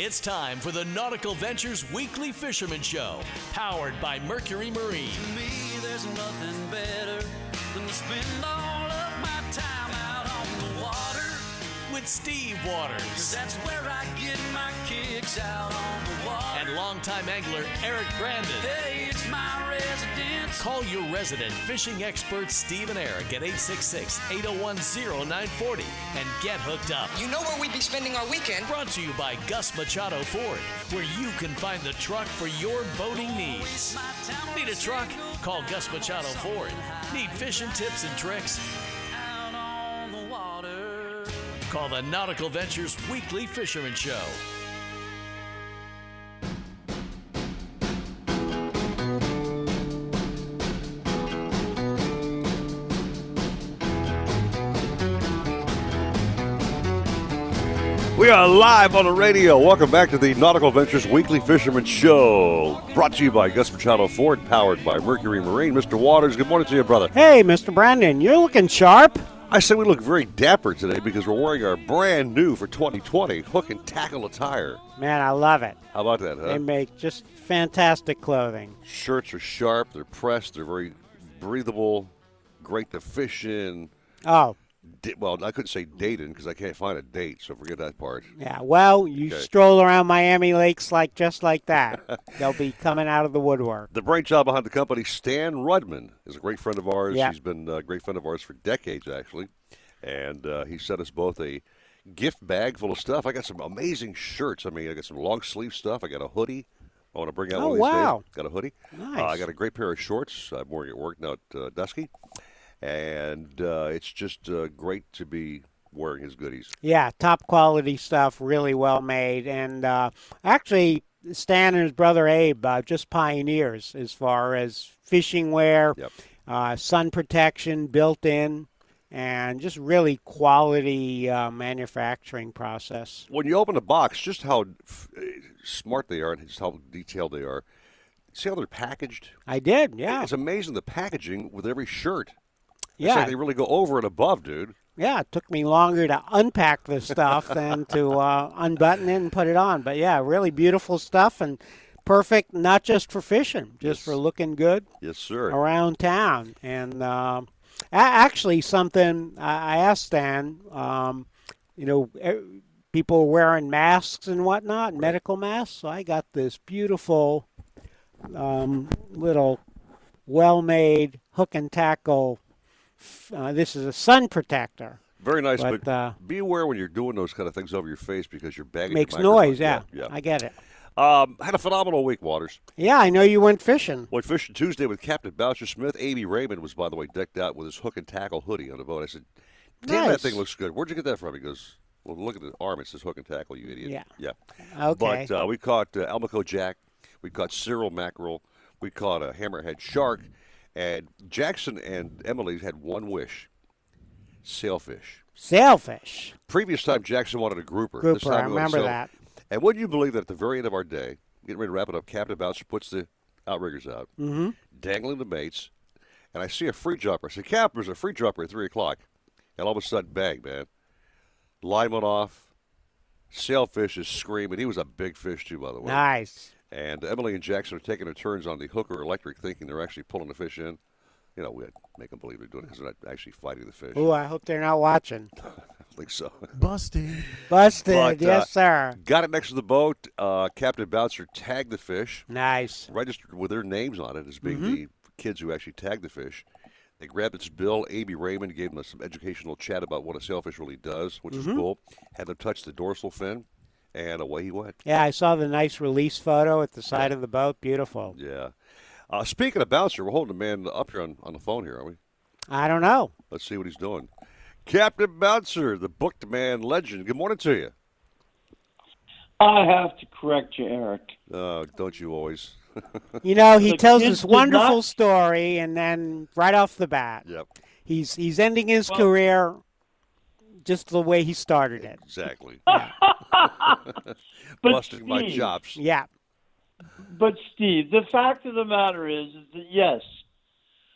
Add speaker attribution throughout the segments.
Speaker 1: It's time for the Nautical Ventures Weekly Fisherman Show, powered by Mercury Marine.
Speaker 2: To me, there's nothing better than to spend all of my time out on the water.
Speaker 1: With Steve Waters
Speaker 2: That's where I get my kicks out on the water.
Speaker 1: and longtime angler Eric Brandon.
Speaker 2: hey, it's my.
Speaker 1: Call your resident fishing expert Steve and Eric at 866 801 0940 and get hooked up.
Speaker 3: You know where we'd be spending our weekend.
Speaker 1: Brought to you by Gus Machado Ford, where you can find the truck for your boating needs. Need a truck? Call Gus Machado Ford. Need fishing tips and tricks?
Speaker 2: Out on the water.
Speaker 1: Call the Nautical Ventures Weekly Fisherman Show.
Speaker 4: We are live on the radio. Welcome back to the Nautical Ventures Weekly Fisherman Show. Brought to you by Gus Machado Ford, powered by Mercury Marine. Mr. Waters, good morning to you, brother.
Speaker 5: Hey, Mr. Brandon, you're looking sharp.
Speaker 4: I say we look very dapper today because we're wearing our brand new for 2020 hook and tackle attire.
Speaker 5: Man, I love it.
Speaker 4: How about that,
Speaker 5: They make just fantastic clothing.
Speaker 4: Shirts are sharp, they're pressed, they're very breathable, great to fish in.
Speaker 5: Oh,
Speaker 4: Well, I couldn't say date in because I can't find a date, so forget that part.
Speaker 5: yeah. Well, you
Speaker 4: Okay.
Speaker 5: stroll around Miami lakes like just like that. They'll be coming out of the woodwork.
Speaker 4: The brainchild behind the company, Stan Rudman, is a great friend of ours.
Speaker 5: Yeah.
Speaker 4: He's been a great friend of ours for decades, actually. And uh, he sent us both a gift bag full of stuff. I got some amazing shirts. I mean, I got some long sleeve stuff. I got a hoodie. I want to bring out
Speaker 5: Oh,
Speaker 4: one of these
Speaker 5: wow.
Speaker 4: days. Got a hoodie.
Speaker 5: Nice.
Speaker 4: Uh, I got a great pair of shorts. I'm wearing at work now at uh, Dusky. And uh, it's just uh, great to be wearing his goodies.
Speaker 5: Yeah, top quality stuff, really well made. And uh, actually, Stan and his brother Abe, uh, just pioneers as far as fishing wear,
Speaker 4: Yep.
Speaker 5: uh, sun protection built in, and just really quality uh, manufacturing process.
Speaker 4: When you open the box, just how f- smart they are and just how detailed they are. See how they're packaged?
Speaker 5: I did, yeah.
Speaker 4: It's amazing the packaging with every shirt.
Speaker 5: Yeah,
Speaker 4: like they really go over and above, dude.
Speaker 5: yeah. It took me longer to unpack this stuff than to uh, unbutton it and put it on. But yeah, really beautiful stuff and perfect, not just for fishing, just
Speaker 4: Yes.
Speaker 5: for looking good
Speaker 4: Yes, sir.
Speaker 5: around town. And um, a- actually, something I, asked Stan, um, you know, people wearing masks and whatnot, medical masks. So I got this beautiful um, little well-made hook and tackle. Uh, this is a sun protector.
Speaker 4: Very nice,
Speaker 5: But,
Speaker 4: but,
Speaker 5: uh,
Speaker 4: be aware when you're doing those kind of things over your face because you're bagging.
Speaker 5: Makes
Speaker 4: your
Speaker 5: noise. Yeah,
Speaker 4: yeah.
Speaker 5: I get it.
Speaker 4: Um, had a phenomenal week, Waters.
Speaker 5: Yeah, I know you went fishing.
Speaker 4: Went fishing Tuesday with Captain Bouncer Smith. AB Raymond was, by the way, decked out with his hook and tackle hoodie on the boat. I said, "Damn, that thing looks good. Where'd you get that from?" He goes, "Well, look at the arm. It says hook and tackle. You idiot."
Speaker 5: Yeah.
Speaker 4: Yeah.
Speaker 5: Okay.
Speaker 4: But uh, we caught uh, Almaco Jack. We caught Cero Mackerel. We caught a hammerhead shark. And Jackson and Emily had one wish sailfish.
Speaker 5: Sailfish.
Speaker 4: Previous time, Jackson wanted a grouper. This
Speaker 5: Grouper,
Speaker 4: time
Speaker 5: I remember that.
Speaker 4: And wouldn't you believe that at the very end of our day, getting ready to wrap it up, Captain Bouncer puts the outriggers out,
Speaker 5: Mm-hmm.
Speaker 4: dangling the baits, and I see a free dropper. I say, Cap, there's a free dropper at 3 o'clock. And all of a sudden, bang, man. Line went off. Sailfish is screaming. He was a big fish, too, by the way.
Speaker 5: Nice.
Speaker 4: And Emily and Jackson are taking their turns on the hooker electric, thinking they're actually pulling the fish in. You know, we had to make them believe they're doing it because they're not actually fighting the fish.
Speaker 5: Ooh, I hope they're not watching.
Speaker 4: I think so.
Speaker 6: Busted.
Speaker 5: Busted.
Speaker 4: But, uh,
Speaker 5: yes, sir.
Speaker 4: Got it next to the boat. Uh, Captain Bouncer tagged the fish,
Speaker 5: Nice.
Speaker 4: registered with their names on it as being
Speaker 5: Mm-hmm.
Speaker 4: the kids who actually tagged the fish. They grabbed its bill. AB Raymond gave them some educational chat about what a sailfish really does, which
Speaker 5: Mm-hmm.
Speaker 4: is cool. Had them touch the dorsal fin, and away he went.
Speaker 5: Yeah, I saw the nice release photo at the side of the boat. Beautiful.
Speaker 4: Yeah. Uh, speaking of Bouncer, we're holding a man up here on, on the phone here, are we?
Speaker 5: I don't know.
Speaker 4: Let's see what he's doing. Captain Bouncer, the booked man legend. Good morning to you.
Speaker 7: I have to correct you, Eric.
Speaker 4: Uh, don't you always?
Speaker 5: You know, he
Speaker 7: The
Speaker 5: tells this wonderful
Speaker 7: not-
Speaker 5: story, and then right off the bat,
Speaker 4: Yep,
Speaker 5: he's he's ending his
Speaker 7: Well-
Speaker 5: career just the way he started it.
Speaker 4: exactly.
Speaker 7: But
Speaker 4: Busting my
Speaker 7: Steve,
Speaker 4: chops.
Speaker 5: Yeah.
Speaker 7: But Steve, the fact of the matter is, is that yes,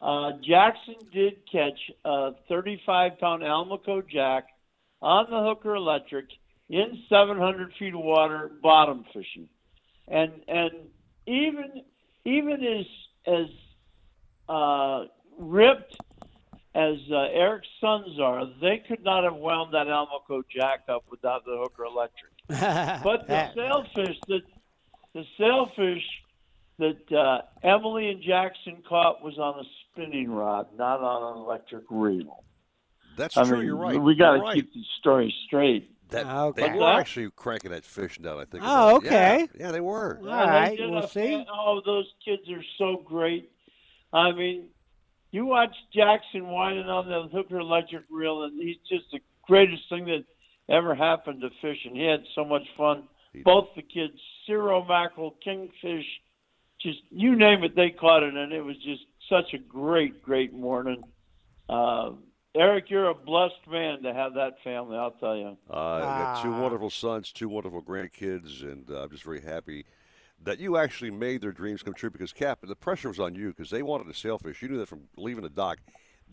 Speaker 7: uh, Jackson did catch a 35-pound Almaco jack on the hooker electric in 700 feet of water bottom fishing, and and even even as as uh, ripped as uh, Eric's sons are, they could not have wound that Almaco jack up without the hooker electric. But the
Speaker 5: That-
Speaker 7: sailfish that the sailfish that uh, Emily and Jackson caught was on a spinning rod, not on an electric reel.
Speaker 4: That's
Speaker 7: I
Speaker 4: true.
Speaker 7: mean,
Speaker 4: you're right.
Speaker 7: We got to
Speaker 4: right.
Speaker 7: keep the story straight.
Speaker 4: That,
Speaker 5: Okay.
Speaker 4: They were actually cranking that fish down. I think.
Speaker 5: Oh,
Speaker 4: about it. Yeah.
Speaker 5: okay.
Speaker 4: Yeah, they were.
Speaker 5: All
Speaker 7: Yeah,
Speaker 5: right,
Speaker 7: did
Speaker 5: we'll see.
Speaker 7: fan- Oh, those kids are so great. I mean, you watch Jackson whining on the hooker electric reel, and he's just the greatest thing that ever happened to fishing. He had so much fun. Both the kids, cero mackerel, kingfish, just you name it, they caught it, and it was just such a great, great morning. Uh, Eric, you're a blessed man to have that family. I'll tell you.
Speaker 4: Uh, I got two
Speaker 5: Ah.
Speaker 4: wonderful sons, two wonderful grandkids, and uh, I'm just very happy that you actually made their dreams come true. Because Cap, the pressure was on you because they wanted a sailfish. You knew that from leaving the dock.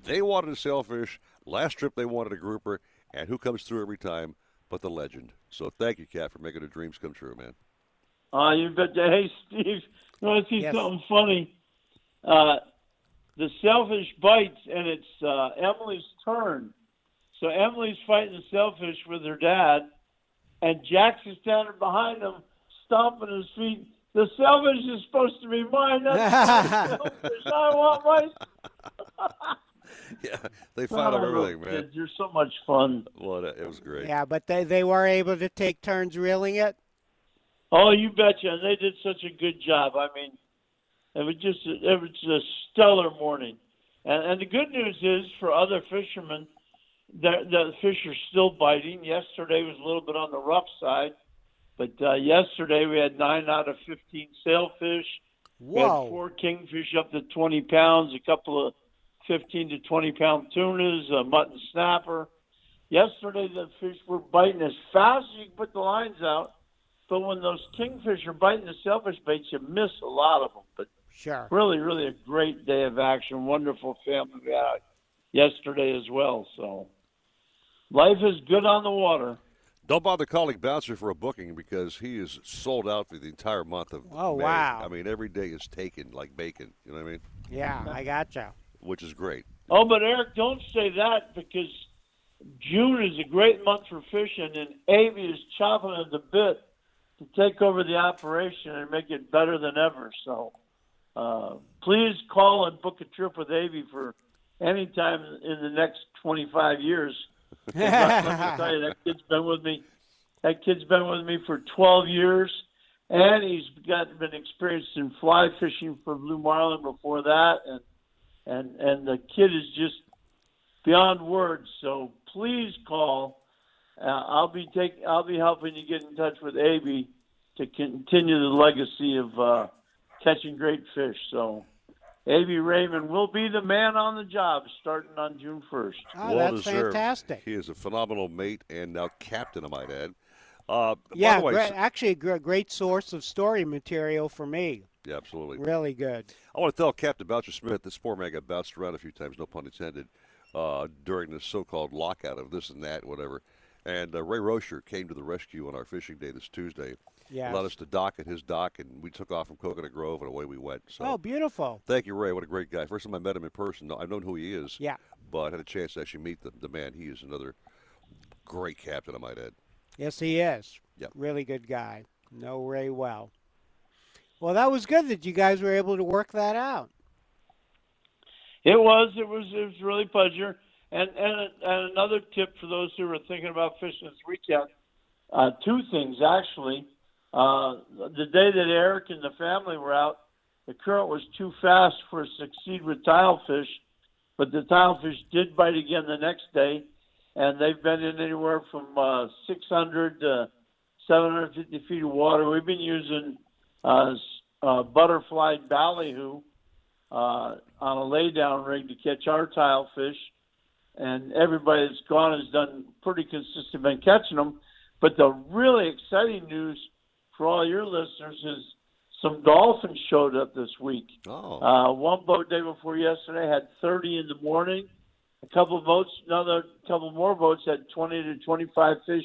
Speaker 4: They wanted a sailfish. Last trip they wanted a grouper, and who comes through every time but the legend. So thank you, Cap, for making their dreams come true, man.
Speaker 7: Uh, you bet. Hey, Steve, you want to see
Speaker 5: Yes.
Speaker 7: something funny? Uh, the selfish bites, and it's uh, Emily's turn. So Emily's fighting the selfish with her dad, and Jackson's standing behind him, stomping his feet. The selfish is supposed to be mine. That's my selfish. I want my.
Speaker 4: Yeah, they found oh, out
Speaker 7: Oh,
Speaker 4: everything, man.
Speaker 7: kids, You're so much fun.
Speaker 4: Well, it was great.
Speaker 5: yeah, but they, they were able to take turns reeling it.
Speaker 7: Oh, you betcha! And they did such a good job. I mean, it was just a, it was a stellar morning. And, and the good news is for other fishermen, the, the fish are still biting. Yesterday was a little bit on the rough side, but uh, yesterday we had nine out of fifteen sailfish. We had four kingfish up to 20 pounds, a couple of 15 to 20 pound tunas, a mutton snapper. Yesterday, the fish were biting as fast as you can put the lines out. But when those kingfish are biting the sailfish baits, you miss a lot of them. But
Speaker 5: Sure.
Speaker 7: really, really a great day of action. Wonderful family we had out yesterday as well. So life is good on the water.
Speaker 4: Don't bother calling Bouncer for a booking because he is sold out for the entire month of
Speaker 5: Oh,
Speaker 4: May.
Speaker 5: wow.
Speaker 4: I mean, every day is taken like bacon. You know what I mean?
Speaker 5: Yeah, I gotcha.
Speaker 4: Which is great.
Speaker 7: Oh, but Eric, don't say that because June is a great month for fishing, and Avy is chopping at the bit to take over the operation and make it better than ever. So, uh, please call and book a trip with Avy for any time in the next 25 years. Let me tell you, that kid's been with me. That kid's been with me for 12 years, and he's got been experienced in fly fishing for blue marlin before that, and and and the kid is just beyond words. So please call. Uh, I'll be take I'll be helping you get in touch with AB to continue the legacy of uh, catching great fish. So. AB Raymond will be the man on the job starting on June 1st.
Speaker 5: Oh,
Speaker 4: well
Speaker 5: that's
Speaker 4: deserved.
Speaker 5: fantastic.
Speaker 4: He is a phenomenal mate and now captain, I might add. Uh, by
Speaker 5: Yeah,
Speaker 4: the way,
Speaker 5: great, actually, a great source of story material for me.
Speaker 4: yeah, absolutely.
Speaker 5: Really good.
Speaker 4: I want to tell Captain Bouncer Smith this poor man got bounced around a few times, no pun intended, uh, during this so-called lockout of this and that, whatever. And uh, Ray Rosher came to the rescue on our fishing day this Tuesday.
Speaker 5: Yes.
Speaker 4: Allowed us to dock at his dock, and we took off from Coconut Grove, and away we went. So
Speaker 5: Oh, beautiful.
Speaker 4: thank you, Ray. What a great guy. First time I met him in person. I've known who he is.
Speaker 5: Yeah.
Speaker 4: But had a chance to actually meet the, the man. He is another great captain, I might add.
Speaker 5: Yes, he is.
Speaker 4: Yep.
Speaker 5: Really good guy. Know Ray well. Well, that was good that you guys were able to work that out.
Speaker 7: It was. It was. It was really pleasure. And and and another tip for those who are thinking about fishing this weekend. Uh, two things actually. Uh, the day that Eric and the family were out, the current was too fast for a succeed with tilefish, but the tilefish did bite again the next day, and they've been in anywhere from uh, 600 to 750 feet of water. We've been using uh, uh, butterfly ballyhoo uh, on a laydown rig to catch our tilefish, and everybody that's gone has done pretty consistent been catching them. But the really exciting news for all your listeners is some dolphins showed up this week.
Speaker 4: Oh.
Speaker 7: Uh, one boat day before yesterday had 30 in the morning. A couple of boats, another couple more boats had 20 to 25 fish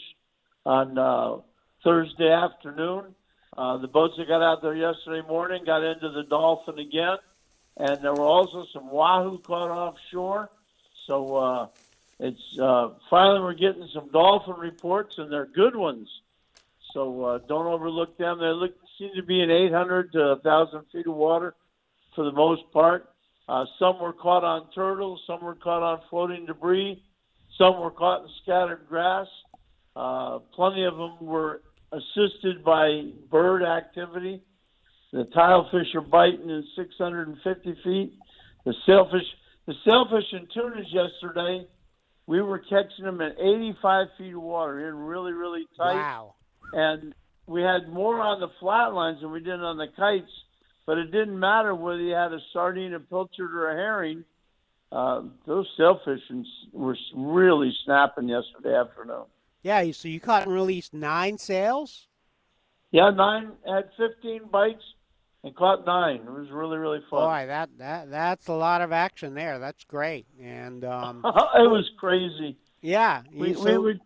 Speaker 7: on uh, Thursday afternoon. Uh, the boats that got out there yesterday morning got into the Dolphin again, and there were also some wahoo caught offshore. So uh, it's uh, finally we're getting some dolphin reports, and they're good ones. So uh, don't overlook them. They look seem to be in 800 to 1,000 feet of water for the most part. Uh, some were caught on turtles, some were caught on floating debris, some were caught in scattered grass. Uh, plenty of them were assisted by bird activity. The tilefish are biting in 650 feet. The sailfish, the sailfish and tunas yesterday, we were catching them at 85 feet of water in really, really tight.
Speaker 5: Wow.
Speaker 7: And we had more on the flatlines than we did on the kites, but it didn't matter whether you had a sardine, a pilchard, or a herring. Uh, those sailfish were really snapping yesterday afternoon.
Speaker 5: Yeah, so you caught and released nine sails?
Speaker 7: Yeah, nine had 15 bites and caught nine. It was really really fun.
Speaker 5: Boy, that that that's a lot of action there. That's great. And um,
Speaker 7: it was crazy.
Speaker 5: Yeah,
Speaker 7: we,
Speaker 5: so,
Speaker 7: we would.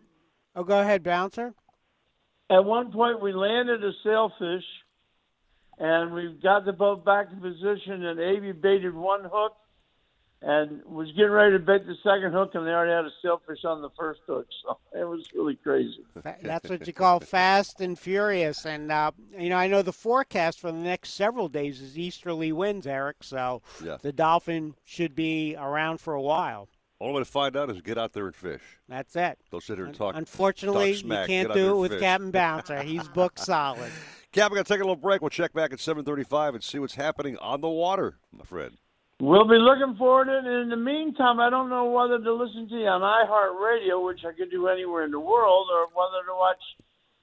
Speaker 5: Oh, go ahead, bouncer.
Speaker 7: At one point, we landed a sailfish, and we got the boat back in position, and Avy baited one hook, and was getting ready to bait the second hook, and they already had a sailfish on the first hook. So it was really crazy.
Speaker 5: That's what you call fast and furious. And uh, you know, I know the forecast for the next several days is easterly winds, Eric. So
Speaker 4: Yeah.
Speaker 5: the dolphin should be around for a while.
Speaker 4: Only way to find out is get out there and fish.
Speaker 5: That's it.
Speaker 4: Don't sit here and talk.
Speaker 5: Unfortunately,
Speaker 4: talk smack.
Speaker 5: you can't
Speaker 4: Get out there
Speaker 5: do it with
Speaker 4: fish.
Speaker 5: Captain Bouncer. He's booked solid.
Speaker 4: Cap, we're going to take a little break. We'll check back at 735 and see what's happening on the water, my friend.
Speaker 7: We'll be looking forward to it. And in the meantime, I don't know whether to listen to you on iHeartRadio, which I could do anywhere in the world, or whether to watch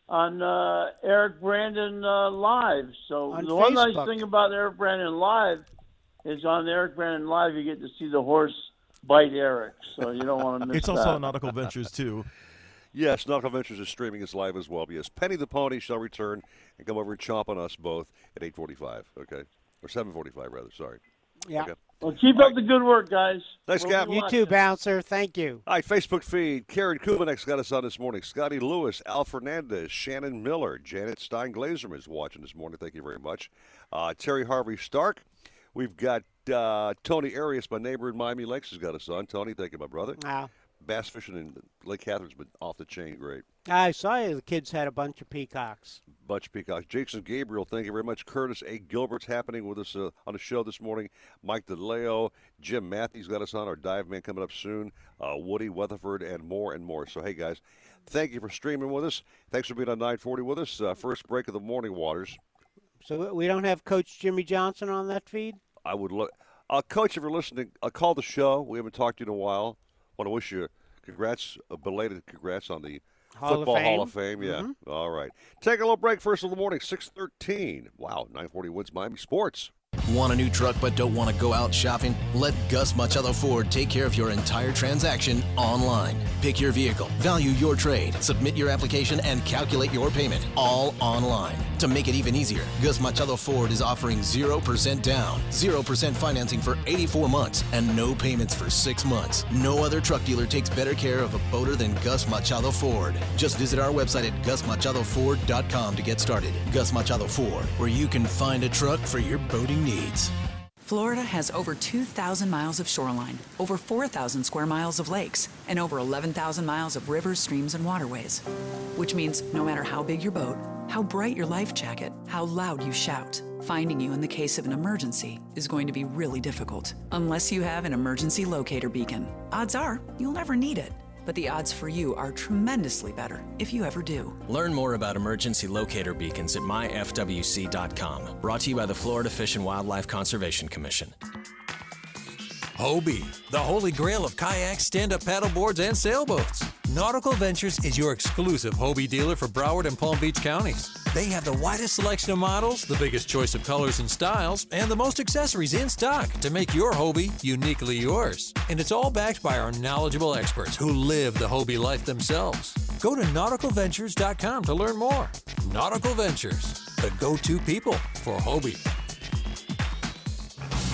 Speaker 7: on uh, Eric Brandon uh, Live. So
Speaker 5: On
Speaker 7: the one nice thing about Eric Brandon Live is on Eric Brandon Live, you get to see the horse bite Eric. So you don't want to miss
Speaker 6: It's
Speaker 7: that.
Speaker 6: also on Nautical Ventures too.
Speaker 4: Yes, Nautical Ventures is streaming us live as well. Yes, Penny the Pony shall return and come over and chomp on us both at 8:45. Okay, or 7:45 rather. Sorry.
Speaker 5: Yeah.
Speaker 4: Okay.
Speaker 7: Well, keep up the good work, guys.
Speaker 4: Thanks,
Speaker 7: We'll
Speaker 4: Cap.
Speaker 5: You too, Bouncer. Thank you.
Speaker 4: All right, Facebook feed. Karen Kubanek got us on this morning. Scotty Lewis, Al Fernandez, Shannon Miller, Janet Stein Glazerman is watching this morning. Thank you very much. Uh, Terry Harvey Stark. We've got uh, Tony Arias, my neighbor in Miami Lakes, has got a son. Tony, thank you, my brother.
Speaker 5: Wow.
Speaker 4: Bass fishing in Lake Catherine's been off the chain great.
Speaker 5: I saw you. The kids had a bunch of peacocks.
Speaker 4: Bunch of peacocks. Jason Gabriel, thank you very much. Curtis A. Gilbert's happening with us uh, on the show this morning. Mike DeLeo, Jim Matthews got us on. Our dive man coming up soon. Uh, Woody Weatherford, and more and more. So, hey, guys, thank you for streaming with us. Thanks for being on 940 with us. Uh, first break of the morning waters.
Speaker 5: So we don't have Coach Jimmy Johnson on that feed.
Speaker 4: I would look. Uh, Coach, if you're listening, I uh, call the show. We haven't talked to you in a while. Want to wish you congrats, uh, belated congrats on the
Speaker 5: Hall of
Speaker 4: Football Hall
Speaker 5: Fame.
Speaker 4: of Fame. Yeah.
Speaker 5: Mhm.
Speaker 4: All right. Take a little break first of the morning, 613. Wow, 940 WINZ Miami Sports.
Speaker 8: Want a new truck but don't want to go out shopping? Let Gus Machado Ford take care of your entire transaction online. Pick your vehicle, value your trade, submit your application, and calculate your payment all online. To make it even easier, Gus Machado Ford is offering 0% down, 0% financing for 84 months, and no payments for 6 months. No other truck dealer takes better care of a boater than Gus Machado Ford. Just visit our website at gusmachadoford.com to get started. Gus Machado Ford, where you can find a truck for your boating needs.
Speaker 9: Florida has over 2,000 miles of shoreline, over 4,000 square miles of lakes, and over 11,000 miles of rivers, streams, and waterways. Which means no matter how big your boat, how bright your life jacket, how loud you shout, finding you in the case of an emergency is going to be really difficult. Unless you have an emergency locator beacon. Odds are you'll never need it. But the odds for you are tremendously better if you ever do.
Speaker 10: Learn more about emergency locator beacons at myfwc.com. Brought to you by the Florida Fish and Wildlife Conservation Commission.
Speaker 11: Hobie, the holy grail of kayaks, stand up paddleboards, and sailboats. Nautical Ventures is your exclusive Hobie dealer for Broward and Palm Beach counties. They have the widest selection of models, the biggest choice of colors and styles, and the most accessories in stock to make your Hobie uniquely yours. And it's all backed by our knowledgeable experts who live the Hobie life themselves. Go to nauticalventures.com to learn more. Nautical Ventures, the go to people for Hobie.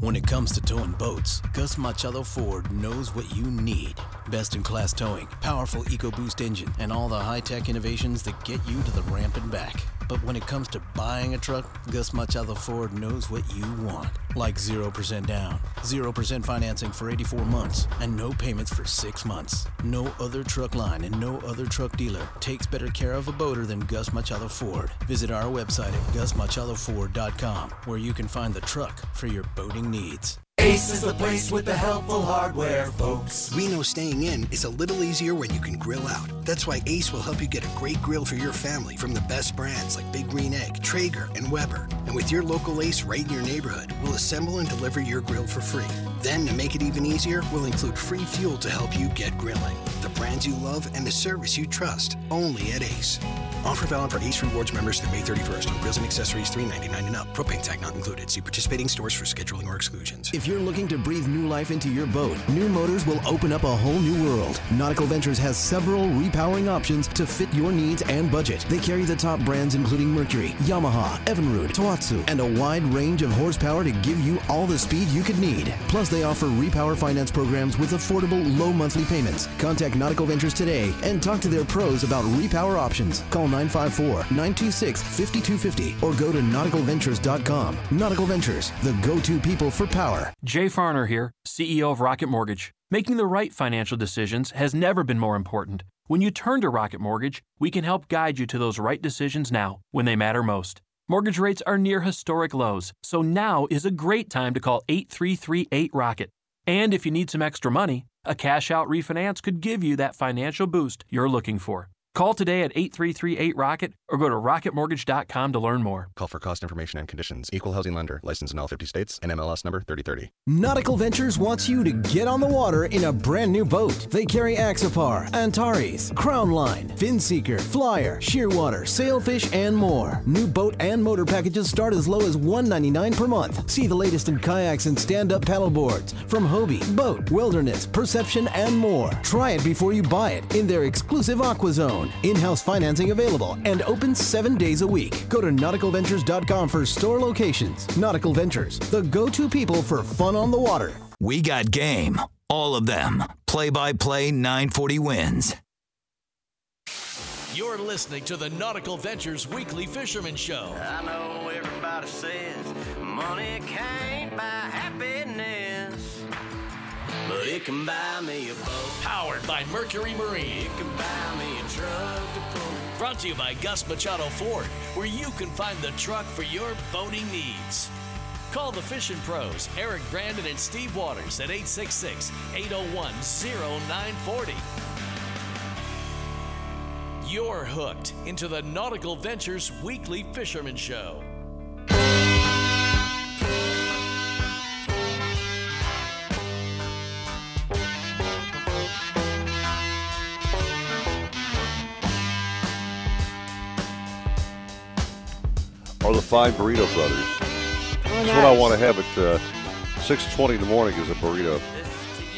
Speaker 12: When it comes to towing boats, Gus Machado Ford knows what you need. Best in class towing, powerful EcoBoost engine, and all the high tech innovations that get you to the ramp and back. But when it comes to buying a truck, Gus Machado Ford knows what you want. Like 0% down, 0% financing for 84 months, and no payments for 6 months. No other truck line and no other truck dealer takes better care of a boater than Gus Machado Ford. Visit our website at gusmachadoford.com where you can find the truck for your boating needs.
Speaker 13: Ace is the place with the helpful hardware, folks.
Speaker 14: We know staying in is a little easier when you can grill out. That's why Ace will help you get a great grill for your family from the best brands like Big Green Egg, Traeger, and Weber. And with your local Ace right in your neighborhood, we'll assemble and deliver your grill for free. Then, to make it even easier, we'll include free fuel to help you get grilling. The brands you love and the service you trust, only at Ace. Offer valid for Ace Rewards members through May 31st on grills and accessories $3.99 and up. Propane tank not included. See participating stores for scheduling or exclusions.
Speaker 12: If you're looking to breathe new life into your boat, New Motors will open up a whole new world. Nautical Ventures has several repowering options to fit your needs and budget. They carry the top brands including Mercury, Yamaha, Evinrude, Tohatsu, and a wide range of horsepower to give you all the speed you could need. Plus, they offer repower finance programs with affordable low monthly payments. Contact Nautical Ventures today and talk to their pros about repower options. Call 954-926-5250 or go to nauticalventures.com. Nautical Ventures, the go-to people for power.
Speaker 11: Jay Farner here, CEO of Rocket Mortgage. Making the right financial decisions has never been more important. When you turn to Rocket Mortgage, we can help guide you to those right decisions now when they matter most. Mortgage rates are near historic lows, so now is a great time to call 8338 Rocket. And if you need some extra money, a cash out refinance could give you that financial boost you're looking for. Call today at 8338 Rocket or go to rocketmortgage.com to learn more.
Speaker 15: Call for cost information and conditions. Equal housing lender. Licensed in all 50 states. And MLS number 3030.
Speaker 16: Nautical Ventures wants you to get on the water in a brand new boat. They carry Axopar, Antares, Crownline, Finseeker, Flyer, Shearwater, Sailfish, and more. New boat and motor packages start as low as 199 per month. See the latest in kayaks and stand-up paddleboards from Hobie, Boat, Wilderness, Perception, and more. Try it before you buy it in their exclusive Aqua Zone. In-house financing available and open seven days a week. Go to nauticalventures.com for store locations. Nautical Ventures, the go-to people for fun on the water.
Speaker 17: We got game. All of them. Play by play 940 WINZ.
Speaker 1: You're listening to the Nautical Ventures Weekly Fisherman Show.
Speaker 18: I know everybody says money can't buy happiness, but it can buy me a boat.
Speaker 1: Powered by Mercury Marine.
Speaker 18: It can buy me a truck to pull.
Speaker 1: Brought to you by Gus Machado Ford, where you can find the truck for your boating needs. Call the fishing pros, Eric Brandon and Steve Waters at 866 801 0940. You're hooked into the Nautical Ventures Weekly Fisherman Show.
Speaker 4: Or the fine burrito brothers. That's what I want to have at uh, 6:20 in the morning is a burrito.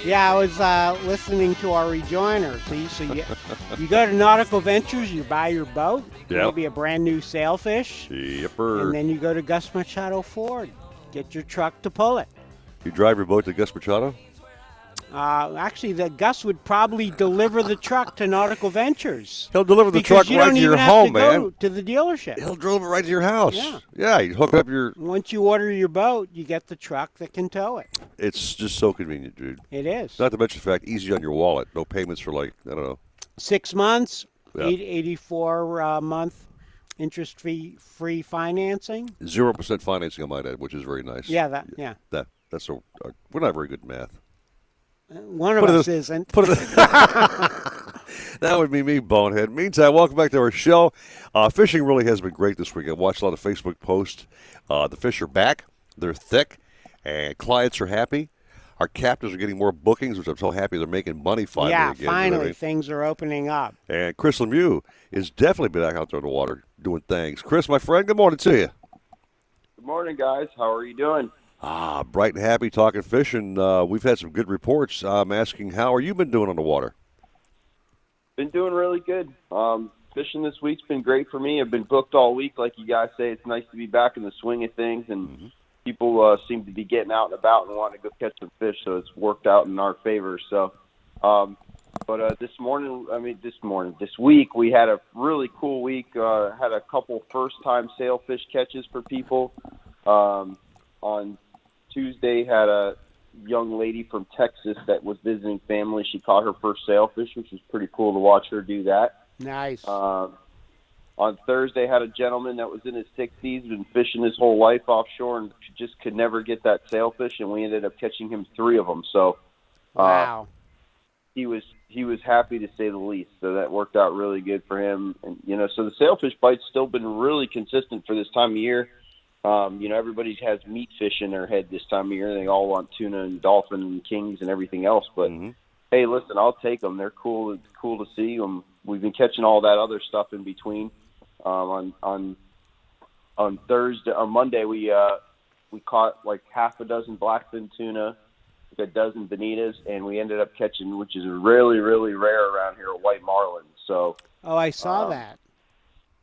Speaker 5: Yeah, I was uh, listening to our rejoiner. See, so you, you go to Nautical Ventures, you buy your boat,
Speaker 4: Yep.
Speaker 5: maybe a brand new sailfish,
Speaker 4: Yipper.
Speaker 5: and then you go to Gus Machado Ford, get your truck to pull it.
Speaker 4: You drive your boat to Gus Machado?
Speaker 5: Uh, actually, the Gus would probably deliver the truck to Nautical Ventures.
Speaker 4: He'll deliver the truck right to your home,
Speaker 5: to
Speaker 4: man.
Speaker 5: To the dealership.
Speaker 4: He'll drive it right to your house.
Speaker 5: Yeah.
Speaker 4: Yeah, you hook up your.
Speaker 5: Once you order your boat, you get the truck that can tow it.
Speaker 4: It's just so convenient, dude.
Speaker 5: It is.
Speaker 4: Not to mention the fact, easy on your wallet. No payments for like I don't know.
Speaker 5: Six months,
Speaker 4: Yeah.
Speaker 5: eight, 84 uh, month interest free free financing.
Speaker 4: Zero percent financing, I might add, which is very nice.
Speaker 5: Yeah, that yeah.
Speaker 4: That that's a. Uh, we're not very good at math.
Speaker 5: One of
Speaker 4: Put
Speaker 5: us
Speaker 4: in-
Speaker 5: isn't.
Speaker 4: Put it. that would be me, bonehead. Meantime, welcome back to our show. Uh, fishing really has been great this week. I watched a lot of Facebook posts. Uh, the fish are back. They're thick, and clients are happy. Our captains are getting more bookings, which I'm so happy they're making money finally
Speaker 5: yeah,
Speaker 4: again. you know I
Speaker 5: finally
Speaker 4: mean?
Speaker 5: things are opening up.
Speaker 4: And Chris Lemieux is definitely back out there in the water doing things. Chris, my friend, good morning to you.
Speaker 19: Good morning, guys. How are you doing?
Speaker 4: Ah, bright and happy talking fishing. Uh, we've had some good reports. I'm asking, how are you been doing on the water?
Speaker 19: Been doing really good. Um, fishing this week's been great for me. I've been booked all week, like you guys say. It's nice to be back in the swing of things, and people uh, seem to be getting out and about and wanting to go catch some fish. So it's worked out in our favor. So, um, but uh, this morning, I mean, this morning, this week, we had a really cool week. Uh, had a couple first-time sailfish catches for people. Um, on Tuesday, had a young lady from Texas that was visiting family. She caught her first sailfish, which was pretty cool to watch her do that.
Speaker 5: Nice.
Speaker 19: Um, on Thursday, had a gentleman that was in his 60s, been fishing his whole life offshore, and just could never get that sailfish, and we ended up catching him three of them. So, uh,
Speaker 5: Wow.
Speaker 19: he was he was happy to say the least. So that worked out really good for him. And you know, so the sailfish bite's still been really consistent for this time of year. Um, you know, everybody has meat fish in their head this time of year. They all want tuna and dolphin and kings and everything else. But hey, listen, I'll take them. They're cool. It's cool to see them. We've been catching all that other stuff in between. Um, on on on Thursday, on Monday, we uh, we caught like half a dozen blackfin tuna, like a dozen bonitas, and we ended up catching, which is really really rare around here, a white marlin. So
Speaker 5: Oh, I saw
Speaker 19: Um,
Speaker 5: that.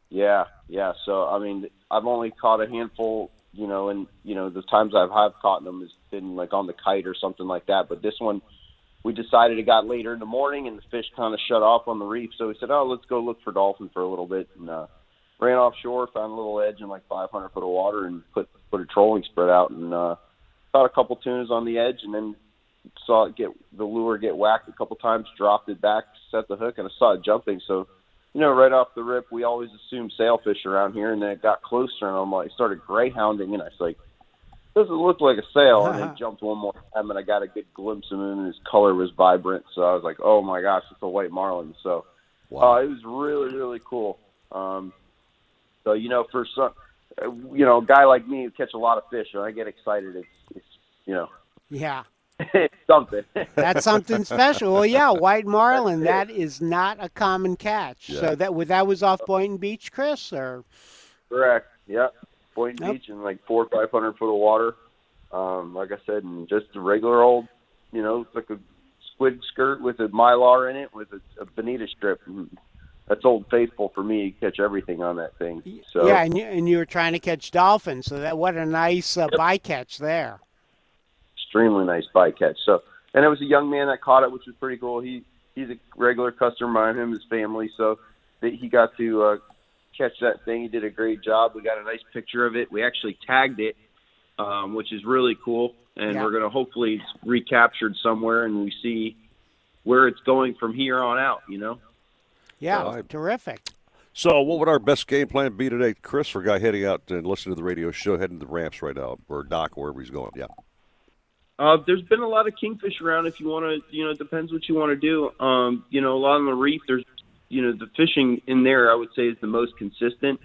Speaker 19: Yeah, yeah. So I mean, I've only caught a handful, you know, and you know the times I've have caught them has been like on the kite or something like that. But this one, we decided it got later in the morning and the fish kind of shut off on the reef. So we said, oh, let's go look for dolphin for a little bit, and uh, ran offshore, found a little edge in like 500 foot of water, and put put a trolling spread out and uh, caught a couple tunas on the edge, and then saw it get the lure get whacked a couple times, dropped it back, set the hook, and I saw it jumping. So you know, right off the rip, we always assume sailfish around here, and then it got closer, and I'm like, started greyhounding, and I was like, doesn't look like a sail, and then jumped one more time, and I got a good glimpse of him, and his color was vibrant, so I was like, oh my gosh, it's a white marlin. So, uh, it was really, really cool. Um, so you know, for some, uh, you know, a guy like me who catch a lot of fish, when I get excited, it's, it's you know,
Speaker 5: Yeah.
Speaker 19: something.
Speaker 5: That's something special. Well, yeah, white marlin. That is not a common catch.
Speaker 19: Yeah.
Speaker 5: So that was that was off Boynton Beach, Chris, or
Speaker 19: Correct. Yep. Boynton. Beach in like four or five hundred foot of water. Um, like I said, and just a regular old, you know, like a squid skirt with a mylar in it with a, a bonita strip. And that's old faithful for me. You catch everything on that thing. So
Speaker 5: yeah, and you, and you were trying to catch dolphins. So that what a nice uh, bycatch there.
Speaker 19: Extremely nice bycatch. So, and it was a young man that caught it, which was pretty cool. He he's a regular customer of him, his family. So that he got to uh, catch that thing. He did a great job. We got a nice picture of it. We actually tagged it, um, which is really cool. And
Speaker 5: Yeah.
Speaker 19: we're going to hopefully it's recaptured somewhere, and we see where it's going from here on out. You know.
Speaker 5: Yeah,
Speaker 4: So
Speaker 5: terrific.
Speaker 4: So, what would our best game plan be today, Chris, for a guy heading out and listening to the radio show, heading to the ramps right now, or Doc, wherever he's going? Yeah.
Speaker 19: Uh, there's been a lot of kingfish around. If you want to, you know, it depends what you want to do. Um, you know, a lot on the reef. There's, you know, the fishing in there. I would say is the most consistent.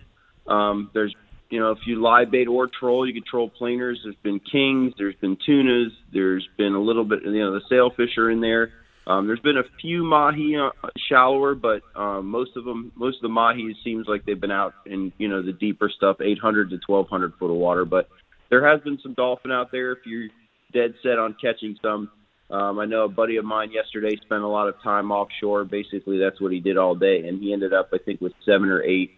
Speaker 19: Um, there's, you know, if you live bait or troll, you can troll planers. There's been kings. There's been tunas. There's been a little bit, you know, the sailfish are in there. Um, there's been a few mahi uh, shallower, but um, most of them, most of the mahi seems like they've been out in you know the deeper stuff, 800 to 1200 foot of water. But there has been some dolphin out there. If you're dead set on catching some, um, I know a buddy of mine yesterday spent a lot of time offshore. Basically, that's what he did all day, and he ended up, I think, with seven or eight.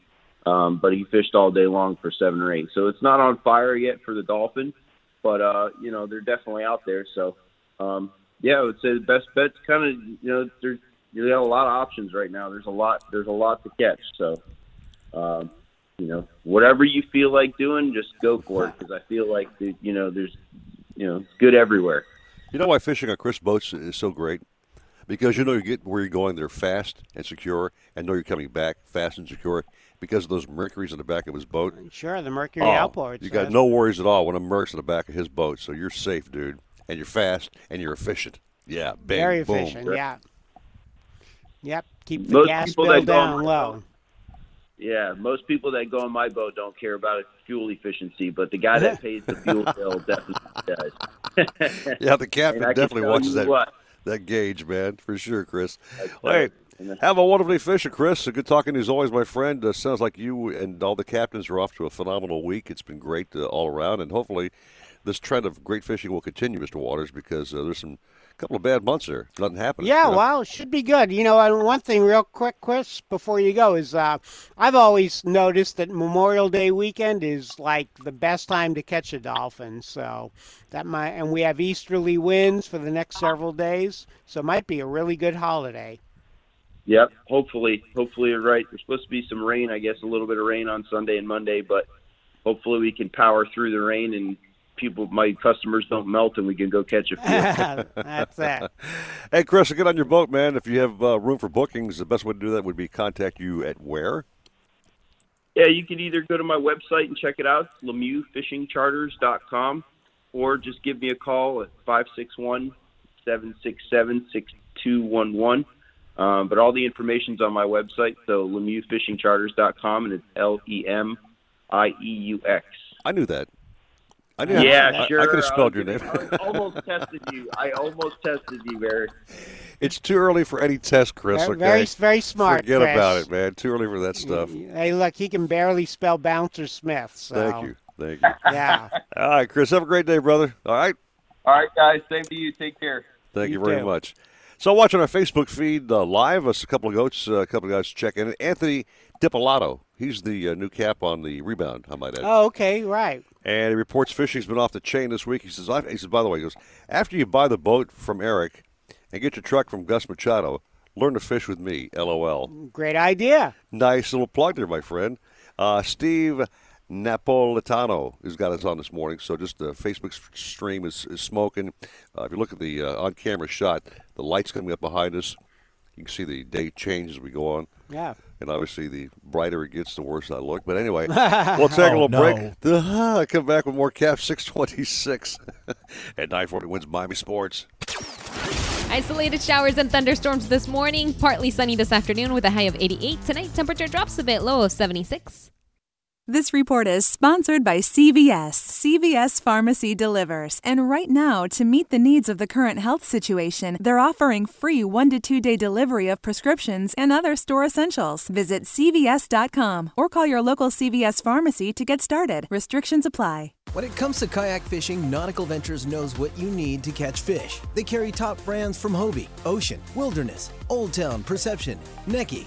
Speaker 19: Um, but he fished all day long for seven or eight. So it's not on fire yet for the dolphin, but uh, you know they're definitely out there. So um, yeah, I would say the best bet's kind of you know there's you got a lot of options right now. There's a lot there's a lot to catch. So um, you know whatever you feel like doing, just go for it because I feel like the, you know there's you know it's good everywhere.
Speaker 4: You know why fishing on Chris boats is so great? Because you know you get where you're going there fast and secure, and know you're coming back fast and secure because of those mercuries in the back of his boat.
Speaker 5: Sure, the mercury
Speaker 4: Oh,
Speaker 5: outboards.
Speaker 4: You got no worries at all when a merc's in the back of his boat, so you're safe, dude. And you're fast and you're efficient. Yeah, bang,
Speaker 5: very
Speaker 4: boom.
Speaker 5: efficient. Yeah. Yep. Keep the
Speaker 19: Most
Speaker 5: gas bill
Speaker 19: that go on
Speaker 5: down
Speaker 19: my
Speaker 5: low.
Speaker 19: Yeah, most people that go on my boat don't care about fuel efficiency, but the guy that pays the fuel bill definitely does.
Speaker 4: Yeah, the captain definitely watches that
Speaker 19: what,
Speaker 4: that gauge, man, for sure, Chris.
Speaker 19: right.
Speaker 4: Hey, have a wonderful day fishing, Chris. A Good talking to you as always, my friend. Uh, sounds like you and all the captains are off to a phenomenal week. It's been great uh, all around, and hopefully this trend of great fishing will continue, Mr. Waters, because uh, there's some couple of bad months there. Nothing happening.
Speaker 5: Yeah,
Speaker 4: you know?
Speaker 5: well, it should be good. You know, and one thing real quick, Chris, before you go, is uh, I've always noticed that Memorial Day weekend is like the best time to catch a dolphin. So that might, and we have easterly winds for the next several days, so it might be a really good holiday.
Speaker 19: Yep. Hopefully, hopefully you're right. There's supposed to be some rain, I guess, a little bit of rain on Sunday and Monday, but hopefully we can power through the rain and people, my customers don't melt and we can go catch a few.
Speaker 5: That's it.
Speaker 4: Hey, Chris, get on your boat, man. If you have uh, room for bookings, the best way to do that would be contact you at where?
Speaker 19: Yeah, you can either go to my website and check it out, LemieuxFishingCharters.com, or just give me a call at 561 767 6211. Um, But all the information's on my website, so LemieuxFishingCharters.com, and it's L E M I E U X.
Speaker 4: I knew that. I knew
Speaker 19: Yeah,
Speaker 4: I,
Speaker 19: sure.
Speaker 4: I could have spelled your name.
Speaker 19: I almost tested you. I almost tested you, Barry.
Speaker 4: It's too early for any test, Chris.
Speaker 5: Very-
Speaker 4: okay?
Speaker 5: very- very smart,
Speaker 4: Forget
Speaker 5: Chris.
Speaker 4: about it, man. Too early for that stuff.
Speaker 5: Hey, look, he can barely spell Bouncer Smith. So.
Speaker 4: Thank you. Thank you.
Speaker 5: Yeah.
Speaker 4: All right, Chris. Have a great day, brother. All right.
Speaker 19: All right, guys. Same to you. Take care.
Speaker 4: Thank you,
Speaker 5: You
Speaker 4: very
Speaker 5: too.
Speaker 4: much. So, watching our Facebook feed uh, live, us a couple of goats, uh, a couple of guys checking in. Anthony Dipolato, he's the uh, new cap on the rebound. I might add.
Speaker 5: Oh, okay, right.
Speaker 4: And he reports fishing's been off the chain this week. He says, I, he says, by the way, he goes, after you buy the boat from Eric and get your truck from Gus Machado, learn to fish with me. LOL.
Speaker 5: Great idea.
Speaker 4: Nice little plug there, my friend. Uh, Steve Napolitano has got us on this morning. So just the Facebook stream is, is smoking. Uh, if you look at the uh, on-camera shot, the lights coming up behind us. You can see the day change as we go on.
Speaker 5: Yeah.
Speaker 4: And obviously, the brighter it gets, the worse I look. But anyway, we'll take a
Speaker 5: Oh,
Speaker 4: little
Speaker 5: no.
Speaker 4: break. The, come back with more Cap 626 at 940 WINZ Miami Sports.
Speaker 20: Isolated showers and thunderstorms this morning. Partly sunny this afternoon with a high of 88. Tonight, temperature drops a bit, low of 76.
Speaker 21: This report is sponsored by CVS. CVS Pharmacy delivers. And right now, to meet the needs of the current health situation, they're offering free one to two day delivery of prescriptions and other store essentials. Visit CVS.com or call your local CVS pharmacy to get started. Restrictions apply.
Speaker 16: When it comes to kayak fishing, Nautical Ventures knows what you need to catch fish. They carry top brands from Hobie, Ocean, Wilderness, Old Town, Perception, Necky,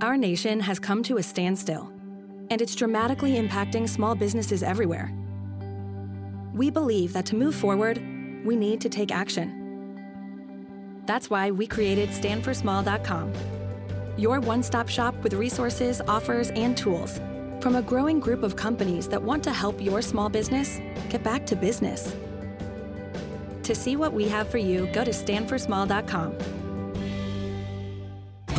Speaker 22: Our nation has come to a standstill. and it's dramatically impacting small businesses everywhere. We believe that to move forward, we need to take action. That's why we created standforsmall.com, your one stop shop with resources, offers, and tools from a growing group of companies that want to help your small business get back to business. To see what we have for you, go to standforsmall.com.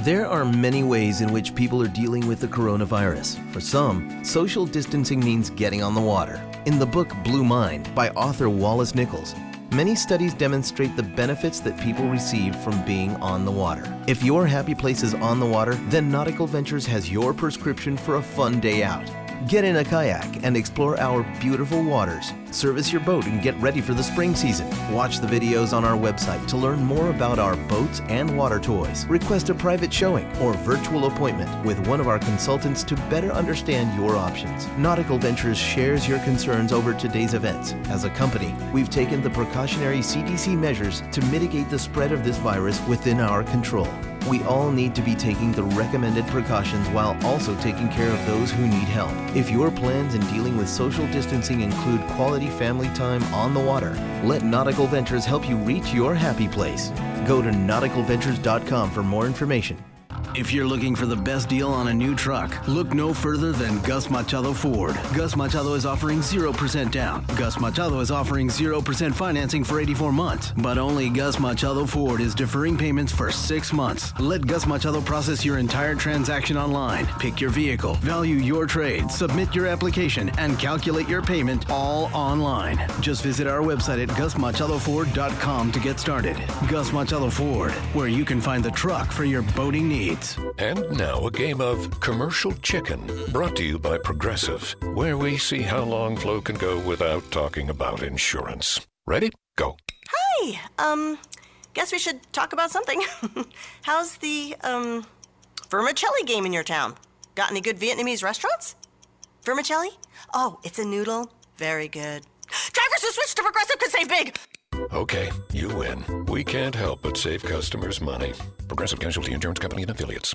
Speaker 16: There are many ways in which people are dealing with the coronavirus. For some, social distancing means getting on the water. In the book Blue Mind by author Wallace Nichols, many studies demonstrate the benefits that people receive from being on the water. If your happy place is on the water, then Nautical Ventures has your prescription for a fun day out. Get in a kayak and explore our beautiful waters. Service your boat and get ready for the spring season. Watch the videos on our website to learn more about our boats and water toys. Request a private showing or virtual appointment with one of our consultants to better understand your options. Nautical Ventures shares your concerns over today's events. As a company, we've taken the precautionary CDC measures to mitigate the spread of this virus within our control. We all need to be taking the recommended precautions while also taking care of those who need help. If your plans in dealing with social distancing include quality family time on the water, let Nautical Ventures help you reach your happy place. Go to nauticalventures.com for more information.
Speaker 23: If you're looking for the best deal on a new truck, look no further than Gus Machado Ford. Gus Machado is offering 0% down. Gus Machado is offering 0% financing for 84 months. But only Gus Machado Ford is deferring payments for six months. Let Gus Machado process your entire transaction online. Pick your vehicle, value your trade, submit your application, and calculate your payment all online. Just visit our website at gusmachadoford.com to get started. Gus Machado Ford, where you can find the truck for your boating needs.
Speaker 24: And now a game of commercial chicken brought to you by Progressive, where we see how long Flo can go without talking about insurance. Ready? Go.
Speaker 25: Hi. Um, guess we should talk about something. How's the um vermicelli game in your town? Got any good Vietnamese restaurants? Vermicelli? Oh, it's a noodle. Very good. Drivers who switch to Progressive could save big.
Speaker 24: Okay, you win. We can't help but save customers money. Progressive Casualty Insurance Company and affiliates.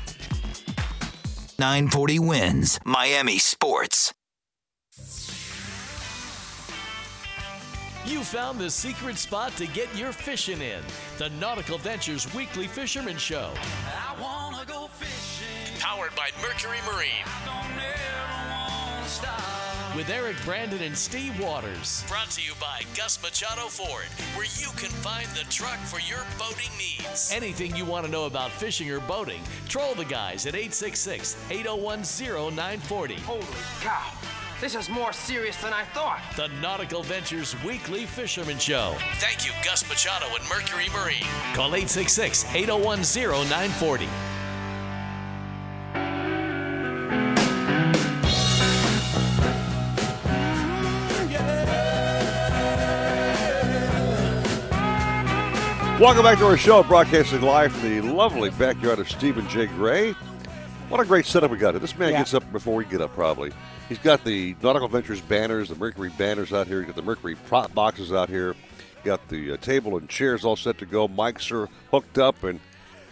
Speaker 17: 940 WINZ Miami Sports.
Speaker 1: You found the secret spot to get your fishing in. The Nautical Ventures Weekly Fisherman Show.
Speaker 2: I wanna go fishing.
Speaker 1: Powered by Mercury Marine. With Eric Brandon and Steve Waters. Brought to you by Gus Machado Ford, where you can find the truck for your boating needs. Anything you want to know about fishing or boating, troll the guys at 866 801 0940.
Speaker 2: Holy cow.
Speaker 26: This is more serious than I thought.
Speaker 1: The Nautical Ventures Weekly Fisherman Show. Thank you, Gus Machado and Mercury Marine. Call 866 801 0940.
Speaker 4: Welcome back to our show, broadcasting live from the lovely backyard of Stephen J. Gray. What a great setup we got here. This man
Speaker 5: Yeah.
Speaker 4: gets up before we get up, probably. He's got the Nautical Ventures banners, the Mercury banners out here. He's got the Mercury prop boxes out here. Got the uh, table and chairs all set to go. Mics are hooked up, and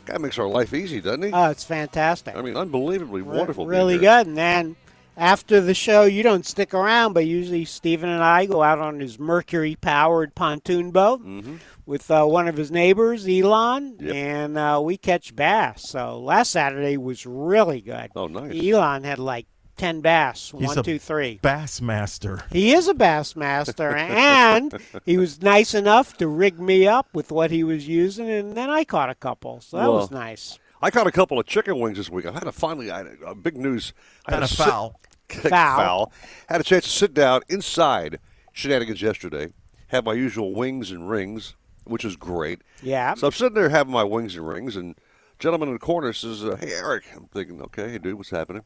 Speaker 4: guy makes our life easy, doesn't he?
Speaker 5: Oh, it's fantastic.
Speaker 4: I mean, unbelievably
Speaker 5: Re-
Speaker 4: wonderful.
Speaker 5: Really good. And then after the show, you don't stick around, but usually Stephen and I go out on his Mercury powered pontoon boat
Speaker 4: Mm-hmm.
Speaker 5: With uh, one of his neighbors, Elon,
Speaker 4: Yep.
Speaker 5: and uh, we catch bass. So last Saturday was really good.
Speaker 4: Oh, nice.
Speaker 5: Elon had like 10 bass.
Speaker 27: He's
Speaker 5: One,
Speaker 27: a
Speaker 5: two, three.
Speaker 27: Bass master.
Speaker 5: He is a bass master, and he was nice enough to rig me up with what he was using, and then I caught a couple. So that was nice.
Speaker 4: I caught a couple of chicken wings this week. I had to finally, I had a, a big news. I
Speaker 27: Had a
Speaker 4: to sit-
Speaker 27: foul.
Speaker 5: Foul.
Speaker 4: foul. Had a chance to sit down inside shenanigans yesterday. Had my usual wings and rings, which is great.
Speaker 5: Yeah.
Speaker 4: So I'm sitting there having my wings and rings, and gentleman in the corner says, uh, "Hey, Eric." I'm thinking, "Okay, hey, dude, what's happening?"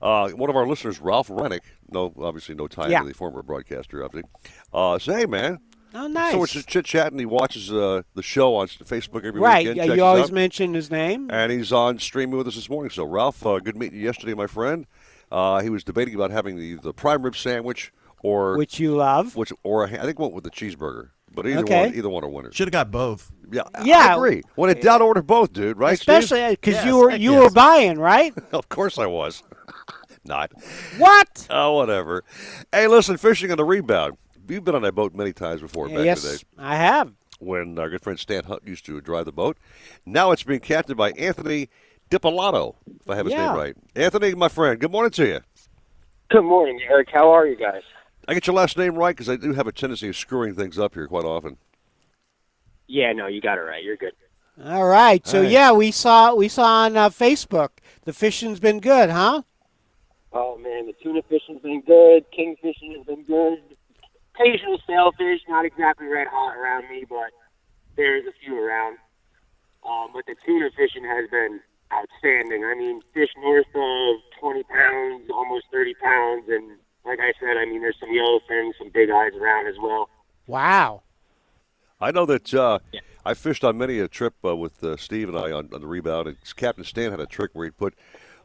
Speaker 4: Uh, one of our listeners, Ralph Rennick, no, obviously no tie
Speaker 5: Yeah.
Speaker 4: to the former broadcaster, obviously, uh, said, "Hey, man."
Speaker 5: Oh, nice.
Speaker 4: So we're chit chatting. He watches uh, the show on Facebook every
Speaker 5: Right.
Speaker 4: weekend.
Speaker 5: yeah,
Speaker 4: checks
Speaker 5: You always mention his name.
Speaker 4: And he's on streaming with us this morning. So, Ralph, uh, good meeting you yesterday, my friend. Uh, he was debating about having the, the prime rib sandwich or
Speaker 5: Which you love.
Speaker 4: which or I think went with the cheeseburger. But either
Speaker 5: Okay.
Speaker 4: one, either one are winners.
Speaker 27: Should have got both.
Speaker 4: Yeah, I-
Speaker 5: Yeah.
Speaker 4: I agree. When in doubt, order both, dude. Right?
Speaker 5: Especially uh, because
Speaker 27: Yes,
Speaker 5: you were you
Speaker 27: yes.
Speaker 5: were buying, right?
Speaker 4: of course I was. Not.
Speaker 5: What?
Speaker 4: Oh, whatever. Hey, listen, fishing on the rebound. You've been on that boat many times before back in the
Speaker 5: yes,
Speaker 4: day.
Speaker 5: I have.
Speaker 4: when our good friend Stan Hunt used to drive the boat. Now it's being captained by Anthony Dipolato, if I have his
Speaker 5: Yeah.
Speaker 4: name right. Anthony, my friend, good morning to you.
Speaker 28: Good morning, Eric. How are you guys?
Speaker 4: I get your last name right because I do have a tendency of screwing things up here quite often.
Speaker 28: Yeah, no, you got it right. You're good.
Speaker 5: All right. So
Speaker 4: All right.
Speaker 5: yeah, we saw we saw on uh, Facebook the fishing's been good, huh?
Speaker 28: Oh man, the tuna fishing's been good. King fishing has been good. Occasional sailfish, not exactly red hot around me, but there's a few around. Um, but the tuna fishing has been outstanding. I mean, fish north of 20 pounds, almost 30 pounds, and like I said, I mean, there's some yellowfin, some big eyes around as well.
Speaker 5: Wow.
Speaker 4: I know that uh, I fished on many a trip uh, with uh, Steve and I on, on the rebound, and Captain Stan had a trick where he'd put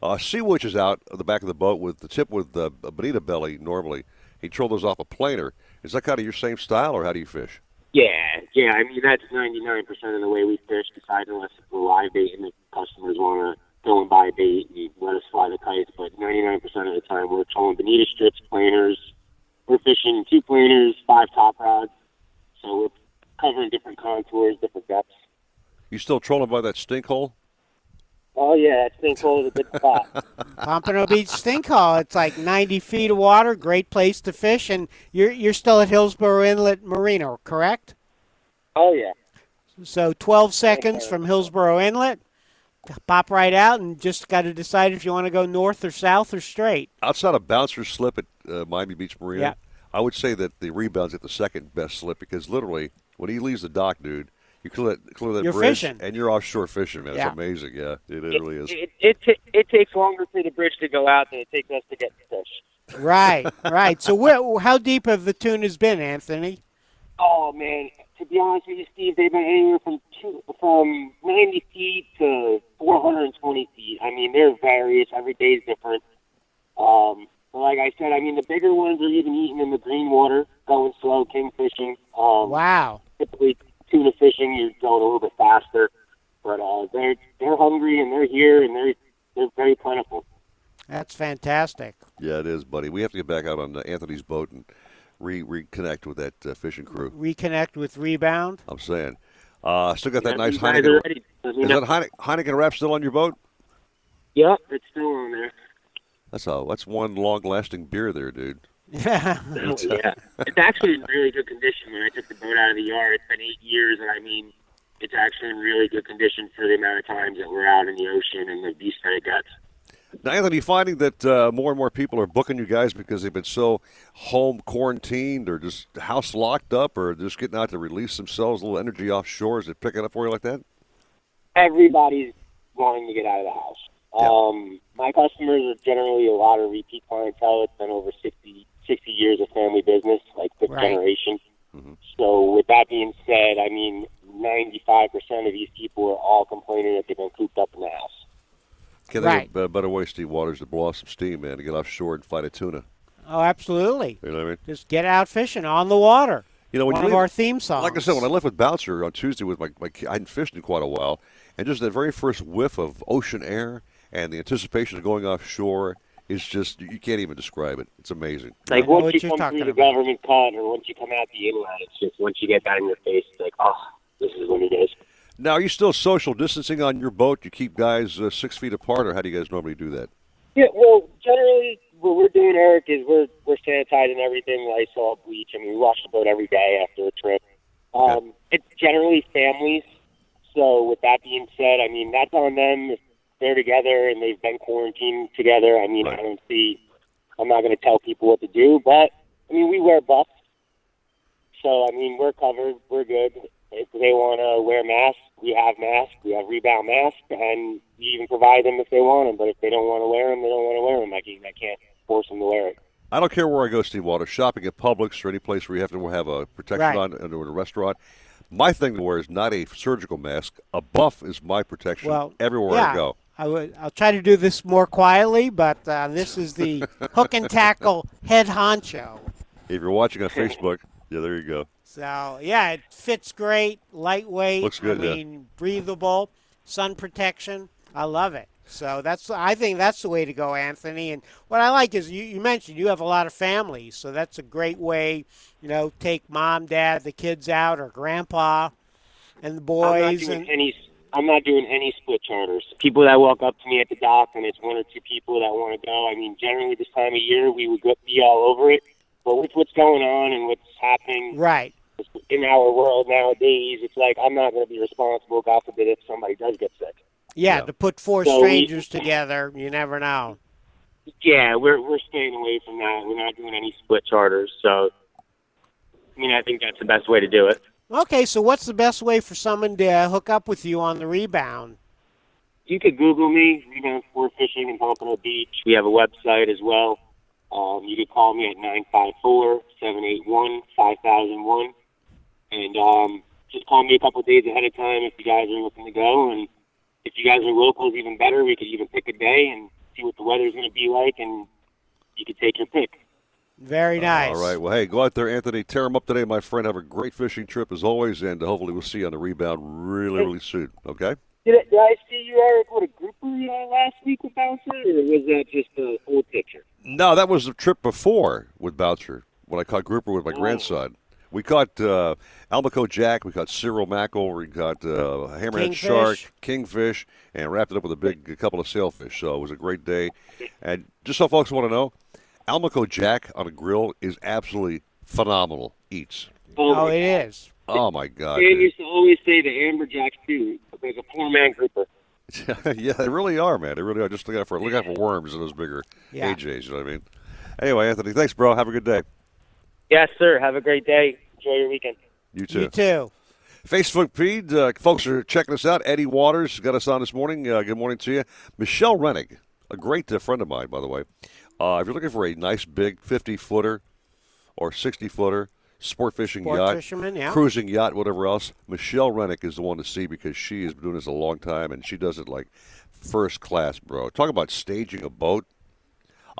Speaker 4: uh, sea witches out of the back of the boat with the tip with uh, a bonita belly normally. He'd troll those off a planer. Is that kind of your same style, or how do you fish?
Speaker 28: Yeah, yeah. I mean, that's 99% of the way we fish, besides unless it's a live bait and the customers want to go and buy bait and let us fly the kites. But 99% of the time, we're trolling bonita strips, planers. We're fishing two planers, five top rods. So we're covering different contours, different depths.
Speaker 4: You still trolling by that stink hole?
Speaker 28: Oh, yeah, that stink hole is a good spot.
Speaker 5: Pompano Beach Stink Hole. It's like 90 feet of water. Great place to fish, and you're you're still at Hillsborough Inlet Marina, correct?
Speaker 28: oh, yeah.
Speaker 5: So 12 seconds from Hillsborough Inlet. Pop right out, and just got to decide if you want to go north or south or straight.
Speaker 4: outside of bouncer slip at uh, Miami Beach Marina,
Speaker 5: Yeah.
Speaker 4: I would say that the rebounds at the second best slip because literally when he leaves the dock, dude, you clear that, clear that
Speaker 5: You're
Speaker 4: bridge
Speaker 5: fishing.
Speaker 4: and you're offshore fishing, man.
Speaker 28: Yeah.
Speaker 4: It's amazing. Yeah, it, it really is.
Speaker 28: It, it, it, it takes longer for the bridge to go out than it takes us to get the fish.
Speaker 5: Right, right. So where, how deep have the tunas been, Anthony?
Speaker 28: Oh man, to be honest with you, Steve, they've been anywhere from two, from 90 feet to 420 feet. I mean, they're various. Every day is different. Um, but like I said, I mean, the bigger ones are even eating in the green water, going slow, king fishing. Um,
Speaker 5: wow.
Speaker 28: Typically, tuna fishing, you're going a little bit faster. But uh, they're they're hungry and they're here and they're they're very plentiful.
Speaker 5: That's fantastic.
Speaker 4: Yeah, it is, buddy. We have to get back out on uh, Anthony's boat and re reconnect with that uh, fishing crew.
Speaker 5: Reconnect with Rebound.
Speaker 4: I'm saying. Uh, still got that
Speaker 28: Yeah,
Speaker 4: nice
Speaker 28: you guys
Speaker 4: Heineken.
Speaker 28: ready.
Speaker 4: Is
Speaker 28: know.
Speaker 4: that Heine- Heineken wrap still on your boat?
Speaker 28: Yep, it's still on there.
Speaker 4: That's a, that's one long lasting beer there, dude.
Speaker 28: Oh, yeah, it's actually in really good condition. When I took the boat out of the yard, it's been eight years, and I mean, it's actually in really good condition for the amount of times that we're out in the ocean and the beast that it gets.
Speaker 4: Now, Anthony, you finding that uh, more and more people are booking you guys because they've been so home quarantined or just house locked up or just getting out to release themselves, a little energy offshore? Is it picking up for you like that?
Speaker 28: Everybody's wanting to get out of the house. Um, my customers are generally a lot of repeat clientele. It's been over 60, 60 years of family business, like fifth
Speaker 5: Right.
Speaker 28: generation. So, with that being said, I mean, 95% of these people are all complaining that they've been cooped up in the house.
Speaker 4: Can
Speaker 5: Right.
Speaker 4: Uh, they a better way, Steve Waters, to blow off some steam, man, to get offshore and fight a tuna?
Speaker 5: Oh, absolutely.
Speaker 4: You know what I mean?
Speaker 5: Just get out fishing on the water.
Speaker 4: You know, when
Speaker 5: One
Speaker 4: you
Speaker 5: of
Speaker 4: leave-
Speaker 5: our theme songs.
Speaker 4: Like I said, when I left with Bouncer on Tuesday with my, my ki- I hadn't fished in quite a while, and just that very first whiff of ocean air and the anticipation of going offshore is just you can't even describe it. It's amazing.
Speaker 28: Like once
Speaker 5: what
Speaker 28: you come through the
Speaker 5: about.
Speaker 28: government cut or once you come out the inlet, it's just once you get that in your face, it's like, oh, this is what it is.
Speaker 4: Now, are you still social distancing on your boat? You keep guys uh, six feet apart, or how do you guys normally do that?
Speaker 28: Yeah, well, generally what we're doing, Eric, is we're we're sanitizing everything, Lysol, bleach. I mean, we wash the boat every day after a trip. Um, It's generally families. So with that being said, I mean that's on them. If they're together and they've been quarantined together, I mean I don't see. I'm not going to tell people what to do, but I mean we wear buffs. So I mean we're covered. We're good. If they want to wear masks, we have masks. We have rebound masks, and we even provide them if they want them. But if they don't want to wear them, they don't want to wear them. I can't, I can't force them to wear it.
Speaker 4: I don't care where I go, Steve Waters, shopping at Publix or any place where you have to have a protection
Speaker 28: Right.
Speaker 4: on or in a restaurant. My thing to wear is not a surgical mask. A buff is my protection
Speaker 5: Well,
Speaker 4: everywhere
Speaker 5: yeah,
Speaker 4: I go.
Speaker 5: I would. I'll try to do this more quietly, but uh, this is the hook and tackle head honcho.
Speaker 4: If you're watching on Facebook, yeah, there you go.
Speaker 5: So yeah, it fits great, lightweight.
Speaker 4: Looks good,
Speaker 5: I
Speaker 4: yeah.
Speaker 5: mean, breathable, sun protection. I love it. So that's I think that's the way to go, Anthony. And what I like is you, you mentioned you have a lot of families, so that's a great way. You know, take mom, dad, the kids out, or grandpa, and the boys.
Speaker 28: I'm not
Speaker 5: boys.
Speaker 28: doing
Speaker 5: And
Speaker 28: any. I'm not doing any split charters. People that walk up to me at the dock and it's one or two people that want to go. I mean, generally this time of year we would be all over it. But with what's going on and what's happening
Speaker 5: right.
Speaker 28: In our world nowadays, it's like I'm not going to be responsible. God forbid if somebody does get sick.
Speaker 5: yeah, to put four
Speaker 28: So we-
Speaker 5: strangers together, you never know.
Speaker 28: Yeah, we're we're staying away from that. We're not doing any split charters. So, I mean, I think that's the best way to do it.
Speaker 5: Okay, so what's the best way for someone to hook up with you on the rebound?
Speaker 28: You could Google me, Rebound Sport Fishing in Pompano Beach. We have a website as well. Um, you could call me at nine five four seven eight one five thousand one, and um, just call me a couple of days ahead of time if you guys are looking to go. And if you guys are locals, even better. We could even pick a day and see what the weather's going to be like, and you could take your pick.
Speaker 5: Very nice.
Speaker 4: All right. Well, hey, go out there, Anthony. Tear them up today, my friend. Have a great fishing trip as always, and uh, hopefully we'll see you on the rebound really, really soon. Okay?
Speaker 28: Did, I- did I see you, Eric, with a grouper you uh, last week with Bouncer, or was that just a old picture?
Speaker 4: No, that was the trip before with Bouncer when I caught grouper with my grandson. We caught uh, Almaco Jack, we caught Cero Mackerel, we caught uh, Hammerhead
Speaker 5: Kingfish.
Speaker 4: Shark, Kingfish, and wrapped it up with a big a couple of sailfish. So it was a great day. And just so folks want to know, Almaco Jack on a grill is absolutely phenomenal. Eats.
Speaker 5: Oh, it is.
Speaker 4: Oh my God!
Speaker 28: Dan used to always say the amberjack too. There's a poor man grouper.
Speaker 4: yeah, they really are, man. They really are. Just look out for look out for worms in those bigger
Speaker 28: Yeah.
Speaker 4: AJs. You know what I mean? Anyway, Anthony, thanks, bro. Have a good day.
Speaker 28: Yes, sir. Have a great day. Enjoy your weekend.
Speaker 4: You too.
Speaker 5: You too.
Speaker 4: Facebook feed, uh, folks are checking us out. Eddie Waters got us on this morning. Uh, good morning to you. Michelle Rennick, a great uh, friend of mine, by the way. Uh, if you're looking for a nice big 50 footer or 60 footer sport fishing
Speaker 5: Sport
Speaker 4: yacht,
Speaker 5: fisherman, yeah.
Speaker 4: cruising yacht, whatever else, Michelle Rennick is the one to see because she has been doing this a long time and she does it like first class, bro. Talk about staging a boat.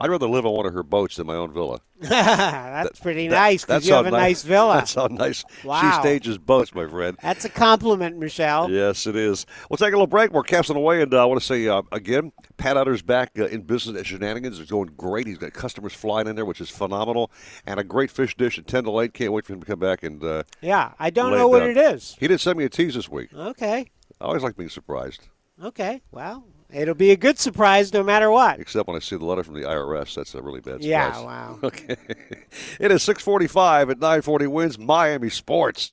Speaker 4: I'd rather live on one of her boats than my own villa.
Speaker 5: that's pretty
Speaker 4: That-
Speaker 5: nice because you have a
Speaker 4: ni-
Speaker 5: nice villa.
Speaker 4: That's how nice
Speaker 5: Wow.
Speaker 4: she stages boats, my friend.
Speaker 5: That's a compliment, Michelle.
Speaker 4: Yes, it is. We'll take a little break. We're casting away, and uh, I want to say uh, again, Pat Utter's back uh, in business at Shenanigans. It's going great. He's got customers flying in there, which is phenomenal, and a great fish dish at ten to eight. Can't wait for him to come back and. Uh,
Speaker 5: Yeah, I don't know what
Speaker 4: down.
Speaker 5: it is.
Speaker 4: He did send me a tease this week.
Speaker 5: Okay.
Speaker 4: I always like being surprised,
Speaker 5: Okay. Well, it'll be a good surprise no matter what.
Speaker 4: except when I see the letter from the IRS. That's a really bad surprise.
Speaker 5: Yeah, wow.
Speaker 4: Okay. it is six forty-five at nine forty. WINZ Miami Sports.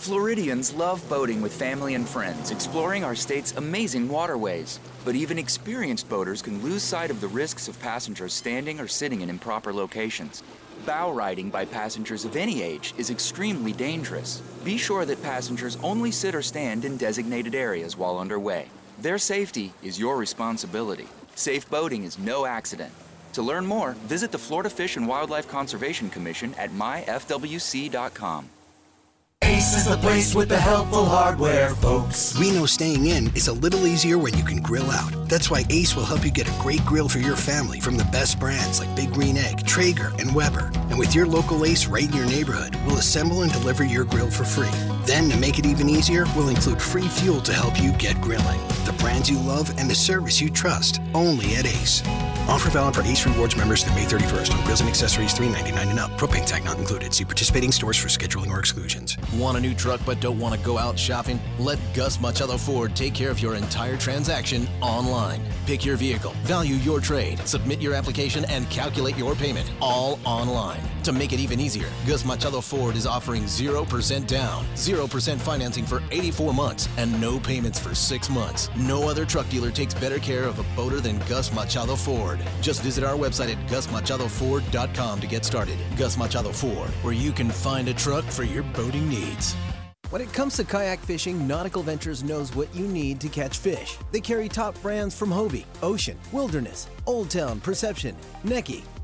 Speaker 27: Floridians love boating with family and friends, exploring our state's amazing waterways. But even experienced boaters can lose sight of the risks of passengers standing or sitting in improper locations. Bow riding by passengers of any age is extremely dangerous. Be sure that passengers only sit or stand in designated areas while underway. Their safety is your responsibility. Safe boating is no accident. To learn more, visit the Florida Fish and Wildlife Conservation Commission at myfwc.com.
Speaker 18: Ace is the place with the helpful hardware, folks.
Speaker 29: We know staying in is a little easier when you can grill out. That's why Ace will help you get a great grill for your family from the best brands like Big Green Egg, Traeger, and Weber. And with your local Ace right in your neighborhood, we'll assemble and deliver your grill for free. Then, to make it even easier, we'll include free fuel to help you get grilling. The brands you love and the service you trust, only at Ace. Offer valid for Ace Rewards members through May 31st on grills and accessories $3.99 and up. Propane tank not included. See participating stores for scheduling or exclusions.
Speaker 8: Want a new truck but don't want to go out shopping? Let Gus Machado Ford take care of your entire transaction online. Pick your vehicle, value your trade, submit your application, and calculate your payment all online. To make it even easier, Gus Machado Ford is offering 0% down, 0% financing for 84 months, and no payments for 6 months. No other truck dealer takes better care of a boater than Gus Machado Ford. Just visit our website at gusmachadoford.com to get started. Gus Machado Ford, where you can find a truck for your boating needs.
Speaker 16: When it comes to kayak fishing, Nautical Ventures knows what you need to catch fish. They carry top brands from Hobie, Ocean, Wilderness, Old Town, Perception, Necky,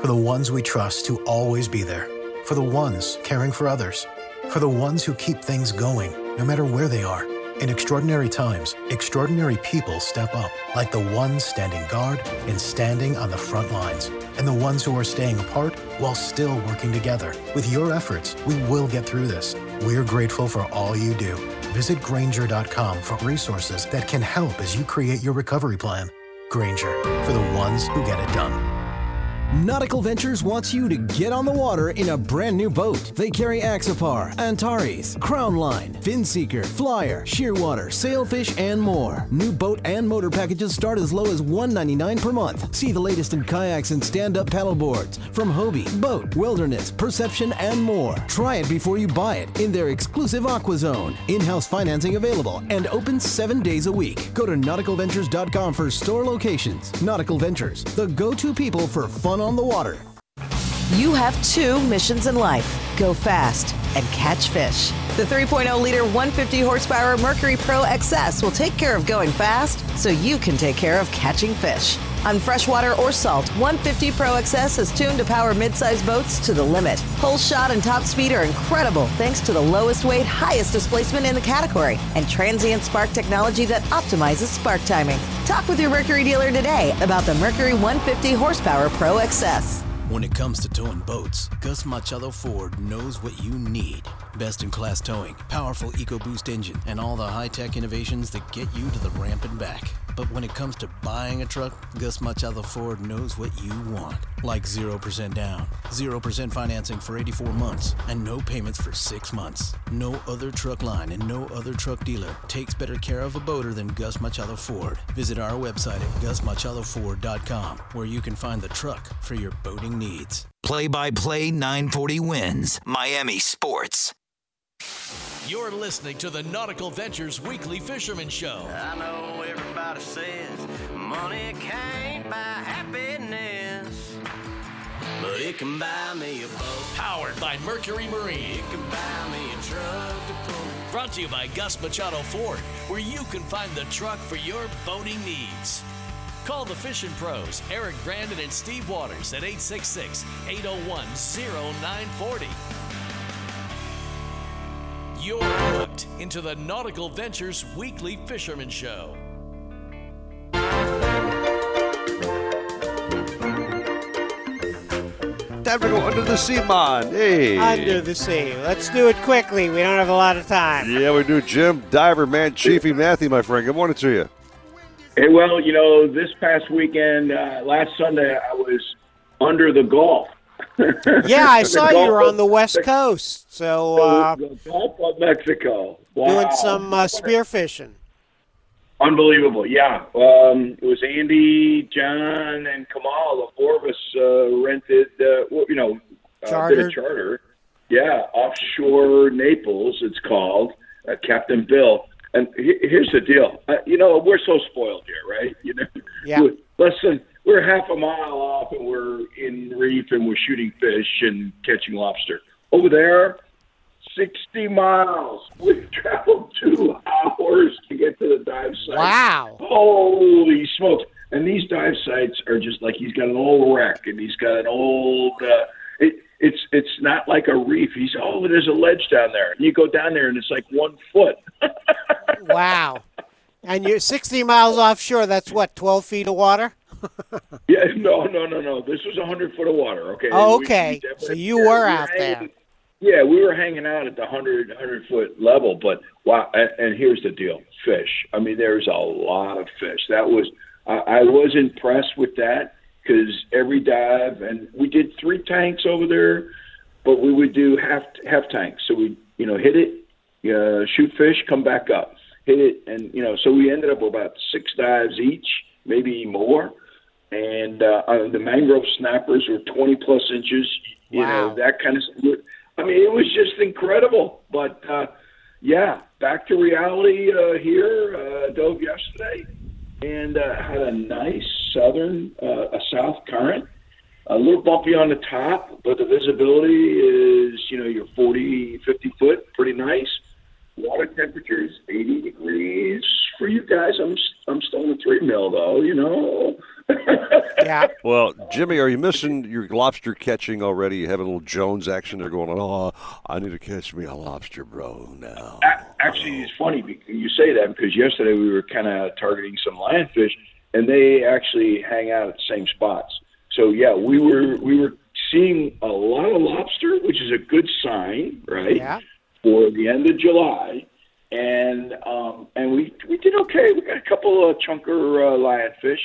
Speaker 14: For the ones we trust to always be there. For the ones caring for others. For the ones who keep things going, no matter where they are. In extraordinary times, extraordinary people step up, like the ones standing guard and standing on the front lines, and the ones who are staying apart while still working together. With your efforts, we will get through this. We're grateful for all you do. Visit Grainger.com for resources that can help as you create your recovery plan. Grainger, for the ones who get it done.
Speaker 16: Nautical Ventures wants you to get on the water in a brand new boat. They carry Axopar, Antares, Crownline, Finseeker, Flyer, Shearwater, Sailfish, and more. New boat and motor packages start as low as 199 per month. See the latest in kayaks and stand-up paddleboards from Hobie, BOTE, Wilderness, Perception, and more. Try it before you buy it in their exclusive Aqua Zone. In-house financing available and open seven days a week. Go to nauticalventures.com for store locations. Nautical Ventures, the go-to people for fun on the water.
Speaker 30: You have two missions in life go fast and catch fish. The 3.0 liter 150 horsepower Mercury Pro XS will take care of going fast so you can take care of catching fish. On freshwater or salt, 150 Pro XS is tuned to power midsize boats to the limit. Hole shot and top speed are incredible thanks to the lowest weight, highest displacement in the category and transient spark technology that optimizes spark timing. Talk with your Mercury dealer today about the Mercury 150 horsepower Pro XS.
Speaker 16: When it comes to towing boats, Gus Machado Ford knows what you need. Best in class towing, powerful EcoBoost engine, and all the high tech innovations that get you to the ramp and back. But when it comes to buying a truck, Gus Machado Ford knows what you want. Like 0% down, 0% financing for 84 months, and no payments for 6 months. No other truck line and no other truck dealer takes better care of a boater than Gus Machado Ford. Visit our website at gusmachadoford.com where you can find the truck for your boating needs.
Speaker 17: Play by play 940 WINZ. Miami Sports.
Speaker 1: You're listening to the Nautical Ventures Weekly Fisherman Show.
Speaker 18: I know everybody says money can't buy happiness, but it can buy me a boat.
Speaker 1: Powered by Mercury Marine.
Speaker 18: It can buy me a truck to pull.
Speaker 1: Brought to you by Gus Machado Ford, where you can find the truck for your boating needs. Call the fishing pros, Eric Brandon and Steve Waters at 866 801 0940. You're hooked into the Nautical Ventures Weekly Fisherman Show.
Speaker 4: Time to go under the sea, man. Hey.
Speaker 5: Under the sea. Let's do it quickly. We don't have a lot of time.
Speaker 4: Yeah, we do. Jim, diver, man, Chiefy Matthew, my friend. Good morning to you.
Speaker 31: Hey, well, you know, this past weekend, uh, last Sunday, I was under the Gulf.
Speaker 5: Yeah, I saw you were on the West Coast. So, uh,
Speaker 31: the Gulf of Mexico. Wow.
Speaker 5: doing some uh, spear fishing.
Speaker 31: Unbelievable, yeah. Um, it was Andy, John, and Kamal. The four of us uh, rented, uh, well, you know, uh, did a charter. Yeah, offshore Naples, it's called. Uh, Captain Bill. And he- here's the deal. Uh, you know, we're so spoiled here, right? You know,
Speaker 5: Yeah.
Speaker 31: we're half a mile off, and we're in reef, and we're shooting fish and catching lobster. Over there, 60 miles. We've traveled two hours to get to the dive site.
Speaker 5: Wow.
Speaker 31: Holy smokes. And these dive sites are just like he's got an old wreck and he's got an old. Uh, it, it's it's not like a reef. He's oh, there's a ledge down there. And you go down there and it's like one foot.
Speaker 5: Wow. And you're 60 miles offshore. That's what, 12 feet of water?
Speaker 31: Yeah, no, no, no, no. This was a hundred foot of water. Okay.
Speaker 5: Oh, okay.
Speaker 31: we definitely-
Speaker 5: So you
Speaker 31: yeah,
Speaker 5: were
Speaker 31: we
Speaker 5: out there.
Speaker 31: hanging- Yeah, we were hanging out at the 100, 100 foot level, but wow! And, and here's the deal: fish. I mean, there's a lot of fish. That was I, I was impressed with that because every dive, and we did three tanks over there, but we would do half half tanks. So we, you know, hit it, uh, shoot fish, come back up, hit it, and you know, so we ended up with about six dives each, maybe more. And uh, uh, the mangrove snappers were 20 plus inches. You know, that kind of. I mean, it was just incredible. But uh, yeah, back to reality uh, here. Uh, dove yesterday and uh, had a nice southern, uh, a south current. A little bumpy on the top, but the visibility is, you know, you're 40, 50 foot, pretty nice. Water temperature is 80 degrees for you guys. I'm I'm still in the three mil though, you know.
Speaker 5: Yeah.
Speaker 4: Well, Jimmy, are you missing your lobster catching already? You having a little Jones action there going? Oh, I need to catch me a lobster, bro, now.
Speaker 31: Actually, it's funny because you say that because yesterday we were kind of targeting some lionfish, and they actually hang out at the same spots. So yeah, we were we were seeing a lot of lobster, which is a good sign, right?
Speaker 5: Yeah.
Speaker 31: For the end of July, and um, and we we did okay. We got a couple of chunker uh, lionfish.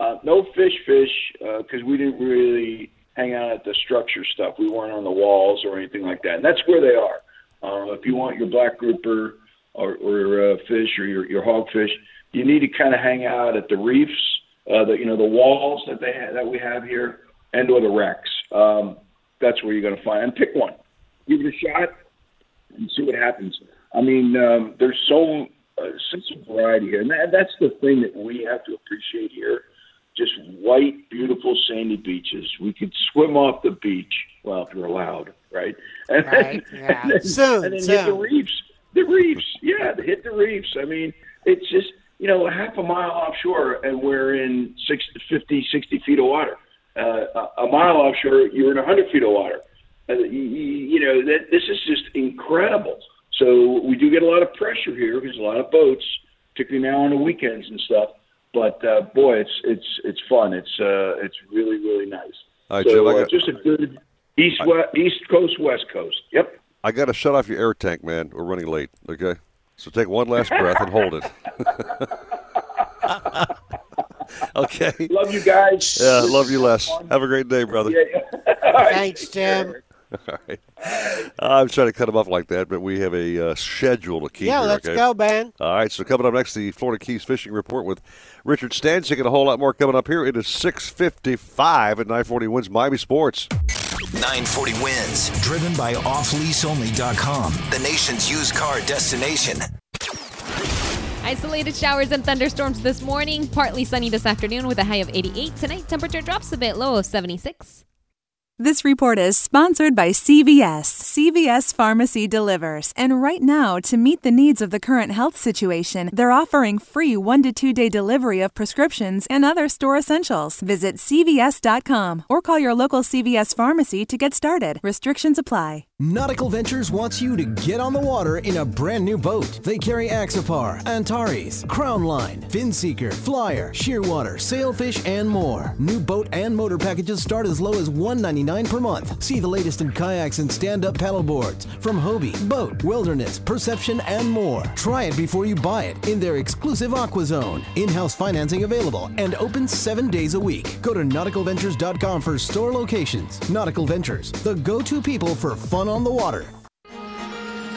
Speaker 31: Uh, no fish, fish, because we didn't really hang out at the structure stuff. We weren't on the walls or anything like that. And that's where they are. Uh, if you want your black grouper or, or uh, fish or your, your hogfish, you need to kind of hang out at the reefs, uh, the you know the walls that they ha- that we have here, and or the wrecks. Um, that's where you're going to find and pick one. Give it a shot and see what happens. I mean, um, there's so uh, such a variety here, and that, that's the thing that we have to appreciate here. Just white, beautiful, sandy beaches. We could swim off the beach, well, if you're allowed, right? And
Speaker 5: Right,
Speaker 31: then,
Speaker 5: yeah.
Speaker 31: and then,
Speaker 5: Soon,
Speaker 31: and then hit the reefs. The reefs, yeah, the hit the reefs. I mean, it's just you know half a mile offshore, and we're in 60, 50, 60 feet of water. Uh, a a mile offshore, you're in 100 feet of water. Uh, you, you know that this is just incredible. So we do get a lot of pressure here because a lot of boats, particularly now on the weekends and stuff. But uh, boy, it's it's it's fun. It's uh, it's really really nice.
Speaker 4: All right,
Speaker 31: so
Speaker 4: Jim, I
Speaker 31: uh,
Speaker 4: got-
Speaker 31: just a good east west, east coast, west coast. Yep.
Speaker 4: I got to shut off your air tank, man. We're running late. Okay, so take one last breath and hold it. okay.
Speaker 31: Love you guys.
Speaker 4: Yeah, love you, Les. Have a great day, brother. Yeah.
Speaker 5: Thanks, Jim.
Speaker 4: All right. I'm trying to cut him off like that, but we have a uh, schedule to keep.
Speaker 5: Yeah,
Speaker 4: here,
Speaker 5: let's
Speaker 4: okay?
Speaker 5: go, Ben.
Speaker 4: All right, so coming up next, the Florida Keys Fishing Report with Richard Stanczyk and a whole lot more coming up here. It is 6.55 at 940 WINZ Miami Sports.
Speaker 17: 940 WINZ, driven by offleaseonly.com, the nation's used car destination.
Speaker 32: Isolated showers and thunderstorms this morning. Partly sunny this afternoon with a high of 88. Tonight, temperature drops a bit, low of 76.
Speaker 21: This report is sponsored by CVS. CVS Pharmacy delivers. And right now, to meet the needs of the current health situation, they're offering free one to two day delivery of prescriptions and other store essentials. Visit CVS.com or call your local CVS pharmacy to get started. Restrictions apply.
Speaker 16: Nautical Ventures wants you to get on the water in a brand new boat. They carry Axopar, Antares, Crownline, Finseeker, Flyer, Shearwater, Sailfish, and more. New boat and motor packages start as low as $199 per month. See the latest in kayaks and stand-up paddleboards from Hobie, BOTE, Wilderness, Perception, and more. Try it before you buy it in their exclusive Aqua Zone. In-house financing available and open seven days a week. Go to nauticalventures.com for store locations. Nautical Ventures, the go-to people for fun on the water.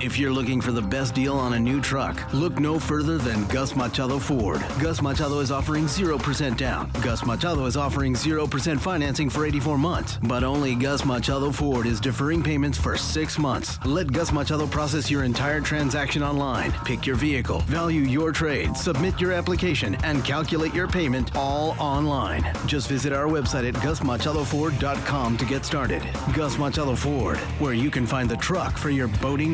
Speaker 16: If you're looking for the best deal on a new truck, look no further than Gus Machado Ford. Gus Machado is offering 0% down. Gus Machado is offering 0% financing for 84 months. But only Gus Machado Ford is deferring payments for six months. Let Gus Machado process your entire transaction online. Pick your vehicle, value your trade, submit your application, and calculate your payment all online. Just visit our website at gusmachadoford.com to get started. Gus Machado Ford, where you can find the truck for your boating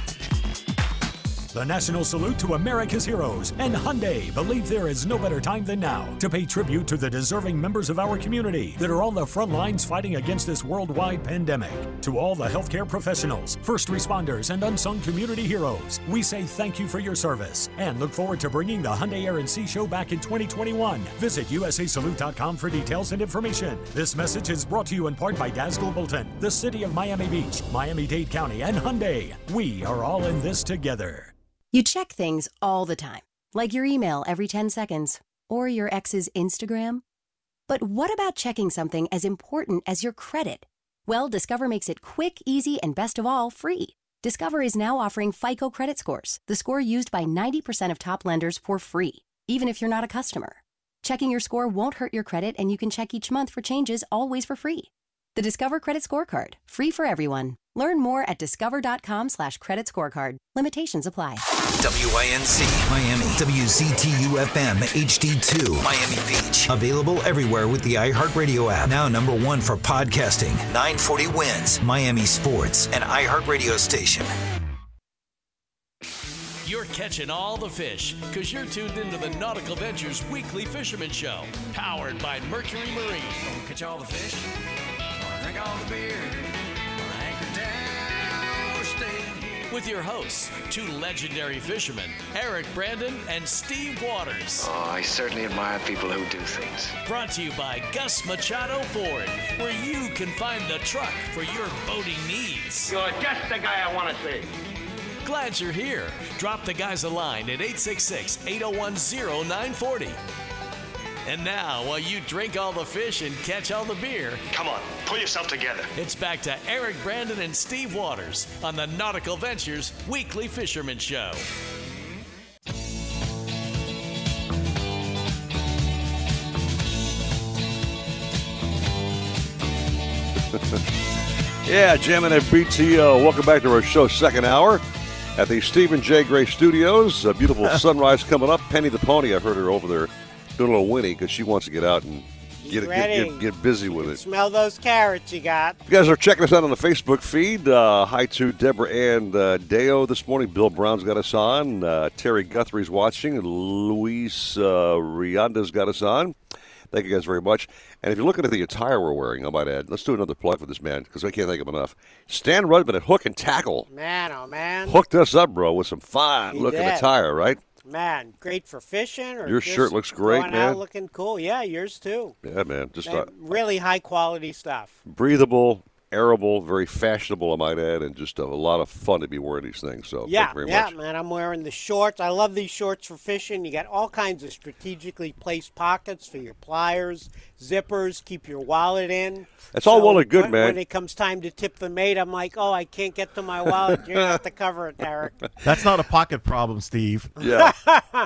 Speaker 26: The national salute to America's heroes and Hyundai believe there is no better time than now to pay tribute to the deserving members of our community that are on the front lines fighting against this worldwide pandemic. To all the healthcare professionals, first responders, and unsung community heroes, we say thank you for your service and look forward to bringing the Hyundai Air and Sea Show back in 2021. Visit usasalute.com for details and information. This message is brought to you in part by Dazzle Bolton, the city of Miami Beach, Miami-Dade County, and Hyundai. We are all in this together.
Speaker 33: You check things all the time, like your email every 10 seconds or your ex's Instagram. But what about checking something as important as your credit? Well, Discover makes it quick, easy, and best of all, free. Discover is now offering FICO credit scores, the score used by 90% of top lenders for free, even if you're not a customer. Checking your score won't hurt your credit, and you can check each month for changes always for free. The Discover Credit Scorecard, free for everyone. Learn more at discover.com slash credit scorecard. Limitations apply.
Speaker 17: WINZ Miami, WCTU FM HD2 Miami Beach. Available everywhere with the iHeartRadio app. Now number one for podcasting. 940 WINZ Miami Sports and iHeartRadio station.
Speaker 1: You're catching all the fish because you're tuned into the Nautical Ventures Weekly Fisherman Show, powered by Mercury Marine.
Speaker 18: Catch all the fish, drink all the beer,
Speaker 1: With your hosts, two legendary fishermen, Eric Brandon and Steve Waters.
Speaker 34: Oh, I certainly admire people who do things.
Speaker 1: Brought to you by Gus Machado Ford, where you can find the truck for your boating needs.
Speaker 35: You're just the guy I want to see.
Speaker 1: Glad you're here. Drop the guys a line at 866 801 0940. And now, while you drink all the fish and catch all the beer,
Speaker 34: Come on, pull yourself together.
Speaker 1: it's back to Eric Brandon and Steve Waters on the Nautical Ventures Weekly Fisherman Show.
Speaker 4: Yeah, jamming at BTO. Welcome back to our show, second hour at the Stephen J. Gray Studios. A beautiful sunrise coming up. Penny the Pony, I've heard her over there doing a little whinny because she wants to get out and get, get, get, get busy with it.
Speaker 5: Smell those carrots you got.
Speaker 4: If you guys are checking us out on the Facebook feed, uh, hi to Deborah and uh, Deo this morning. Bill Brown's got us on. Uh, Terry Guthrie's watching. Luis uh, Rionda's got us on. Thank you guys very much. And if you're looking at the attire we're wearing, I might add, let's do another plug for this man because I can't thank him enough. Stan Rudman at Hook and Tackle
Speaker 5: Man, oh man.
Speaker 4: hooked us up, bro, with some fine
Speaker 5: He
Speaker 4: looking
Speaker 5: did.
Speaker 4: attire, right?
Speaker 5: Man, great for fishing. Or
Speaker 4: Your shirt looks great, man.
Speaker 5: Looking cool. Yeah, yours too.
Speaker 4: Yeah, man. Just uh,
Speaker 5: really high quality stuff.
Speaker 4: breathable, airable, very fashionable, I might add, and just a, lot of fun to be wearing these things. So
Speaker 5: yeah,
Speaker 4: thank you very
Speaker 5: yeah,
Speaker 4: much.
Speaker 5: man. I'm wearing the shorts. I love these shorts for fishing. You got all kinds of strategically placed pockets for your pliers, zippers, keep your wallet in.
Speaker 4: It's all well and good,
Speaker 5: when,
Speaker 4: man.
Speaker 5: When it comes time to tip the mate, I'm like, oh, I can't get to my wallet. You're gonna have to cover it, Derek.
Speaker 36: That's not a pocket problem, Steve.
Speaker 4: Yeah.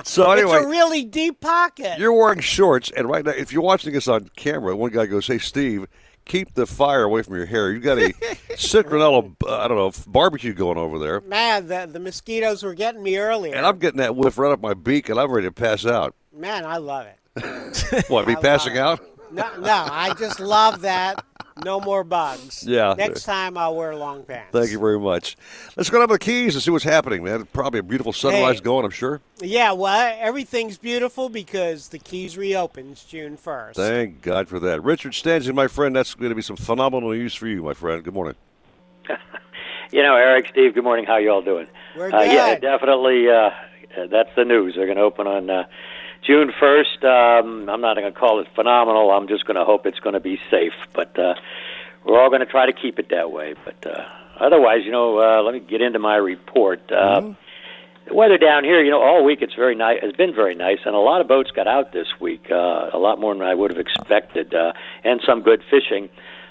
Speaker 4: so anyway,
Speaker 5: it's a really deep pocket.
Speaker 4: You're wearing shorts, and right now, if you're watching us on camera, one guy goes, "Hey, Steve, keep the fire away from your hair. You got a citronella, uh, I don't know, barbecue going over there,
Speaker 5: Man, the, the mosquitoes were getting me earlier.
Speaker 4: and I'm getting that whiff right up my beak, and I'm ready to pass out.
Speaker 5: Man, I love it.
Speaker 4: What?
Speaker 5: I
Speaker 4: passing out?
Speaker 5: No, no, I just love that. No more bugs.
Speaker 4: Yeah.
Speaker 5: Next time I'll wear long pants.
Speaker 4: Thank you very much. Let's go down to the Keys and see what's happening, man. Probably a beautiful sunrise
Speaker 5: Hey.
Speaker 4: going, I'm sure.
Speaker 5: Yeah, well, everything's beautiful because the Keys reopens June 1st.
Speaker 4: Thank God for that. Richard Stanczyk, my friend, that's going to be some phenomenal news for you, my friend. Good morning.
Speaker 37: You know, Eric, Steve, good morning. How you all doing?
Speaker 5: We're
Speaker 37: Uh, yeah, definitely. Uh, uh, that's the news. They're going to open on uh, June 1st. Um, I'm not going to call it phenomenal. I'm just going to hope it's going to be safe. But uh, we're all going to try to keep it that way. But uh, otherwise, you know, uh, let me get into my report. Uh, The weather down here, you know, all week it's very nice. It's been very nice, and a lot of boats got out this week. Uh, a lot more than I would have expected, uh, and some good fishing.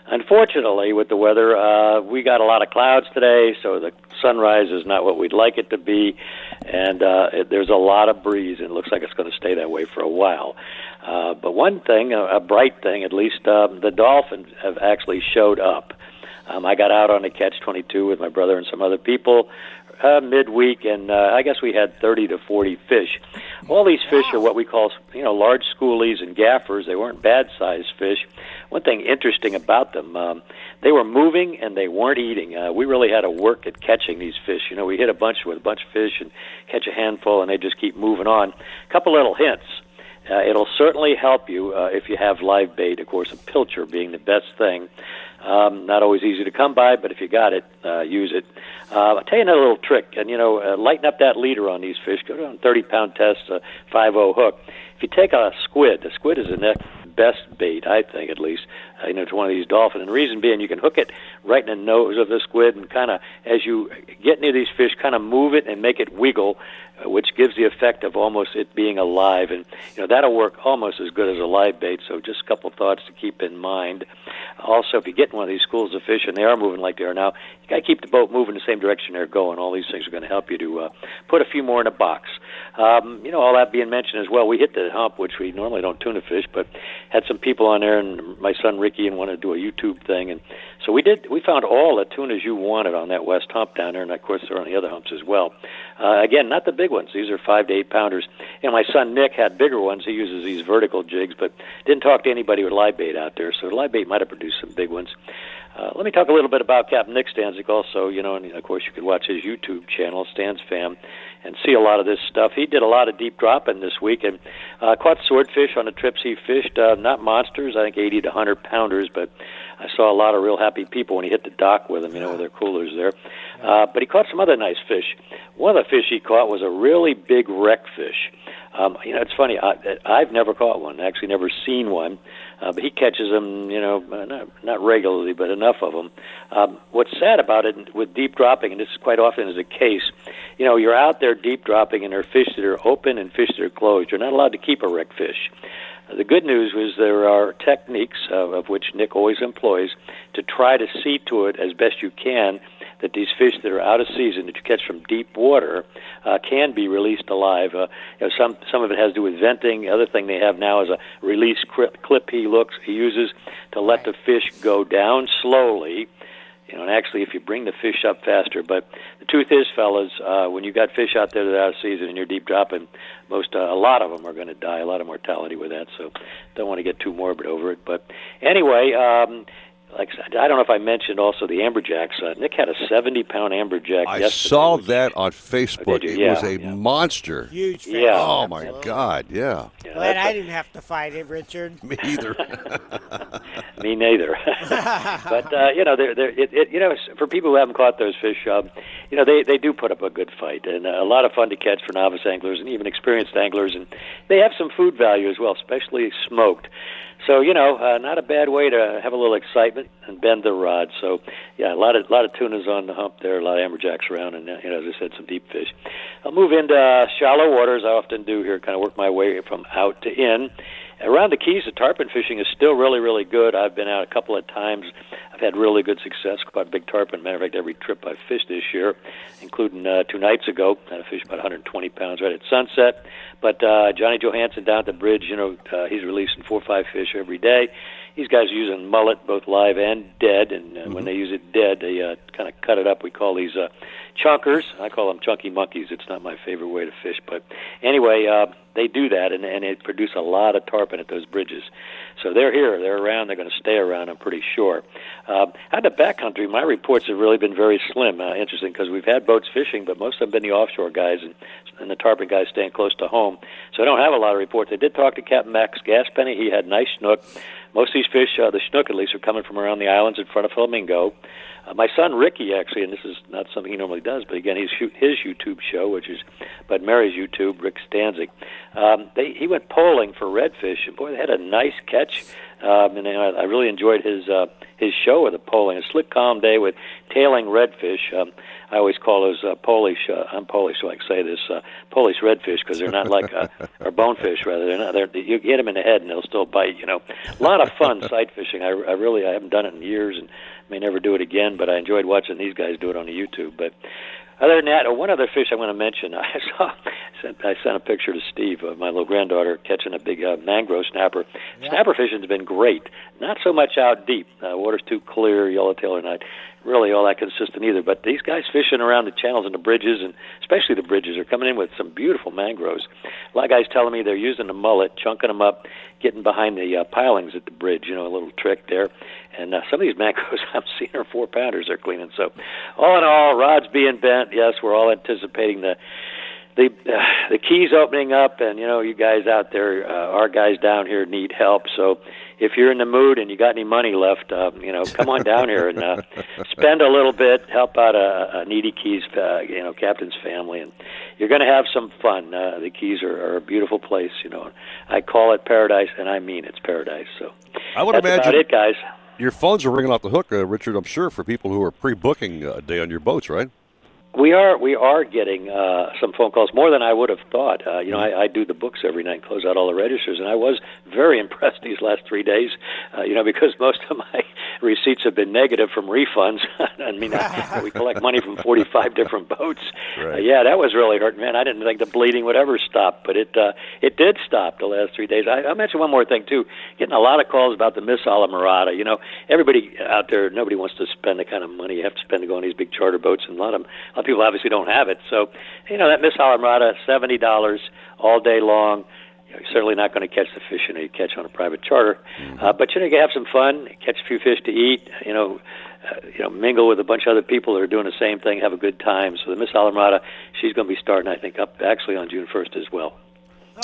Speaker 37: Unfortunately, with the weather, uh, we got a lot of clouds today, so the sunrise is not what we'd like it to be, and uh, it, there's a lot of breeze, and it looks like it's going to stay that way for a while. Uh, but one thing, a, a bright thing, at least, um, the dolphins have actually showed up. Um, I got out on a catch 22 with my brother and some other people uh, midweek, and uh, I guess we had 30 to 40 fish. All these fish are what we call, you know, large schoolies and gaffers. They weren't bad-sized fish. One thing interesting about them, um, they were moving and they weren't eating. Uh, we really had to work at catching these fish. You know, we hit a bunch with a bunch of fish and catch a handful, and they just keep moving on. A couple little hints. Uh, it'll certainly help you uh, if you have live bait. Of course, a pilcher being the best thing. Um, not always easy to come by, but if you got it, uh, use it. Uh, I'll tell you another little trick, and you know, uh, lighten up that leader on these fish. Go down 30 pound test, a 5 hook. If you take a squid, a squid is the next best bait, I think at least, uh, you know, to one of these dolphin. And the reason being, you can hook it right in the nose of the squid, and kind of as you get near these fish, kind of move it and make it wiggle, uh, which gives the effect of almost it being alive. And you know that'll work almost as good as a live bait. So just a couple thoughts to keep in mind. Also, if you get in one of these schools of fish and they are moving like they are now, you got to keep the boat moving the same direction they're going. All these things are going to help you to uh, put a few more in a box. Um, you know, all that being mentioned as well, we hit the hump, which we normally don't tuna fish, but had some people on there, and my son Ricky, and wanted to do a YouTube thing, and so we did. We found all the tunas you wanted on that west hump down there, and of course they're on the other humps as well. Uh, again, not the big ones. These are five to eight pounders. Know, my son Nick had bigger ones. He uses these vertical jigs, but didn't talk to anybody with live bait out there. So live bait might have produced some big ones. Uh, let me talk a little bit about Captain Nick Stanczyk also. You know, and of course you could watch his YouTube channel, Stan's Fam, and see a lot of this stuff. He did a lot of deep dropping this week and uh, caught swordfish on the trips he fished. Uh, not monsters, I think 80 to 100 pounders, but I saw a lot of real happy people when he hit the dock with them, you know, with their coolers there. Uh, but he caught some other nice fish. One of the fish he caught was a really big wreck fish. Um, you know, it's funny. I, I've never caught one. Actually, never seen one. Uh, but he catches them, you know, uh, not not regularly, but enough of them. Um, what's sad about it with deep dropping, and this is quite often is the case, you know, you're out there deep dropping, and there are fish that are open and fish that are closed. You're not allowed to keep a wreck fish. The good news was there are techniques, uh, of which Nick always employs, to try to see to it as best you can that these fish that are out of season that you catch from deep water uh, can be released alive. Uh, you know, some some of it has to do with venting. The other thing they have now is a release clip, clip he looks he uses to let the fish go down slowly. You know, and actually, if you bring the fish up faster, but the truth is, fellas, uh, when you got fish out there that are out of season and you're deep dropping, most uh, a lot of them are going to die. A lot of mortality with that. So, don't want to get too morbid over it. But anyway, um, like I said, I don't know if I mentioned also the amberjacks. Uh, Nick had a 70 pound amberjack.
Speaker 4: I
Speaker 37: yesterday,
Speaker 4: saw that on Facebook.
Speaker 37: you?
Speaker 4: It
Speaker 37: Yeah,
Speaker 4: was a
Speaker 37: yeah.
Speaker 4: monster.
Speaker 5: Huge fish.
Speaker 37: Yeah.
Speaker 4: Oh my God! Yeah.
Speaker 5: Glad I didn't have to fight it, Richard.
Speaker 4: Me either.
Speaker 37: Me neither. but uh, you know, they're, they're, it, it, you know, for people who haven't caught those fish, um, you know, they they do put up a good fight and uh, a lot of fun to catch for novice anglers and even experienced anglers, and they have some food value as well, especially smoked. So you know, uh, not a bad way to have a little excitement and bend the rod. So yeah, a lot of lot of tunas on the hump there, a lot of amberjacks around, and you know, as I said, some deep fish. I'll move into uh, shallow waters. I often do here, kind of work my way from out to in. Around the Keys, the tarpon fishing is still really, really good. I've been out a couple of times. I've had really good success. Caught big tarpon. Matter of fact, every trip I've fished this year, including uh, two nights ago, had a fish about 120 pounds right at sunset. But uh, Johnny Johansson down at the bridge, you know, uh, he's releasing four or five fish every day. These guys are using mullet, both live and dead, and uh, when they use it dead, they uh, kind of cut it up. We call these uh, chunkers. I call them chunky monkeys. It's not my favorite way to fish, but anyway, uh, they do that, and, and it produce a lot of tarpon at those bridges. So they're here, they're around, they're going to stay around. I'm pretty sure. Uh, out in the backcountry, my reports have really been very slim. Uh, interesting because we've had boats fishing, but most of them been the offshore guys and, and the tarpon guys staying close to home. So I don't have a lot of reports. I did talk to Captain Max Gaspenny. He had nice snook. Most of these fish, uh, the snook at least, are coming from around the islands in front of Flamingo. Uh, my son Ricky, actually, and this is not something he normally does, but again, he's shoot his YouTube show, which is Bud N' Mary's YouTube, Rick Stanczyk. Um, they, he went poling for redfish, and boy, they had a nice catch. Um, and I, I really enjoyed his uh, his show with the poling. A slick, calm day with tailing redfish. Um, I always call those uh, Polish. Uh, I'm Polish, so I can say this: uh, Polish redfish because they're not like uh, or bonefish. Rather, they're not. They're, you hit them in the head and they'll still bite. You know, a lot of fun sight fishing. I, I really I haven't done it in years and may never do it again. But I enjoyed watching these guys do it on the YouTube. But other than that, uh, one other fish I want to mention. I saw sent I sent a picture to Steve of my little granddaughter catching a big uh, mangrove snapper. Snapper fishing's been great. Not so much out deep. Uh, water's too clear. Yellowtail are not really all that consistent either. But these guys fishing around the channels and the bridges, and especially the bridges, are coming in with some beautiful mangroves. A lot of guys telling me they're using the mullet, chunking them up, getting behind the uh, pilings at the bridge. You know, a little trick there. And uh, some of these macros I'm seeing are four pounders they're cleaning. So, all in all, rods being bent. Yes, we're all anticipating the the uh, the keys opening up, and you know, you guys out there, uh, our guys down here need help. So, if you're in the mood and you got any money left, uh, you know, come on down here and uh, spend a little bit, help out a, a needy Keys, uh, you know, captain's family, and you're going to have some fun. Uh, the Keys are, are a beautiful place, you know. I call it paradise, and I mean it's paradise. So,
Speaker 4: I would
Speaker 37: that's
Speaker 4: imagine
Speaker 37: about it, guys.
Speaker 4: Your phones are ringing off the hook, uh, Richard. I'm sure for people who are pre-booking a day on your boats, right?
Speaker 37: We are we are getting uh, some phone calls more than I would have thought. Uh, you know, I, I do the books every night, and close out all the registers, and I was very impressed these last three days. Uh, you know, because most of my receipts have been negative from refunds. I mean, I, we collect money from 45 different boats. Uh, yeah, that was really hurting, man. I didn't think the bleeding would ever stop, but it uh, it did stop the last three days. I, I'll mention one more thing too. Getting a lot of calls about the Miss Islamorada. You know, everybody out there, nobody wants to spend the kind of money you have to spend to go on these big charter boats, and a lot of them, of people obviously don't have it. So, you know, that Miss Islamorada, seventy dollars all day long. You're certainly not going to catch the fish you know you catch on a private charter, uh, but you know you can have some fun, catch a few fish to eat. You know, uh, you know, mingle with a bunch of other people that are doing the same thing, have a good time. So the Miss Islamorada, she's going to be starting, I think, up actually on June 1st as well.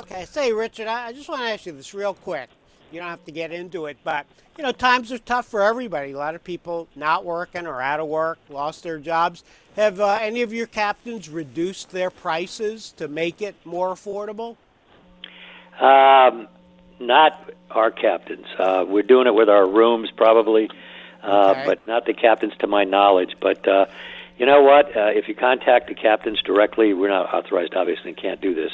Speaker 5: Okay, say, Richard, I I just want to ask you this real quick. You don't have to get into it, but you know, times are tough for everybody. A lot of people not working or out of work, lost their jobs. Have uh, any of your captains reduced their prices to make it more affordable?
Speaker 37: Um, not our captains. Uh, we're doing it with our rooms probably, uh,
Speaker 5: Okay.
Speaker 37: but not the captains to my knowledge. But uh, you know what? Uh, if you contact the captains directly, we're not authorized, obviously, and can't do this.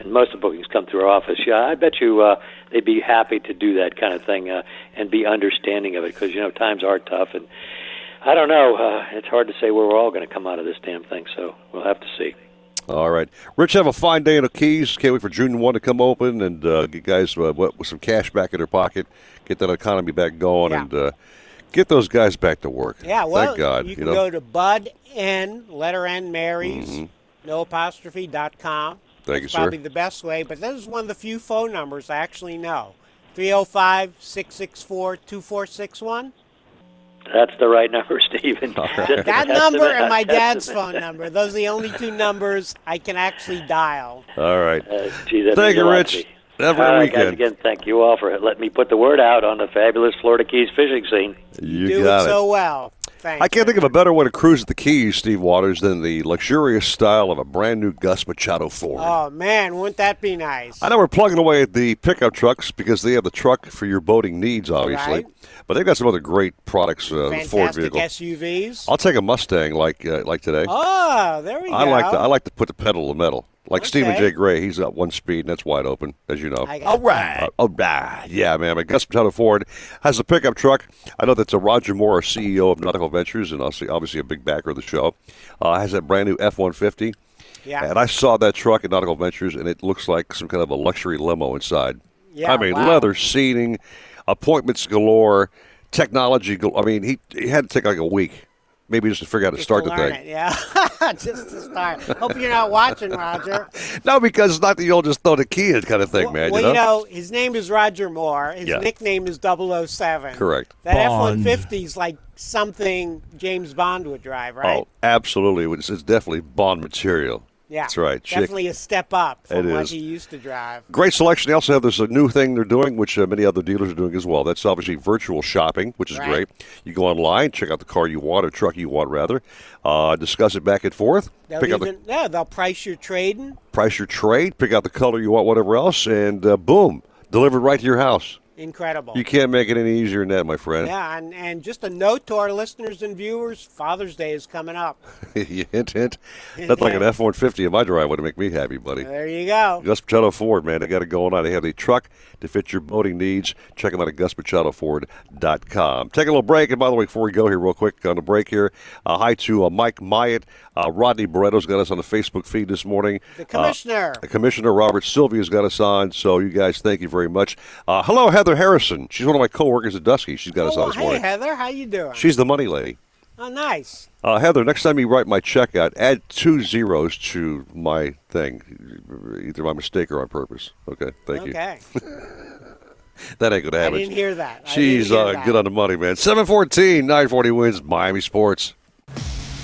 Speaker 37: And most of the bookings come through our office. Yeah, I bet you uh, they'd be happy to do that kind of thing uh, and be understanding of it because you know times are tough and I don't know. Uh, it's hard to say where we're all going to come out of this damn thing. So we'll have to see.
Speaker 4: All right, Rich, have a fine day in the Keys. Can't wait for June one to come open and uh, get guys uh, what, with some cash back in their pocket, get that economy back going,
Speaker 5: Yeah.
Speaker 4: and uh, get those guys back to work.
Speaker 5: Yeah, well,
Speaker 4: thank God.
Speaker 5: you can
Speaker 4: know,
Speaker 5: go to Bud N, letter N, Mary's,
Speaker 4: Mhm.
Speaker 5: no apostrophe dot com.
Speaker 4: Thank you,
Speaker 5: That's
Speaker 4: sir.
Speaker 5: Probably the best way, but this is one of the few phone numbers I actually know. 305 664 2461.
Speaker 37: That's the right number, Stephen. Just
Speaker 5: That
Speaker 37: an
Speaker 5: number and my dad's phone number. Those are the only two numbers I can actually dial.
Speaker 4: All right.
Speaker 37: Uh, gee,
Speaker 4: Thank you,
Speaker 37: a lot
Speaker 4: Rich.
Speaker 37: To me.
Speaker 4: Have a
Speaker 37: All right, guys,
Speaker 4: weekend.
Speaker 37: again, thank you all for letting me put the word out on the fabulous Florida Keys fishing scene.
Speaker 4: You
Speaker 5: Do
Speaker 4: got
Speaker 5: it
Speaker 4: it.
Speaker 5: so well. Thanks.
Speaker 4: I can't think of a better way to cruise at the Keys, Steve Waters, than the luxurious style of a brand new Gus Machado Ford.
Speaker 5: Oh, man, wouldn't that be nice?
Speaker 4: I know we're plugging away at the pickup trucks because they have the truck for your boating needs, obviously.
Speaker 5: Right.
Speaker 4: But they've got some other great products. Uh, the Ford
Speaker 5: Fantastic
Speaker 4: vehicle.
Speaker 5: SUVs.
Speaker 4: I'll take a Mustang like uh, like today.
Speaker 5: Oh, there we
Speaker 4: I
Speaker 5: go.
Speaker 4: like to I like to put the pedal to the metal. Like Stephen J. Gray, he's got one speed and that's wide open, as you know.
Speaker 5: All right.
Speaker 4: Uh, all right. Yeah, man. But Gus Machado Ford has a pickup truck. I know that's a Roger Moore, CEO of Nautical Ventures, and obviously, obviously a big backer of the show. Uh, has that brand new F one fifty.
Speaker 5: Yeah.
Speaker 4: And I saw that truck at Nautical Ventures, and it looks like some kind of a luxury limo inside.
Speaker 5: Yeah,
Speaker 4: I mean,
Speaker 5: wow.
Speaker 4: leather seating, appointments galore, technology. Gal- I mean, he, he had to take like a week, maybe just to figure out how to
Speaker 5: Just
Speaker 4: start
Speaker 5: to
Speaker 4: the thing.
Speaker 5: it, Yeah, just to start. Hope you're not watching, Roger.
Speaker 4: No, because it's not that you'll just throw the key in kind of thing, man.
Speaker 5: well,
Speaker 4: you know?
Speaker 5: his name is Roger Moore. His
Speaker 4: Yeah.
Speaker 5: nickname is 007.
Speaker 4: Correct.
Speaker 5: That F 150 is like something James Bond would drive, right?
Speaker 4: Oh, absolutely. It's, it's definitely Bond material.
Speaker 5: Yeah.
Speaker 4: That's right.
Speaker 5: Definitely a step up from
Speaker 4: It
Speaker 5: what
Speaker 4: is.
Speaker 5: he used to drive.
Speaker 4: Great selection. They also have this new thing they're doing, which uh, many other dealers are doing as well. That's obviously virtual shopping, which is
Speaker 5: Right.
Speaker 4: great. You go online, check out the car you want or truck you want, rather, uh, discuss it back and forth,
Speaker 5: They'll
Speaker 4: pick out the
Speaker 5: yeah, they'll price your trading.
Speaker 4: price your trade, pick out the color you want, whatever else, and uh, boom, delivered right to your house.
Speaker 5: Incredible.
Speaker 4: You can't make it any easier than that, my friend.
Speaker 5: Yeah, and, and just a note to our listeners and viewers Father's Day is coming up.
Speaker 4: hint, hint. That's like an F 150 in my driveway to make me happy, buddy.
Speaker 5: There you go.
Speaker 4: Gus Machado Ford, man, they got it going on. They have the truck to fit your boating needs. Check them out at GusMachadoFord.com. Take a little break, and by the way, before we go here, real quick on the break here, uh, hi to uh, Mike Myatt. Uh, Rodney Barreto's got us on the Facebook feed this morning.
Speaker 5: The commissioner.
Speaker 4: Uh, Commissioner Robert Sylvia's got us on. So you guys, thank you very much. Uh, hello, Heather Harrison. She's one of my coworkers at Dusky. She's got us
Speaker 5: Oh,
Speaker 4: on this
Speaker 5: hey,
Speaker 4: morning.
Speaker 5: Heather. How you doing?
Speaker 4: She's the money lady.
Speaker 5: Oh, nice.
Speaker 4: Uh, Heather, next time you write my check out, add two zeros to my thing, either by mistake or on purpose. Okay, thank you.
Speaker 5: Okay.
Speaker 4: That ain't gonna happen.
Speaker 5: I didn't hear that.
Speaker 4: She's uh, good on the money, man. 714, 940 WINZ Miami Sports.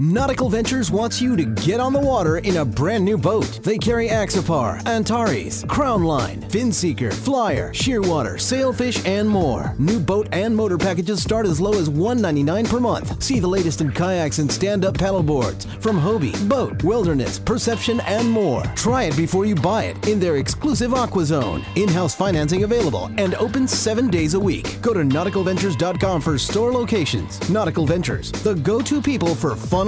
Speaker 16: Nautical Ventures wants you to get on the water in a brand new boat. They carry Axopar, Antares, Crownline, Finseeker, Flyer, Shearwater, Sailfish, and more. New boat and motor packages start as low as 199 per month. See the latest in kayaks and stand-up paddleboards from Hobie, BOTE, Wilderness, Perception, and more. Try it before you buy it in their exclusive Aqua Zone. In-house financing available and open seven days a week. Go to nauticalventures.com for store locations. Nautical Ventures, the go-to people for fun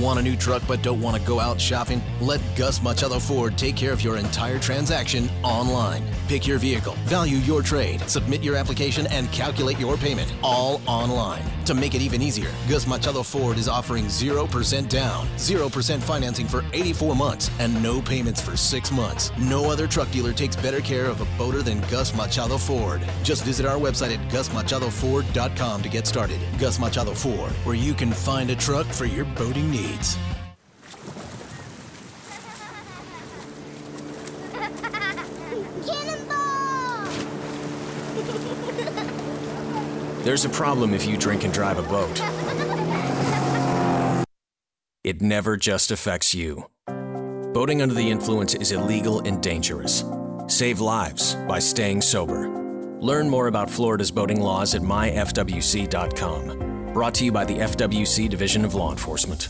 Speaker 38: Want a new truck but don't want to go out shopping? Let Gus Machado Ford take care of your entire transaction online. Pick your vehicle, value your trade, submit your application, and calculate your payment all online. To make it even easier, Gus Machado Ford is offering 0% down, 0% financing for 84 months, and no payments for 6 months. No other truck dealer takes better care of a boater than Gus Machado Ford. Just visit our website at gusmachadoford.com to get started. Gus Machado Ford, where you can find a truck for your boating needs.
Speaker 39: There's a problem if you drink and drive a boat. It never just affects you. Boating under the influence is illegal and dangerous. Save lives by staying sober. Learn more about Florida's boating laws at myfwc.com. Brought to you by the FWC Division of Law Enforcement.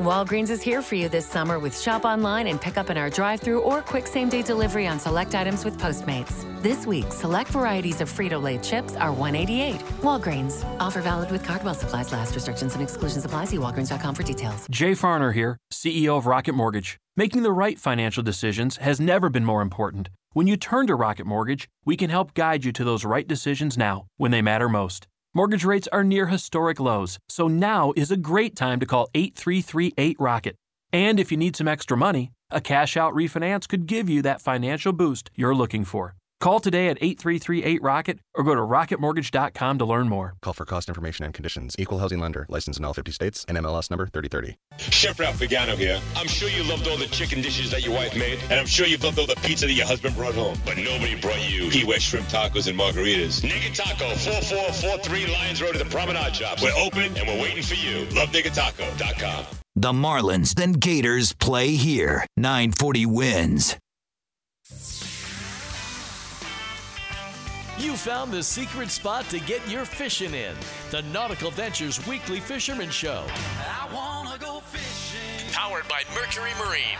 Speaker 40: Walgreens is here for you this summer with shop online and pick up in our drive through or quick same day delivery on select items with Postmates. This week, select varieties of Frito Lay chips are 188. Walgreens. Offer valid with Cardwell supplies last. Restrictions and exclusions apply. See walgreens.com for details.
Speaker 41: Jay Farner here, CEO of Rocket Mortgage. Making the right financial decisions has never been more important. When you turn to Rocket Mortgage, we can help guide you to those right decisions now when they matter most. Mortgage rates are near historic lows, so now is a great time to call 8338 Rocket. And if you need some extra money, a cash out refinance could give you that financial boost you're looking for. Call today at 8338 Rocket or go to rocketmortgage.com to learn more.
Speaker 15: Call for cost information and conditions. Equal housing lender. License in all 50 states. NMLS number 3030.
Speaker 42: Chef Ralph Pagano here. I'm sure you loved all the chicken dishes that your wife made, and I'm sure you've loved all the pizza that your husband brought home. But nobody brought you Key West shrimp tacos and margaritas. Naked Taco, 4443 Lyons Road at the Promenade Shops. We're open and we're waiting for you. LoveNakedTaco.com.
Speaker 17: The Marlins, then Gators play here. 940 WINZ.
Speaker 1: You found the secret spot to get your fishing in. The Nautical Ventures Weekly Fisherman Show.
Speaker 34: I wanna go fishing.
Speaker 1: Powered by Mercury Marine.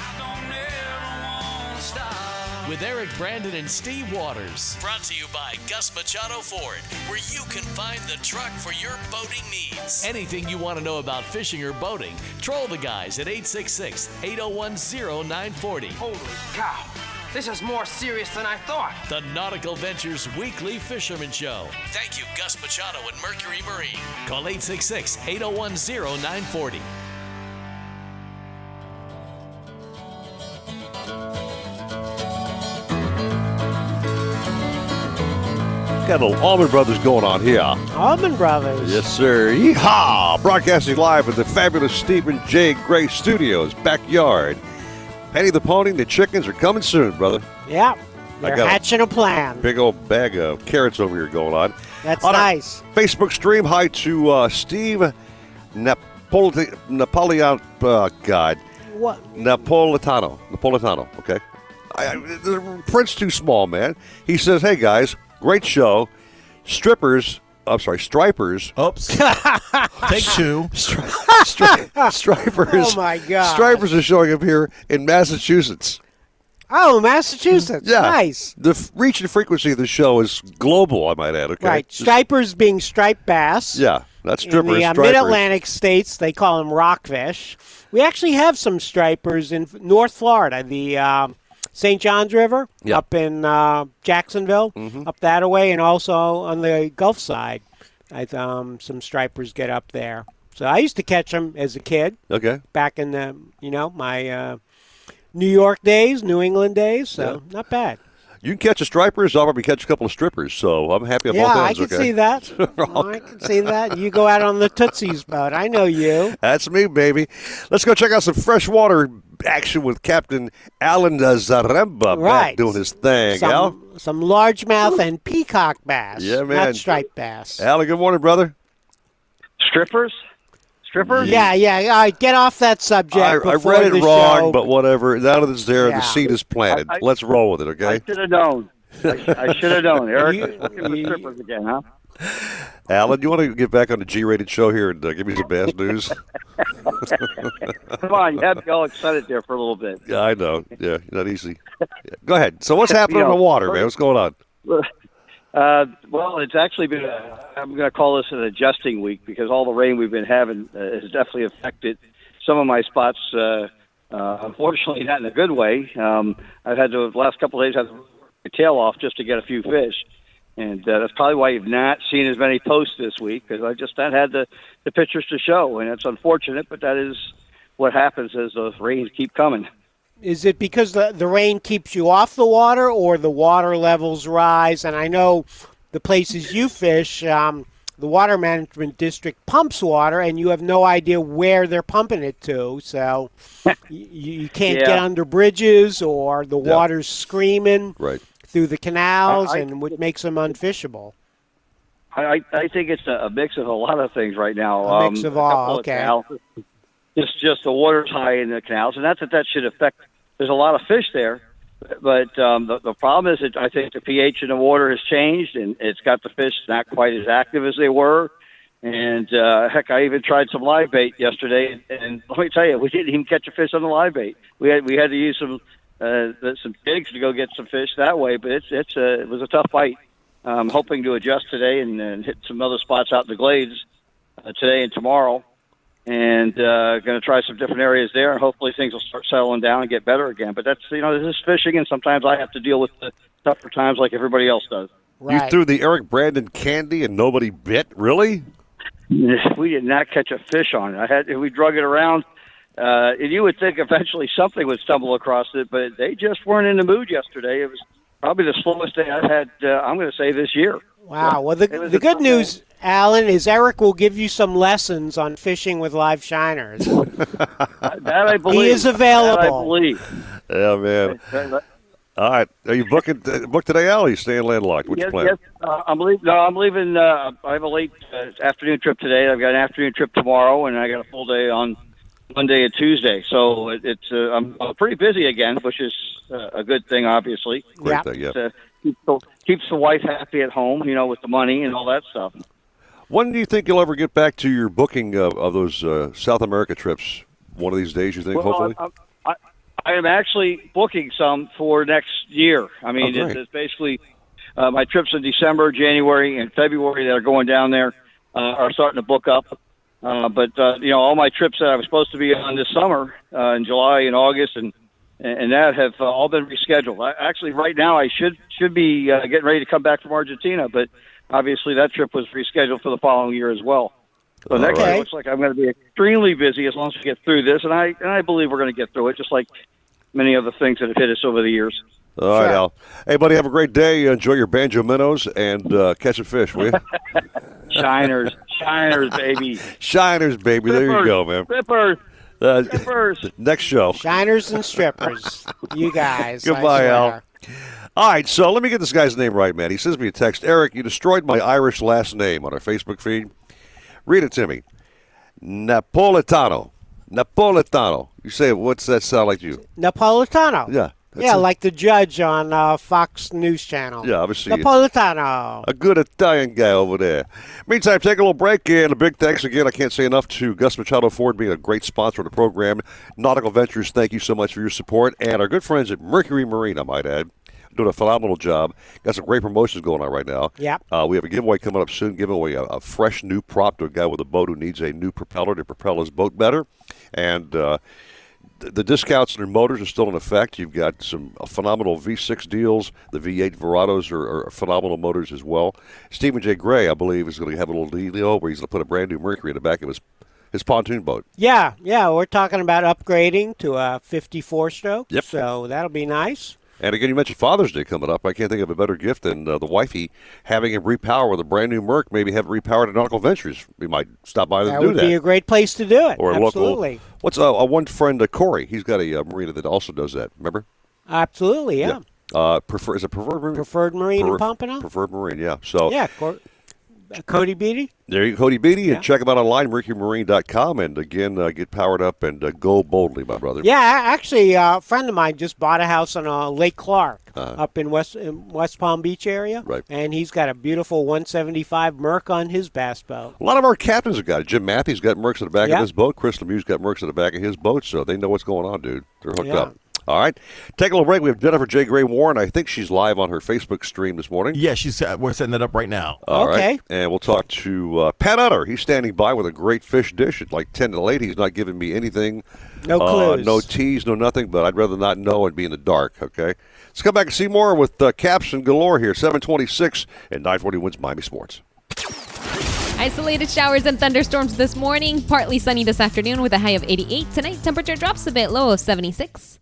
Speaker 1: With Eric Brandon and Steve Waters. Brought to you by Gus Machado Ford, where you can find the truck for your boating needs. Anything you want to know about fishing or boating, troll the guys at 866 801 0940.
Speaker 43: Holy cow. This is more serious than I thought.
Speaker 1: The Nautical Ventures Weekly Fisherman Show. Thank you, Gus Machado and Mercury Marine. Call 866 801 0940.
Speaker 4: Got a little Allman Brothers going on here.
Speaker 5: Allman Brothers.
Speaker 4: Yes, sir. Yeehaw! Broadcasting live at the fabulous Stephen J. Gray Studios backyard. Penny the Pony the chickens are coming soon, brother.
Speaker 5: Yeah. They're
Speaker 4: got a
Speaker 5: hatching a plan.
Speaker 4: Big old bag of carrots over here going on.
Speaker 5: That's
Speaker 4: On
Speaker 5: nice.
Speaker 4: Facebook stream, hi to uh, Steve Napoli- Napoleon. Uh, God.
Speaker 5: What?
Speaker 4: Napolitano. Napolitano, okay? I, I, the print's too small, man. He says, hey, guys, great show. Strippers, I'm sorry, stripers.
Speaker 36: Oops. Take two.
Speaker 4: Stri- stri- stripers.
Speaker 5: Oh, my God.
Speaker 4: Stripers are showing up here in Massachusetts.
Speaker 5: Oh, Massachusetts.
Speaker 4: Yeah.
Speaker 5: Nice.
Speaker 4: The f- reach and frequency of the show is global, I might add, okay?
Speaker 5: Right.
Speaker 4: Just-
Speaker 5: Stripers being striped bass.
Speaker 4: yeah, that's strippers.
Speaker 5: In the uh, mid-Atlantic states, they call them rockfish. We actually have some stripers in North Florida, the um St. Johns River,
Speaker 4: Yeah.
Speaker 5: up in uh, Jacksonville,
Speaker 4: Mhm.
Speaker 5: up that way, and also on the Gulf side. I, um, some stripers get up there. So I used to catch them as a kid.
Speaker 4: Okay.
Speaker 5: Back in the, you know, my uh, New York days, New England days. So not bad.
Speaker 4: You can catch a stripers, I'll probably catch a couple of strippers, so I'm happy on
Speaker 5: yeah,
Speaker 4: both
Speaker 5: I can
Speaker 4: okay?
Speaker 5: see that. I can see that. You go out on the Tootsie's boat. I know you.
Speaker 4: That's me, baby. Let's go check out some freshwater action with Captain Alan Zaremba back doing his thing. Al?
Speaker 5: Some, some largemouth and peacock bass.
Speaker 4: Yeah, man.
Speaker 5: Not striped bass.
Speaker 4: Alan, good morning, brother.
Speaker 44: Strippers? Strippers?
Speaker 5: Yeah, yeah. All right, get off that subject.
Speaker 4: I, I read it wrong,
Speaker 5: show.
Speaker 4: but whatever. Now that it's there,
Speaker 5: Yeah.
Speaker 4: the seed is planted.
Speaker 44: I- I-
Speaker 4: Let's roll with it, okay?
Speaker 44: I should have known. I, I should have known. Eric is looking strippers again, huh?
Speaker 4: Alan, you want to get back on the G-rated show here and uh, give me some bass news?
Speaker 44: Come on, you had me all excited there for a little bit.
Speaker 4: yeah, I know. Yeah, not easy. Yeah. Go ahead. So what's happening
Speaker 44: You
Speaker 4: in the water, man? What's going on?
Speaker 44: Uh, well, it's actually been. A, I'm going to call this an adjusting week because all the rain we've been having uh, has definitely affected some of my spots. Uh, uh, unfortunately, not in a good way. Um, I've had to the last couple of days have to my tail off just to get a few fish, and uh, that's probably why you've not seen as many posts this week because I just not had the the pictures to show, and it's unfortunate, but that is what happens as the rains keep coming.
Speaker 5: Is it because the, the rain keeps you off the water or the water levels rise? And I know the places you fish, um, the water management district pumps water and you have no idea where they're pumping it to. So you, you can't
Speaker 44: Yeah.
Speaker 5: get under bridges or the
Speaker 44: Yeah.
Speaker 5: water's screaming
Speaker 4: right.
Speaker 5: Through the canals
Speaker 44: I- I-
Speaker 5: and what makes them unfishable.
Speaker 44: I, I think it's a, a mix of a lot of things right now.
Speaker 5: A mix of all, okay.
Speaker 44: canals. Just just the water's high in the canals, and that's that that should affect. There's a lot of fish there, but um, the the problem is that I think the pH in the water has changed, and it's got the fish not quite as active as they were. And uh, heck, I even tried some live bait yesterday, and, and let me tell you, we didn't even catch a fish on the live bait. We had we had to use some uh, some jigs to go get some fish that way, but it's it's a, it was a tough bite. I'm hoping to adjust today and, and hit some other spots out in the glades uh, today and tomorrow, and uh, going to try some different areas there. And hopefully things will start settling down and get better again. But that's you know this is fishing, and sometimes I have to deal with the tougher times like everybody else does.
Speaker 4: You threw the Eric Brandon candy and nobody bit? Really?
Speaker 44: we did not catch a fish on it. I had we drug it around, uh, and you would think eventually something would stumble across it, but they just weren't in the mood yesterday. It was probably the slowest day I've had. Uh, I'm going to say this year.
Speaker 5: Wow. Well, the, the good
Speaker 44: tough
Speaker 5: news, Alan, is Eric will give you some lessons on fishing with live shiners.
Speaker 44: That I believe
Speaker 5: He is
Speaker 44: That I
Speaker 5: available.
Speaker 44: believe.
Speaker 4: Yeah, man. All right. Are you booking uh, book today, Al? Or are you staying landlocked? What's your
Speaker 44: Yes,
Speaker 4: plan?
Speaker 44: yes. Uh, I'm leaving. No, I'm leaving. Uh, I have a late uh, afternoon trip today. I've got an afternoon trip tomorrow, and I got a full day on Monday and Tuesday. So it, it's uh, I'm pretty busy again, which is uh, a good thing, obviously.
Speaker 4: Great Yeah. thing, yeah.
Speaker 44: Uh, keeps, the, keeps the wife happy at home, you know, with the money and all that stuff.
Speaker 4: When do you think you'll ever get back to your booking of, of those uh, South America trips? One of these days, you think?
Speaker 44: Well,
Speaker 4: hopefully.
Speaker 44: I, I, I am actually booking some for next year. I mean,
Speaker 4: Oh,
Speaker 44: it's, it's basically uh, my trips in December, January, and February that are going down there uh, are starting to book up. Uh, but uh, you know, all my trips that I was supposed to be on this summer uh, in July and August and and that have uh, all been rescheduled. I, actually, right now I should should be uh, getting ready to come back from Argentina, but obviously that trip was rescheduled for the following year as well. So next year
Speaker 4: right.
Speaker 44: looks like I'm going to be extremely busy as long as we get through this, and I and I believe we're going to get through it, just like many other things that have hit us over the years.
Speaker 4: All right, Al. Hey, buddy, have a great day. Enjoy your banjo minnows and uh, catch a fish, will you?
Speaker 44: Shiners, shiners, baby.
Speaker 4: Shiners, baby. There you go, man.
Speaker 44: Strippers.
Speaker 4: Uh,
Speaker 44: Strippers.
Speaker 4: next show.
Speaker 5: Shiners and strippers. You guys. I
Speaker 4: Goodbye. Al. All right, so let me get this guy's name right, man. He sends me a text. Eric, you destroyed my Irish last name on our Facebook feed. Read it to me. Napolitano. Napolitano. You say, what's that sound like to you?
Speaker 5: Napolitano.
Speaker 4: Yeah. That's
Speaker 5: Yeah,
Speaker 4: it.
Speaker 5: like the judge on uh, Fox News Channel.
Speaker 4: Yeah, obviously.
Speaker 5: Napolitano.
Speaker 4: A good Italian guy over there. Meantime, take a little break, and a big thanks again. I can't say enough to Gus Machado Ford being a great sponsor of the program. Nautical Ventures, thank you so much for your support. And our good friends at Mercury Marine, I might add, doing a phenomenal job. Got some great promotions going on right now.
Speaker 5: Yep.
Speaker 4: Uh, we have a giveaway coming up soon, giving away a, a fresh new prop to a guy with a boat who needs a new propeller to propel his boat better. And uh, the discounts on their motors are still in effect. You've got some uh, phenomenal V6 deals. The V8 Verados are, are phenomenal motors as well. Stephen J. Gray, I believe, is going to have a little deal where he's going to put a brand new Mercury in the back of his his pontoon boat.
Speaker 5: Yeah, yeah, we're talking about upgrading to a 54 stroke.
Speaker 4: Yep.
Speaker 5: So that'll be nice.
Speaker 4: And again, you mentioned Father's Day coming up. I can't think of a better gift than uh, the wifey having him repower with a brand new Merc. Maybe have it repowered at Nautical Ventures. We might stop by
Speaker 5: That
Speaker 4: and do
Speaker 5: would
Speaker 4: that.
Speaker 5: would be a great place to do it.
Speaker 4: or a
Speaker 5: Absolutely.
Speaker 4: local. What's uh, uh, one friend, uh, Corey? He's got a uh, marina that also does that. Remember?
Speaker 5: Absolutely, yeah.
Speaker 4: Uh, prefer is it preferred marine?
Speaker 5: Preferred Marine in
Speaker 4: Prefer-
Speaker 5: Pompano?
Speaker 4: Preferred marine, yeah. So
Speaker 5: Yeah, Cor- Cody Beatty.
Speaker 4: there you go, Cody Beatty, and check him out online, mercurymarine.com, and again, uh, get powered up and uh, go boldly, my brother.
Speaker 5: Yeah, actually, uh, a friend of mine just bought a house on uh, Lake Clarke
Speaker 4: Uh-huh.
Speaker 5: up in West in West Palm Beach area.
Speaker 4: Right.
Speaker 5: And he's got a beautiful 175 Merc on his bass boat.
Speaker 4: A lot of our captains have got it. Jim Matthews got Mercs at the back
Speaker 5: Yeah.
Speaker 4: of his boat. Chris Lemieux's got Mercs at the back of his boat, so they know what's going on, dude. They're hooked
Speaker 5: Yeah.
Speaker 4: up. All right. Take a little break. We have Jennifer J. Gray Warren. I think she's live on her Facebook stream this morning.
Speaker 36: Yeah, she's uh, we're setting that up right now.
Speaker 4: All right.
Speaker 5: Okay.
Speaker 4: And we'll talk to uh, Pat Utter. He's standing by with a great fish dish at like 10 to 8. He's not giving me anything.
Speaker 5: No
Speaker 4: uh,
Speaker 5: clues.
Speaker 4: no tease, no nothing, but I'd rather not know and be in the dark, okay? Let's come back and see more with uh, Caps and Galore here. 726 and 940 WINZ Miami Sports.
Speaker 20: Isolated showers and thunderstorms this morning. Partly sunny this afternoon with a high of 88. Tonight, temperature drops a bit, low of 76.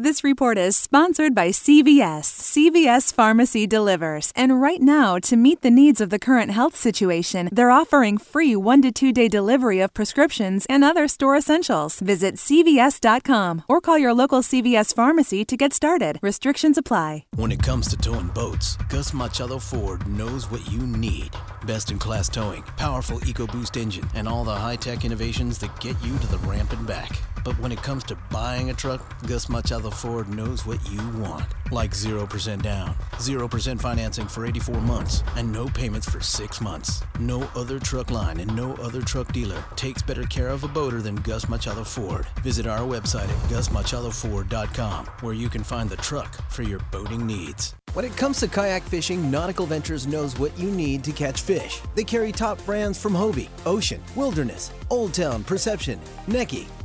Speaker 45: This report is sponsored by CVS. CVS Pharmacy delivers. And right now, to meet the needs of the current health situation, they're offering free one to two day delivery of prescriptions and other store essentials. Visit CVS.com or call your local CVS pharmacy to get started. Restrictions apply.
Speaker 38: When it comes to towing boats, Gus Machado Ford knows what you need. Best in class towing, powerful EcoBoost engine, and all the high tech innovations that get you to the ramp and back. But when it comes to buying a truck, Gus Machado
Speaker 46: Ford knows what you want. Like 0% down, 0% financing for 84 months, and no payments for 6 months. No other truck line and no other truck dealer takes better care of a boater than Gus Machado Ford. Visit our website at gusmachadoford.com where you can find the truck for your boating needs.
Speaker 16: When it comes to kayak fishing, Nautical Ventures knows what you need to catch fish. They carry top brands from Hobie, Ocean, Wilderness, Old Town, Perception, Necky,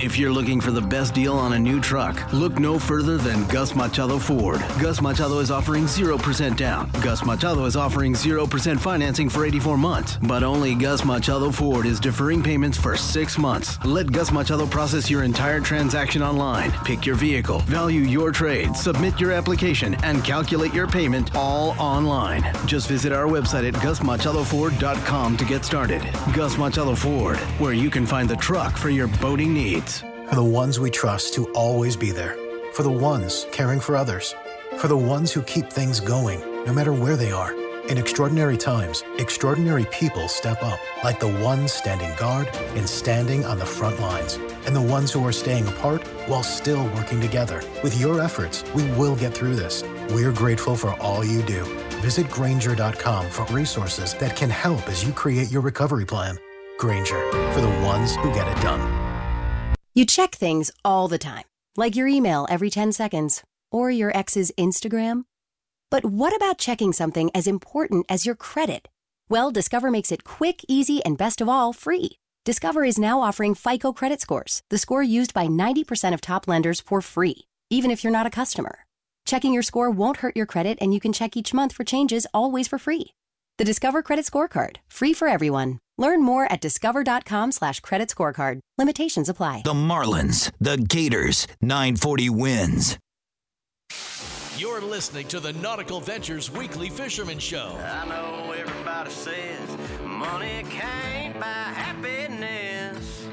Speaker 16: If you're looking for the best deal on a new truck, look no further than Gus Machado Ford. Gus Machado is offering 0% down. Gus Machado is offering 0% financing for 84 months. But only Gus Machado Ford is deferring payments for six months. Let Gus Machado process your entire transaction online. Pick your vehicle, value your trade, submit your application, and calculate your payment all online. Just visit our website at gusmachadoford.com to get started. Gus Machado Ford, where you can find the truck for your boating needs.
Speaker 14: For the ones we trust to always be there. For the ones caring for others. For the ones who keep things going, no matter where they are. In extraordinary times, extraordinary people step up, like the ones standing guard and standing on the front lines, and the ones who are staying apart while still working together. With your efforts, we will get through this. We're grateful for all you do. Visit Grainger.com for resources that can help as you create your recovery plan. Grainger, for the ones who get it done.
Speaker 33: You check things all the time, like your email every 10 seconds or your ex's Instagram. But what about checking something as important as your credit? Well, Discover makes it quick, easy, and best of all, free. Discover is now offering FICO credit scores, the score used by 90% of top lenders for free, even if you're not a customer. Checking your score won't hurt your credit, and you can check each month for changes always for free. The Discover Credit Scorecard, free for everyone. Learn more at discover.com slash credit scorecard. Limitations apply.
Speaker 17: The Marlins, the Gators, 940 WINZ.
Speaker 1: You're listening to the Nautical Ventures Weekly Fisherman Show.
Speaker 47: I know everybody says money can't buy happiness,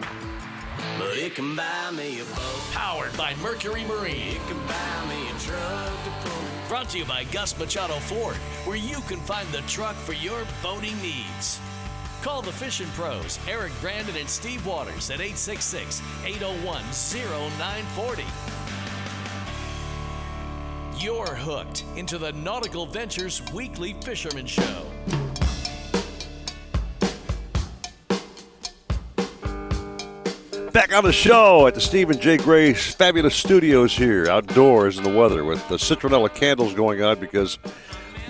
Speaker 47: but it can buy me a boat.
Speaker 1: Powered by Mercury Marine.
Speaker 47: It can buy me a truck to pull.
Speaker 1: Brought to you by Gus Machado Ford, where you can find the truck for your boating needs. Call the fishing pros, Eric Brandon and Steve Waters at 866 801 0940. You're hooked into the Nautical Ventures Weekly Fisherman Show.
Speaker 4: Back on the show at the Stephen J. Gray fabulous studios here, outdoors in the weather, with the citronella candles going on because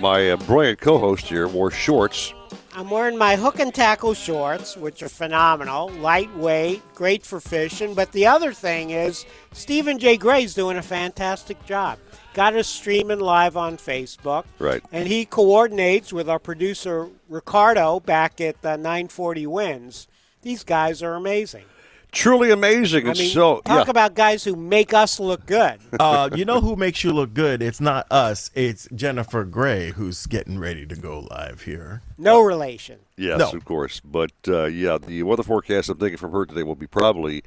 Speaker 4: my uh, brilliant co-host here wore shorts.
Speaker 5: I'm wearing my hook and tackle shorts, which are phenomenal, lightweight, great for fishing. But the other thing is, Stephen J. Gray's doing a fantastic job. Got us streaming live on Facebook.
Speaker 4: Right.
Speaker 5: And he coordinates with our producer, Ricardo, back at uh, 940 WINZ. These guys are amazing.
Speaker 4: Truly amazing.
Speaker 5: I
Speaker 4: It's
Speaker 5: mean,
Speaker 4: so
Speaker 5: talk
Speaker 4: yeah.
Speaker 5: about guys who make us look good.
Speaker 36: uh, you know who makes you look good? It's not us. It's Jennifer Gray who's getting ready to go live here.
Speaker 5: No relation.
Speaker 4: Yes,
Speaker 36: No.
Speaker 4: of course. But uh, yeah, the weather forecast I'm thinking from her today will be probably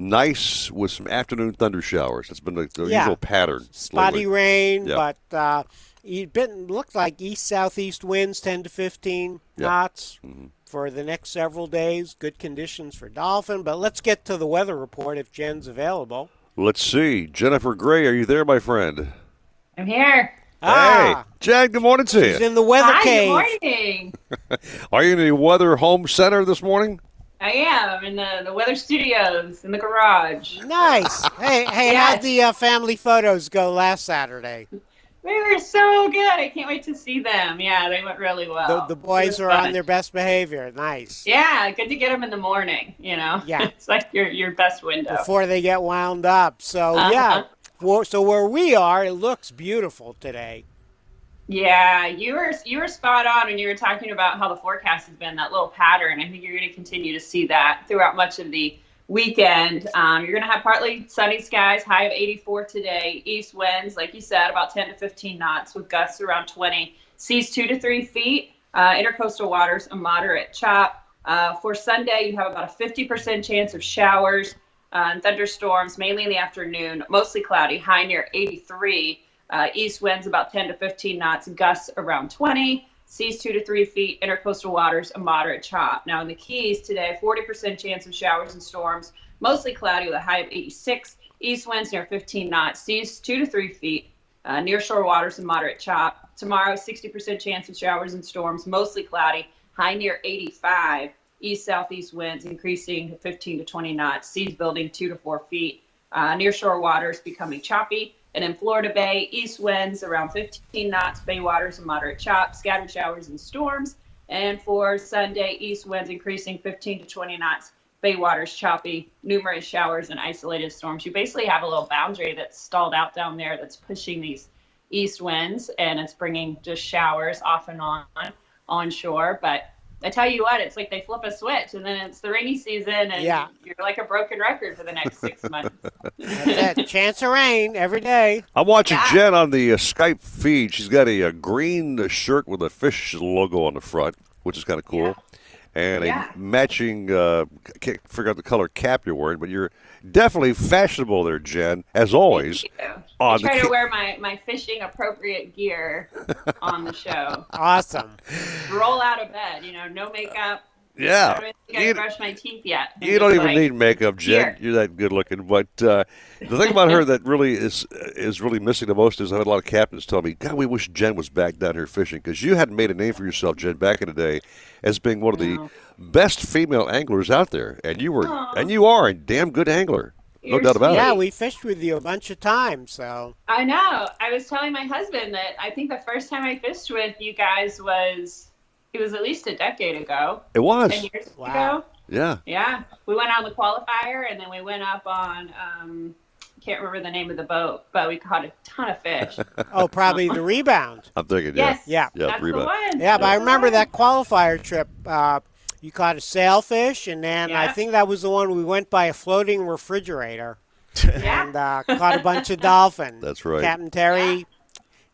Speaker 4: nice with some afternoon thunder showers. That's been the, the
Speaker 5: Yeah.
Speaker 4: usual pattern.
Speaker 5: Spotty
Speaker 4: lately.
Speaker 5: rain,
Speaker 4: Yeah.
Speaker 5: but uh, it been looked like east southeast winds 10 to 15
Speaker 4: Yeah.
Speaker 5: knots
Speaker 4: Mm-hmm.
Speaker 5: For the next several days. Good conditions for dolphin. But let's get to the weather report if Jen's available.
Speaker 4: Let's see. Jennifer Gray, are you there, my friend?
Speaker 48: I'm here.
Speaker 5: Ah,
Speaker 4: Hey, Jen, good morning to
Speaker 5: she's
Speaker 4: you.
Speaker 5: in the weather
Speaker 48: Hi,
Speaker 5: cave.
Speaker 48: good morning.
Speaker 4: Are you in the Weather Home Center this morning?
Speaker 48: I am in the, the weather studios in the garage.
Speaker 5: Nice. hey, hey,
Speaker 48: Yes.
Speaker 5: how'd the uh, family photos go last Saturday?
Speaker 48: They were so good. I can't wait to see them. Yeah, they went really well.
Speaker 5: The, the boys are on their best behavior. Nice.
Speaker 48: Yeah, good to get them in the morning. You know.
Speaker 5: Yeah.
Speaker 48: it's like your your best window.
Speaker 5: Before they get wound up. So,
Speaker 48: Uh-huh.
Speaker 5: yeah. Well, So, where we are, it looks beautiful today.
Speaker 48: Yeah, you were you were spot on when you were talking about how the forecast has been that little pattern. I think you're going to continue to see that throughout much of the weekend. Um, you're going to have partly sunny skies, high of 84 today. East winds, like you said, about 10 to 15 knots with gusts around 20. Seas two to three feet. Uh, intercoastal waters, a moderate chop. Uh, for Sunday, you have about a 50% chance of showers uh, and thunderstorms, mainly in the afternoon. Mostly cloudy, high near 83. Uh, east winds about 10 to 15 knots, gusts around 20. Seas two to three feet, intercoastal waters, a moderate chop. Now in the Keys today, 40% chance of showers and storms, mostly cloudy with a high of 86. East winds near 15 knots, seas two to three feet, uh, near shore waters, and moderate chop. Tomorrow, 60% chance of showers and storms, mostly cloudy, high near 85. East southeast winds increasing to 15 to 20 knots, seas building two to four feet. Uh, near shore waters becoming choppy. And in Florida Bay, east winds around 15 knots, bay waters and moderate chop, scattered showers and storms. And for Sunday, east winds increasing 15 to 20 knots, bay waters choppy, numerous showers and isolated storms. You basically have a little boundary that's stalled out down there that's pushing these east winds and it's bringing just showers off and on onshore. But I tell you what, it's like they flip a switch and then it's the rainy season and
Speaker 5: Yeah.
Speaker 48: you're like a broken record for the next six months.
Speaker 5: That's. Chance of rain every day.
Speaker 4: I'm watching
Speaker 48: Yeah.
Speaker 4: Jen on the uh, Skype feed. She's got a, uh green shirt with a fish logo on the front, which is kind of cool, and
Speaker 48: Yeah.
Speaker 4: a matching. Uh, I can't figure out the color cap you're wearing, but you're definitely fashionable there, Jen, as always.
Speaker 48: I
Speaker 4: On the
Speaker 48: try to wear my, my fishing appropriate gear on the show.
Speaker 5: Awesome.
Speaker 48: Roll out of bed, you know, no makeup.
Speaker 4: Yeah.
Speaker 48: I don't think I
Speaker 4: You-
Speaker 48: my teeth yet. I'm
Speaker 4: You don't even
Speaker 48: like,
Speaker 4: need makeup, Jen.
Speaker 48: here.
Speaker 4: You're that good looking. But uh, the thing about her that really is is really missing the most is I had a lot of captains tell me, God, we wish Jen was back down here fishing because you had made a name for yourself, Jen, back in the day as being one of the best female anglers out there, and you were
Speaker 48: Aw.
Speaker 4: and you are a damn good angler, no
Speaker 48: You're
Speaker 4: doubt about
Speaker 5: Yeah,
Speaker 4: it.
Speaker 5: Yeah, we fished with you a bunch of times. So
Speaker 48: I know. I was telling my husband that I think the first time I fished with you guys was it was at least a decade ago.
Speaker 4: It was.
Speaker 48: Ten years
Speaker 5: Wow.
Speaker 48: ago.
Speaker 4: Yeah.
Speaker 48: Yeah. We went on the qualifier and then we went up on um can't remember the name of the boat, but we caught a ton of fish.
Speaker 5: oh, probably the rebound.
Speaker 4: I'm thinking, yeah.
Speaker 48: Yes.
Speaker 5: Yeah.
Speaker 4: Yeah,
Speaker 48: That's the
Speaker 4: rebound.
Speaker 48: one.
Speaker 5: Yeah, but I remember that qualifier trip. Uh, you caught a sailfish, and then I think that was the one we went by a floating refrigerator
Speaker 48: Yeah.
Speaker 5: and uh, caught a bunch of dolphins.
Speaker 4: That's right.
Speaker 5: Captain Terry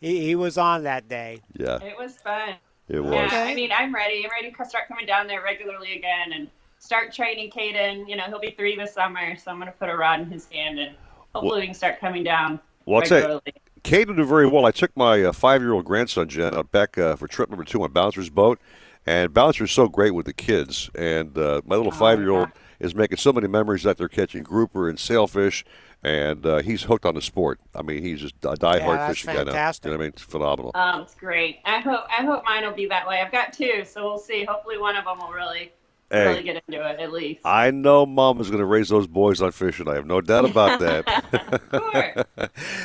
Speaker 5: He, he was on that day.
Speaker 4: Yeah,
Speaker 48: It was fun.
Speaker 4: It was.
Speaker 48: Yeah, I mean, I'm ready. I'm ready to start coming down there regularly again and start training Caden. You know, he'll be three this summer, so I'm going to put a rod in his hand and hopefully we can start coming down
Speaker 4: Well,
Speaker 48: regularly.
Speaker 4: Caden did very well. I took my uh, five-year-old grandson Jen out back uh, for trip number two on Bouncer's boat, and Bouncer's so great with the kids. And uh, my
Speaker 48: Oh,
Speaker 4: little five-year-old is making so many memories that they're catching grouper and sailfish, and uh, he's hooked on the sport. I mean, he's just a diehard
Speaker 48: Yeah, that's
Speaker 4: fishing guy now.
Speaker 48: fantastic.
Speaker 4: You know what I mean? It's phenomenal.
Speaker 48: Um, it's great. I hope I hope mine will be that way. I've got two, so we'll see. Hopefully, one of them will really
Speaker 4: Hey.
Speaker 48: really get into it at least.
Speaker 4: I know Mom is going to raise those boys on fishing. I have no doubt about that.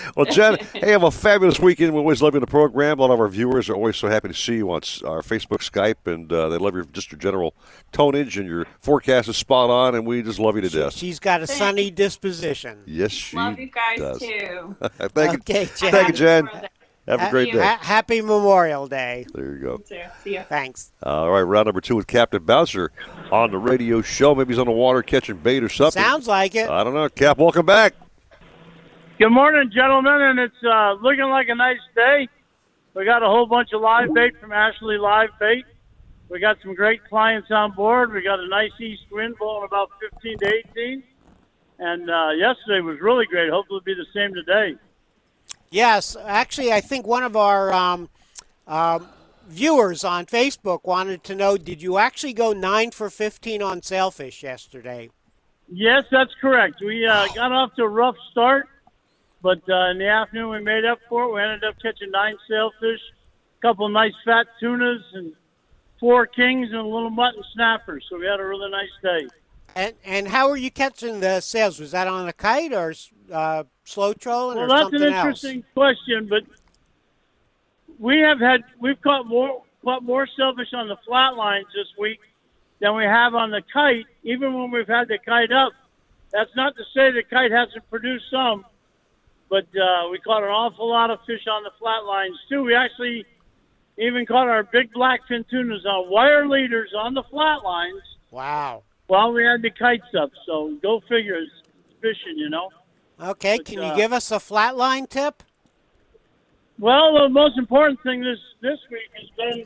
Speaker 4: well, Jen, hey, have a fabulous weekend. We always love you in the program. A lot of our viewers are always so happy to see you on our Facebook, Skype, and uh, they love your just your general tonage and your forecast is spot on, and we just love you to death.
Speaker 5: She's got a sunny disposition.
Speaker 4: Yes, she
Speaker 48: Love you guys
Speaker 4: does.
Speaker 48: too.
Speaker 4: Thank
Speaker 5: Okay,
Speaker 4: you,
Speaker 5: Jen.
Speaker 4: thank you, Jen. Have a great day.
Speaker 5: ha- happy Memorial Day.
Speaker 4: There you go.
Speaker 48: See ya.
Speaker 5: Thanks.
Speaker 4: All right, round number two with Captain Bouncer on the radio show. Maybe he's on the water catching bait or something.
Speaker 5: Sounds like it.
Speaker 4: I don't know. Cap, welcome back.
Speaker 7: Good morning, gentlemen, and it's uh, looking like a nice day. We got a whole bunch of live bait from Ashley Live Bait. We got some great clients on board. We got a nice east wind blowing about 15 to 18. And uh, yesterday was really great. Hopefully, it'll be the same today.
Speaker 5: Yes, actually, I think one of our um, um, viewers on Facebook wanted to know: Did you actually go nine for fifteen on sailfish yesterday?
Speaker 7: Yes, that's correct. We uh, got off to a rough start, but uh, in the afternoon we made up for it. We ended up catching nine sailfish, a couple of nice fat tunas, and four kings and a little mutton snapper. So we had a really nice day.
Speaker 5: And and how were you catching the sails? Was that on a kite or uh, slow trolling
Speaker 7: Well,
Speaker 5: or
Speaker 7: that's
Speaker 5: something
Speaker 7: an
Speaker 5: else?
Speaker 7: interesting question, but we have had we've caught more caught more sailfish on the flat lines this week than we have on the kite. Even when we've had the kite up, that's not to say the kite hasn't produced some, but uh, we caught an awful lot of fish on the flat lines too. We actually even caught our big black blackfin tunas on wire leaders on the flat lines.
Speaker 5: Wow.
Speaker 7: While we had the kites up, so go figure. It's fishing, you know.
Speaker 5: Okay,
Speaker 7: But,
Speaker 5: can
Speaker 7: uh,
Speaker 5: you give us a flatline tip?
Speaker 7: Well, the most important thing this this week has been,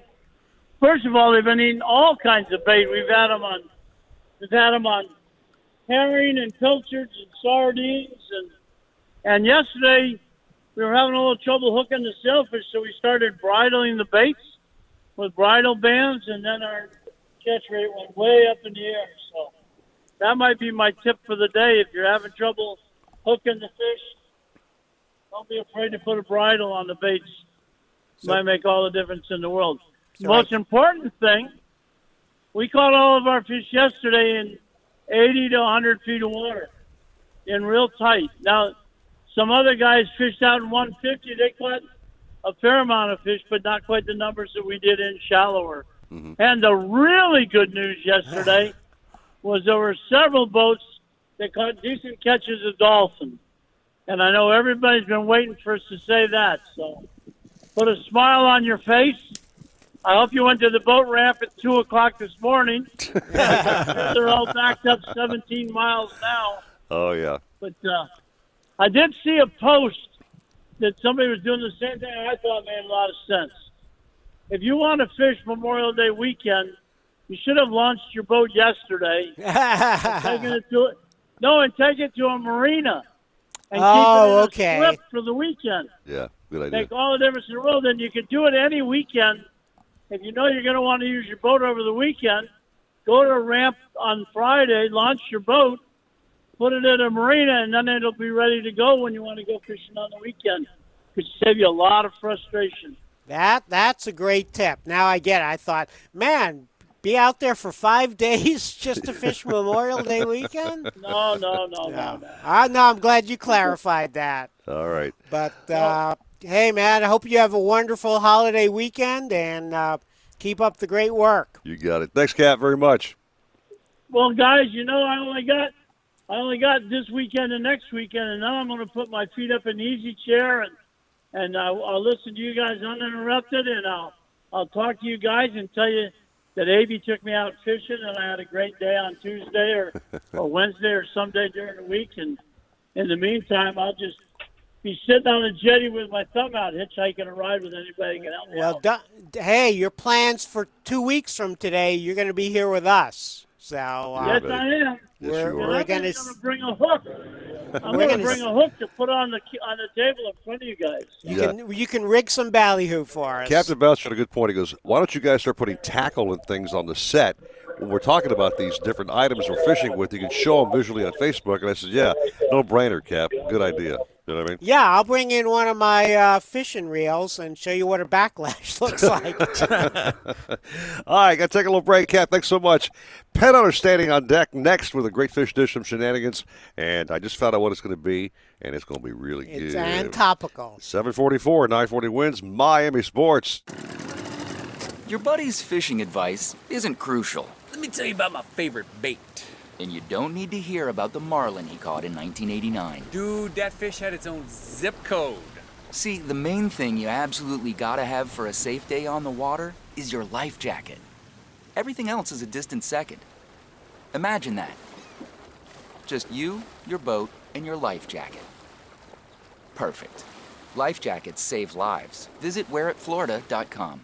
Speaker 7: first of all, they've been eating all kinds of bait. We've had them on, we've had them on herring and pilchards and sardines, and and yesterday we were having a little trouble hooking the sailfish, so we started bridling the baits with bridle bands, and then our catch rate went way up in the air. So that might be my tip for the day. If you're having trouble hooking the fish, don't be afraid to put a bridle on the baits. Might make all the difference in the world. The most important thing, we caught all of our fish yesterday in 80 to 100 feet of water in real tight. Now, some other guys fished out in 150. They caught a fair amount of fish, but not quite the numbers that we did in shallower. And the really good news yesterday was there were several boats that caught decent catches of dolphins. And I know everybody's been waiting for us to say that. So put a smile on your face. I hope you went to the boat ramp at 2 o'clock this morning. They're all backed up 17 miles now.
Speaker 4: Oh yeah.
Speaker 7: But uh, I did see a post that somebody was doing the same thing. and I thought it made a lot of sense. If you want to fish Memorial Day weekend, you should have launched your boat yesterday. and taken it to it. No, and take it to a marina and
Speaker 5: Oh,
Speaker 7: keep it oh, in
Speaker 5: okay.
Speaker 7: a slip for the weekend.
Speaker 4: Yeah, good idea.
Speaker 7: Make all the difference in the world. And you can do it any weekend. If you know you're going to want to use your boat over the weekend, go to a ramp on Friday, launch your boat, put it in a marina, and then it'll be ready to go when you want to go fishing on the weekend. Could save you a lot of frustration.
Speaker 5: That that's a great tip. Now I get it. I thought, man, be out there for five days just to fish Memorial Day weekend?
Speaker 7: No, no, no, no. no.
Speaker 5: Uh, no, I'm glad you clarified that.
Speaker 4: All right.
Speaker 5: But uh, hey, man, I hope you have a wonderful holiday weekend and uh, keep up the great work.
Speaker 4: You got it. Thanks, Cap, very much.
Speaker 7: Well, guys, you know I only got I only got this weekend and next weekend, and now I'm going to put my feet up in the easy chair and and I'll, I'll listen to you guys uninterrupted, and I'll I'll talk to you guys and tell you that Avy took me out fishing, and I had a great day on Tuesday or or Wednesday or someday during the week. And in the meantime, I'll just
Speaker 49: be sitting on a jetty with my thumb out, hitchhiking a ride with anybody who can help me
Speaker 5: Well,
Speaker 49: out.
Speaker 5: do, hey, your plans for two weeks from today, you're going to be here with us. So uh,
Speaker 49: yes, I am.
Speaker 5: We're, we're
Speaker 49: I'm
Speaker 5: going
Speaker 49: going
Speaker 5: to
Speaker 49: to bring a hook. I'm going to bring a hook to put on the on the table in front of you guys.
Speaker 5: you
Speaker 4: Yeah.
Speaker 5: can you can rig some ballyhoo for us.
Speaker 4: Captain Bouch had a good point. He goes, "Why don't you guys start putting tackle and things on the set when we're talking about these different items we're fishing with? You can show them visually on Facebook." And I said, "Yeah, no brainer, Cap. Good idea. You know what I mean?"
Speaker 5: Yeah, I'll bring in one of my uh, fishing reels and show you what a backlash looks like.
Speaker 4: All right, got to take a little break, Cap. Thanks so much. Pet Understanding on deck next with a great fish dish from Shenanigans, and I just found out what it's going to be, and it's going to be really
Speaker 5: it's
Speaker 4: good.
Speaker 5: and topical.
Speaker 4: 744, 940 WINZ, Miami Sports.
Speaker 50: Your buddy's fishing advice isn't crucial.
Speaker 51: Let me tell you about my favorite bait.
Speaker 50: And you don't need to hear about the marlin he caught in 1989.
Speaker 51: Dude, that fish had its own zip code.
Speaker 50: See, the main thing you absolutely gotta have for a safe day on the water is your life jacket. Everything else is a distant second. Imagine that. Just you, your boat, and your life jacket. Perfect. Life jackets save lives. Visit wearitflorida.com.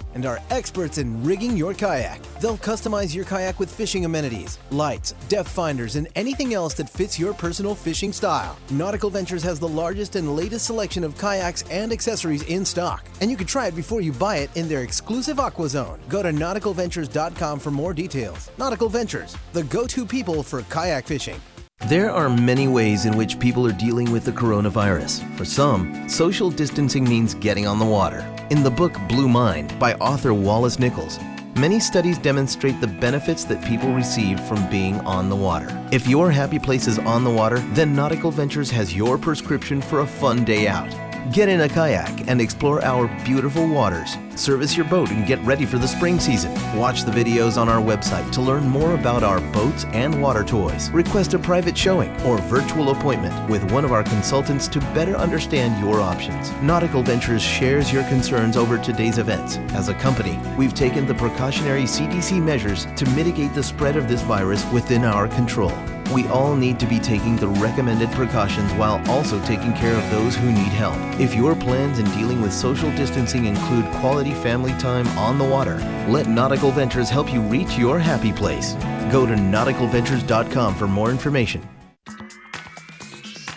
Speaker 16: and are experts in rigging your kayak. They'll customize your kayak with fishing amenities, lights, depth finders, and anything else that fits your personal fishing style. Nautical Ventures has the largest and latest selection of kayaks and accessories in stock, and you can try it before you buy it in their exclusive Aqua Zone. Go to nauticalventures.com for more details. Nautical Ventures, the go-to people for kayak fishing.
Speaker 52: There are many ways in which people are dealing with the coronavirus. For some, social distancing means getting on the water. In the book Blue Mind by author Wallace Nichols, many studies demonstrate the benefits that people receive from being on the water. If your happy place is on the water, then Nautical Ventures has your prescription for a fun day out. Get in a kayak and explore our beautiful waters. Service your boat and get ready for the spring season. Watch the videos on our website to learn more about our boats and water toys. Request a private showing or virtual appointment with one of our consultants to better understand your options. Nautical Ventures shares your concerns over today's events. As a company, we've taken the precautionary CDC measures to mitigate the spread of this virus within our control. We all need to be taking the recommended precautions while also taking care of those who need help. If your plans in dealing with social distancing include quality family time on the water, let Nautical Ventures help you reach your happy place. Go to nauticalventures.com for more information.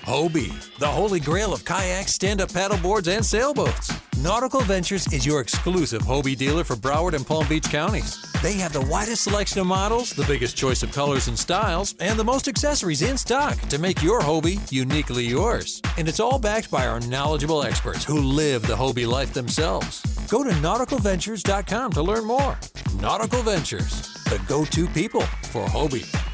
Speaker 11: Hobie, the holy grail of kayaks, stand up paddleboards, and sailboats. Nautical Ventures is your exclusive Hobie dealer for Broward and Palm Beach counties. They have the widest selection of models, the biggest choice of colors and styles, and the most accessories in stock to make your Hobie uniquely yours. And it's all backed by our knowledgeable experts who live the Hobie life themselves. Go to nauticalventures.com to learn more. Nautical Ventures, the go to people for Hobie.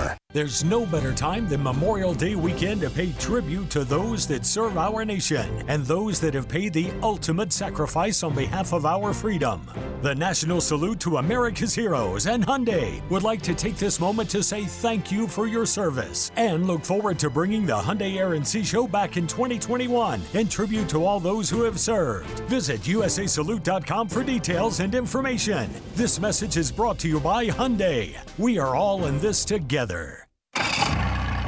Speaker 16: more.
Speaker 53: There's no better time than Memorial Day weekend to pay tribute to those that serve our nation and those that have paid the ultimate sacrifice on behalf of our freedom. The National Salute to America's Heroes and Hyundai would like to take this moment to say thank you for your service and look forward to bringing the Hyundai Air and Sea Show back in 2021 in tribute to all those who have served. Visit usasalute.com for details and information. This message is brought to you by Hyundai. We are all in this together.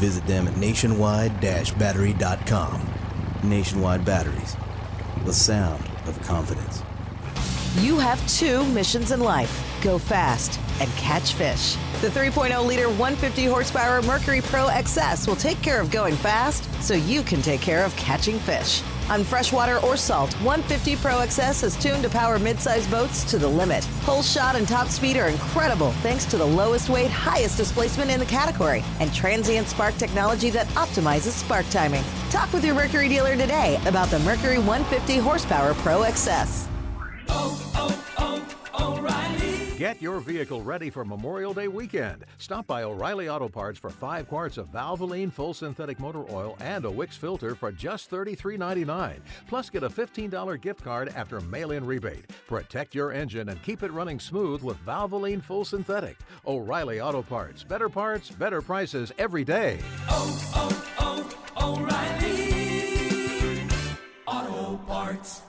Speaker 16: Visit them at nationwide-battery.com. Nationwide Batteries, the sound of confidence.
Speaker 54: You have two missions in life go fast and catch fish. The 3.0 liter 150 horsepower Mercury Pro XS will take care of going fast so you can take care of catching fish. On freshwater or salt, 150 Pro XS is tuned to power mid-sized boats to the limit. Hole shot and top speed are incredible thanks to the lowest weight, highest displacement in the category and transient spark technology that optimizes spark timing. Talk with your Mercury dealer today about the Mercury 150 horsepower Pro XS.
Speaker 55: Get your vehicle ready for Memorial Day weekend. Stop by O'Reilly Auto Parts for five quarts of Valvoline full synthetic motor oil and a Wix filter for just $33.99. Plus, get a $15 gift card after mail in rebate. Protect your engine and keep it running smooth with Valvoline full synthetic. O'Reilly Auto Parts. Better parts, better prices every day.
Speaker 34: Oh, oh, oh, O'Reilly Auto Parts.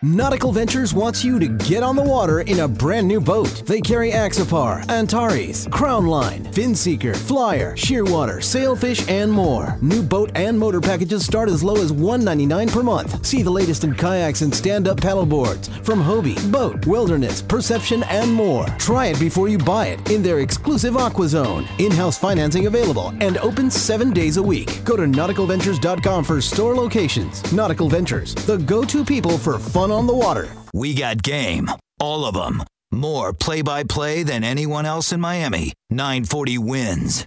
Speaker 16: Nautical Ventures wants you to get on the water in a brand new boat. They carry Axopar, Antares, Crownline, Finseeker, Flyer, Shearwater, Sailfish, and more. New boat and motor packages start as low as 199 per month. See the latest in kayaks and stand-up paddleboards from Hobie, BOTE, Wilderness, Perception, and more. Try it before you buy it in their exclusive Aqua Zone. In-house financing available and open seven days a week. Go to nauticalventures.com for store locations. Nautical Ventures, the go-to people for fun on the water.
Speaker 17: We got game. All of them. More play by play than anyone else in Miami. 940 WINZ.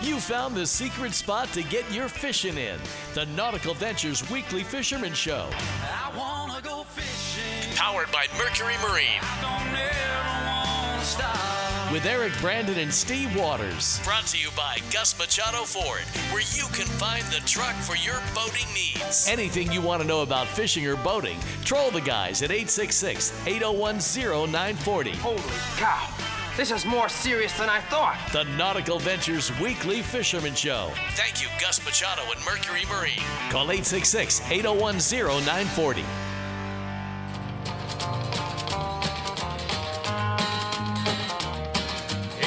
Speaker 1: You found the secret spot to get your fishing in. The Nautical Ventures Weekly Fisherman Show.
Speaker 34: I wanna go fishing.
Speaker 1: Powered by Mercury Marine.
Speaker 34: Don't ever wanna stop.
Speaker 1: With Eric Brandon and Steve Waters. Brought to you by Gus Machado Ford, where you can find the truck for your boating needs. Anything you want to know about fishing or boating, troll the guys at 866 801 0940.
Speaker 56: Holy cow. This is more serious than I thought.
Speaker 1: The Nautical Ventures Weekly Fisherman Show. Thank you, Gus Machado and Mercury Marine. Call 866 801 0940.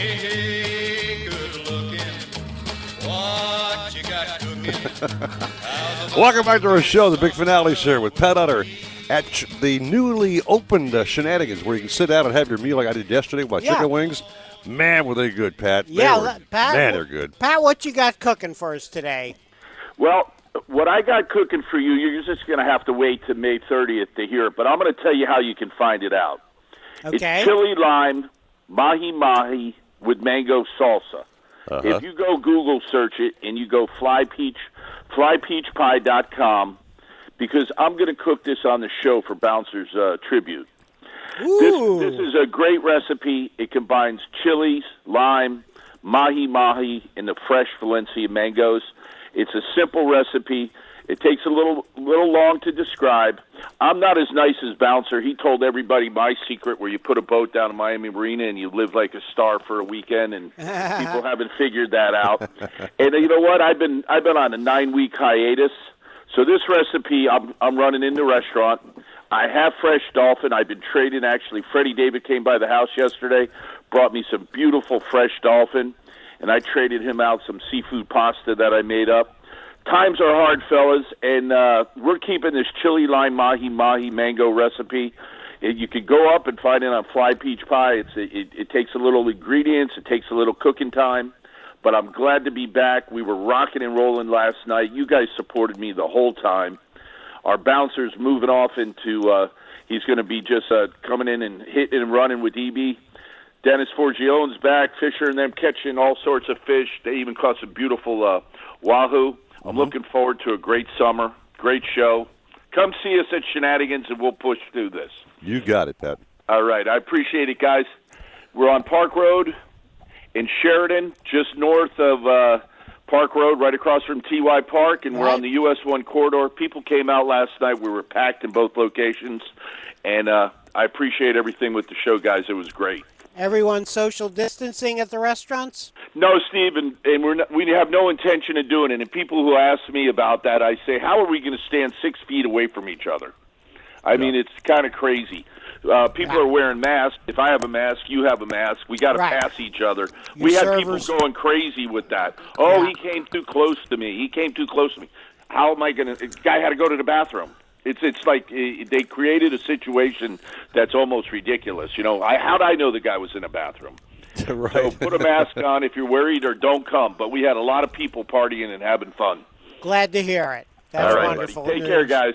Speaker 34: Hey, hey, good looking. What you got cooking?
Speaker 4: Welcome back to our show, the big finale here with Pat Utter at the newly opened uh, Shenanigans, where you can sit down and have your meal like I did yesterday with my
Speaker 5: Yeah.
Speaker 4: chicken wings. Man, were they good, Pat. They
Speaker 5: yeah,
Speaker 4: were,
Speaker 5: Pat.
Speaker 4: Man, they're good.
Speaker 5: Pat, what you got cooking for us today?
Speaker 57: Well, what I got cooking for you, you're just going to have to wait to May 30th to hear it, but I'm going to tell you how you can find it out.
Speaker 5: Okay.
Speaker 57: It's chili lime, mahi mahi with mango salsa.
Speaker 4: Uh-huh.
Speaker 57: If you go Google search it and you go fly peach, flypeachpie.com, because I'm going to cook this on the show for Bouncers uh, Tribute. This, this is a great recipe. It combines chilies, lime, mahi mahi, and the fresh Valencia mangoes. It's a simple recipe. It takes a little little long to describe. I'm not as nice as Bouncer. He told everybody my secret where you put a boat down in Miami Marina and you live like a star for a weekend and people haven't figured that out. And uh, you know what? I've been I've been on a 9-week hiatus. So this recipe I'm I'm running in the restaurant. I have fresh dolphin. I've been trading actually. Freddie David came by the house yesterday, brought me some beautiful fresh dolphin, and I traded him out some seafood pasta that I made up. Times are hard, fellas, and uh, we're keeping this chili lime mahi mahi mango recipe. And You could go up and find it on Fly Peach Pie. It's it, it takes a little ingredients, it takes a little cooking time, but I'm glad to be back. We were rocking and rolling last night. You guys supported me the whole time. Our bouncer's moving off into. Uh, he's going to be just uh, coming in and hitting and running with EB. Dennis Forgione's back, Fisher and them catching all sorts of fish. They even caught some beautiful uh, wahoo. I'm looking forward to a great summer, great show. Come see us at Shenanigans, and we'll push through this.
Speaker 4: You got it, Pat.
Speaker 57: All right, I appreciate it, guys. We're on Park Road in Sheridan, just north of uh, Park Road, right across from TY Park, and we're on the US 1 corridor. People came out last night. We were packed in both locations, and uh, I appreciate everything with the show, guys. It was great.
Speaker 5: Everyone social distancing at the restaurants?
Speaker 57: No, Steve, and, and we're not, we have no intention of doing it. And people who ask me about that, I say, how are we going to stand six feet away from each other? I mean, it's kind of crazy. Uh, people are wearing masks. If I have a mask, you have a mask. We got to
Speaker 5: Right.
Speaker 57: pass each other.
Speaker 5: Your
Speaker 57: we had
Speaker 5: servers-
Speaker 57: people going crazy with that. Oh, he came too close to me. He came too close to me. how am I going to? The guy had to go to the bathroom. It's it's like uh, they created a situation that's almost ridiculous. You know, I, how'd I know the guy was in a bathroom?
Speaker 4: right.
Speaker 57: So put a mask on if you're worried, or don't come. But we had a lot of people partying and having fun.
Speaker 5: Glad to hear it. That's
Speaker 57: All right,
Speaker 5: wonderful.
Speaker 57: buddy. Take
Speaker 5: news.
Speaker 57: care, guys.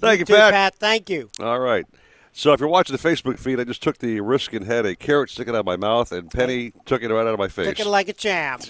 Speaker 4: Thank you,
Speaker 5: too,
Speaker 4: Pat.
Speaker 5: Pat. Thank you.
Speaker 4: All right. So if you're watching the Facebook feed, I just took the risk and had a carrot sticking out of my mouth, and Penny took it right out of my face.
Speaker 5: Looking like a champ.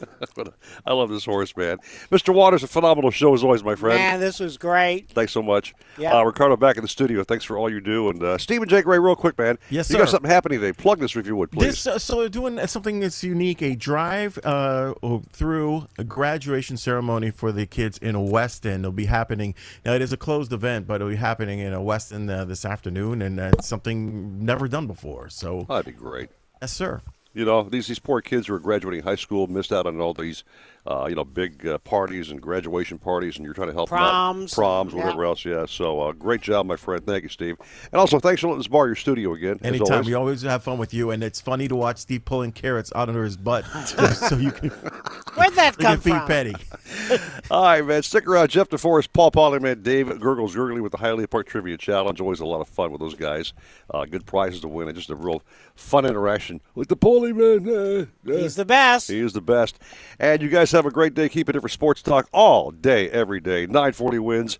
Speaker 4: But I love this horse, man. Mr. Waters, a phenomenal show as always, my friend.
Speaker 5: Man, this was great.
Speaker 4: Thanks so much.
Speaker 5: Yeah.
Speaker 4: Uh, Ricardo back in the studio. Thanks for all you do. And uh, Stephen J. Gray, real quick, man.
Speaker 36: Yes,
Speaker 4: You got something happening today. Plug this if you would, please.
Speaker 36: This uh, so we're doing something that's unique, a drive uh, through a graduation ceremony for the kids in Weston. It'll be happening. Now it is a closed event, but it'll be happening in uh, Weston uh, this afternoon, and uh, it's something never done before. So
Speaker 4: that'd be great.
Speaker 36: Yes, sir.
Speaker 4: You know, these these poor kids who are graduating high school missed out on all these, uh, you know, big uh, parties and graduation parties, and you're trying to help them out.
Speaker 5: Proms.
Speaker 4: proms,
Speaker 5: Yeah.
Speaker 4: whatever else. Yeah. So uh, great job, my friend. Thank you, Steve. And also, thanks for letting us borrow your studio again.
Speaker 36: Anytime.
Speaker 4: always.
Speaker 36: We always have fun with you, and it's funny to watch Steve pulling carrots out of his butt so you can,
Speaker 5: Where'd that
Speaker 36: you
Speaker 5: come
Speaker 36: can feed
Speaker 5: from?
Speaker 36: Petty.
Speaker 4: All right, man. Stick around. Jeff DeForest, Paul Polyman, Dave Gurgles Gurgly with the Highly Apart Trivia Challenge. Always a lot of fun with those guys. Uh, good prizes to win and just a real fun interaction with the Polyman. Uh, uh.
Speaker 5: He's the best.
Speaker 4: He is the best. And you guys have a great day. Keep it here for Sports Talk all day, every day. 940 WINZ.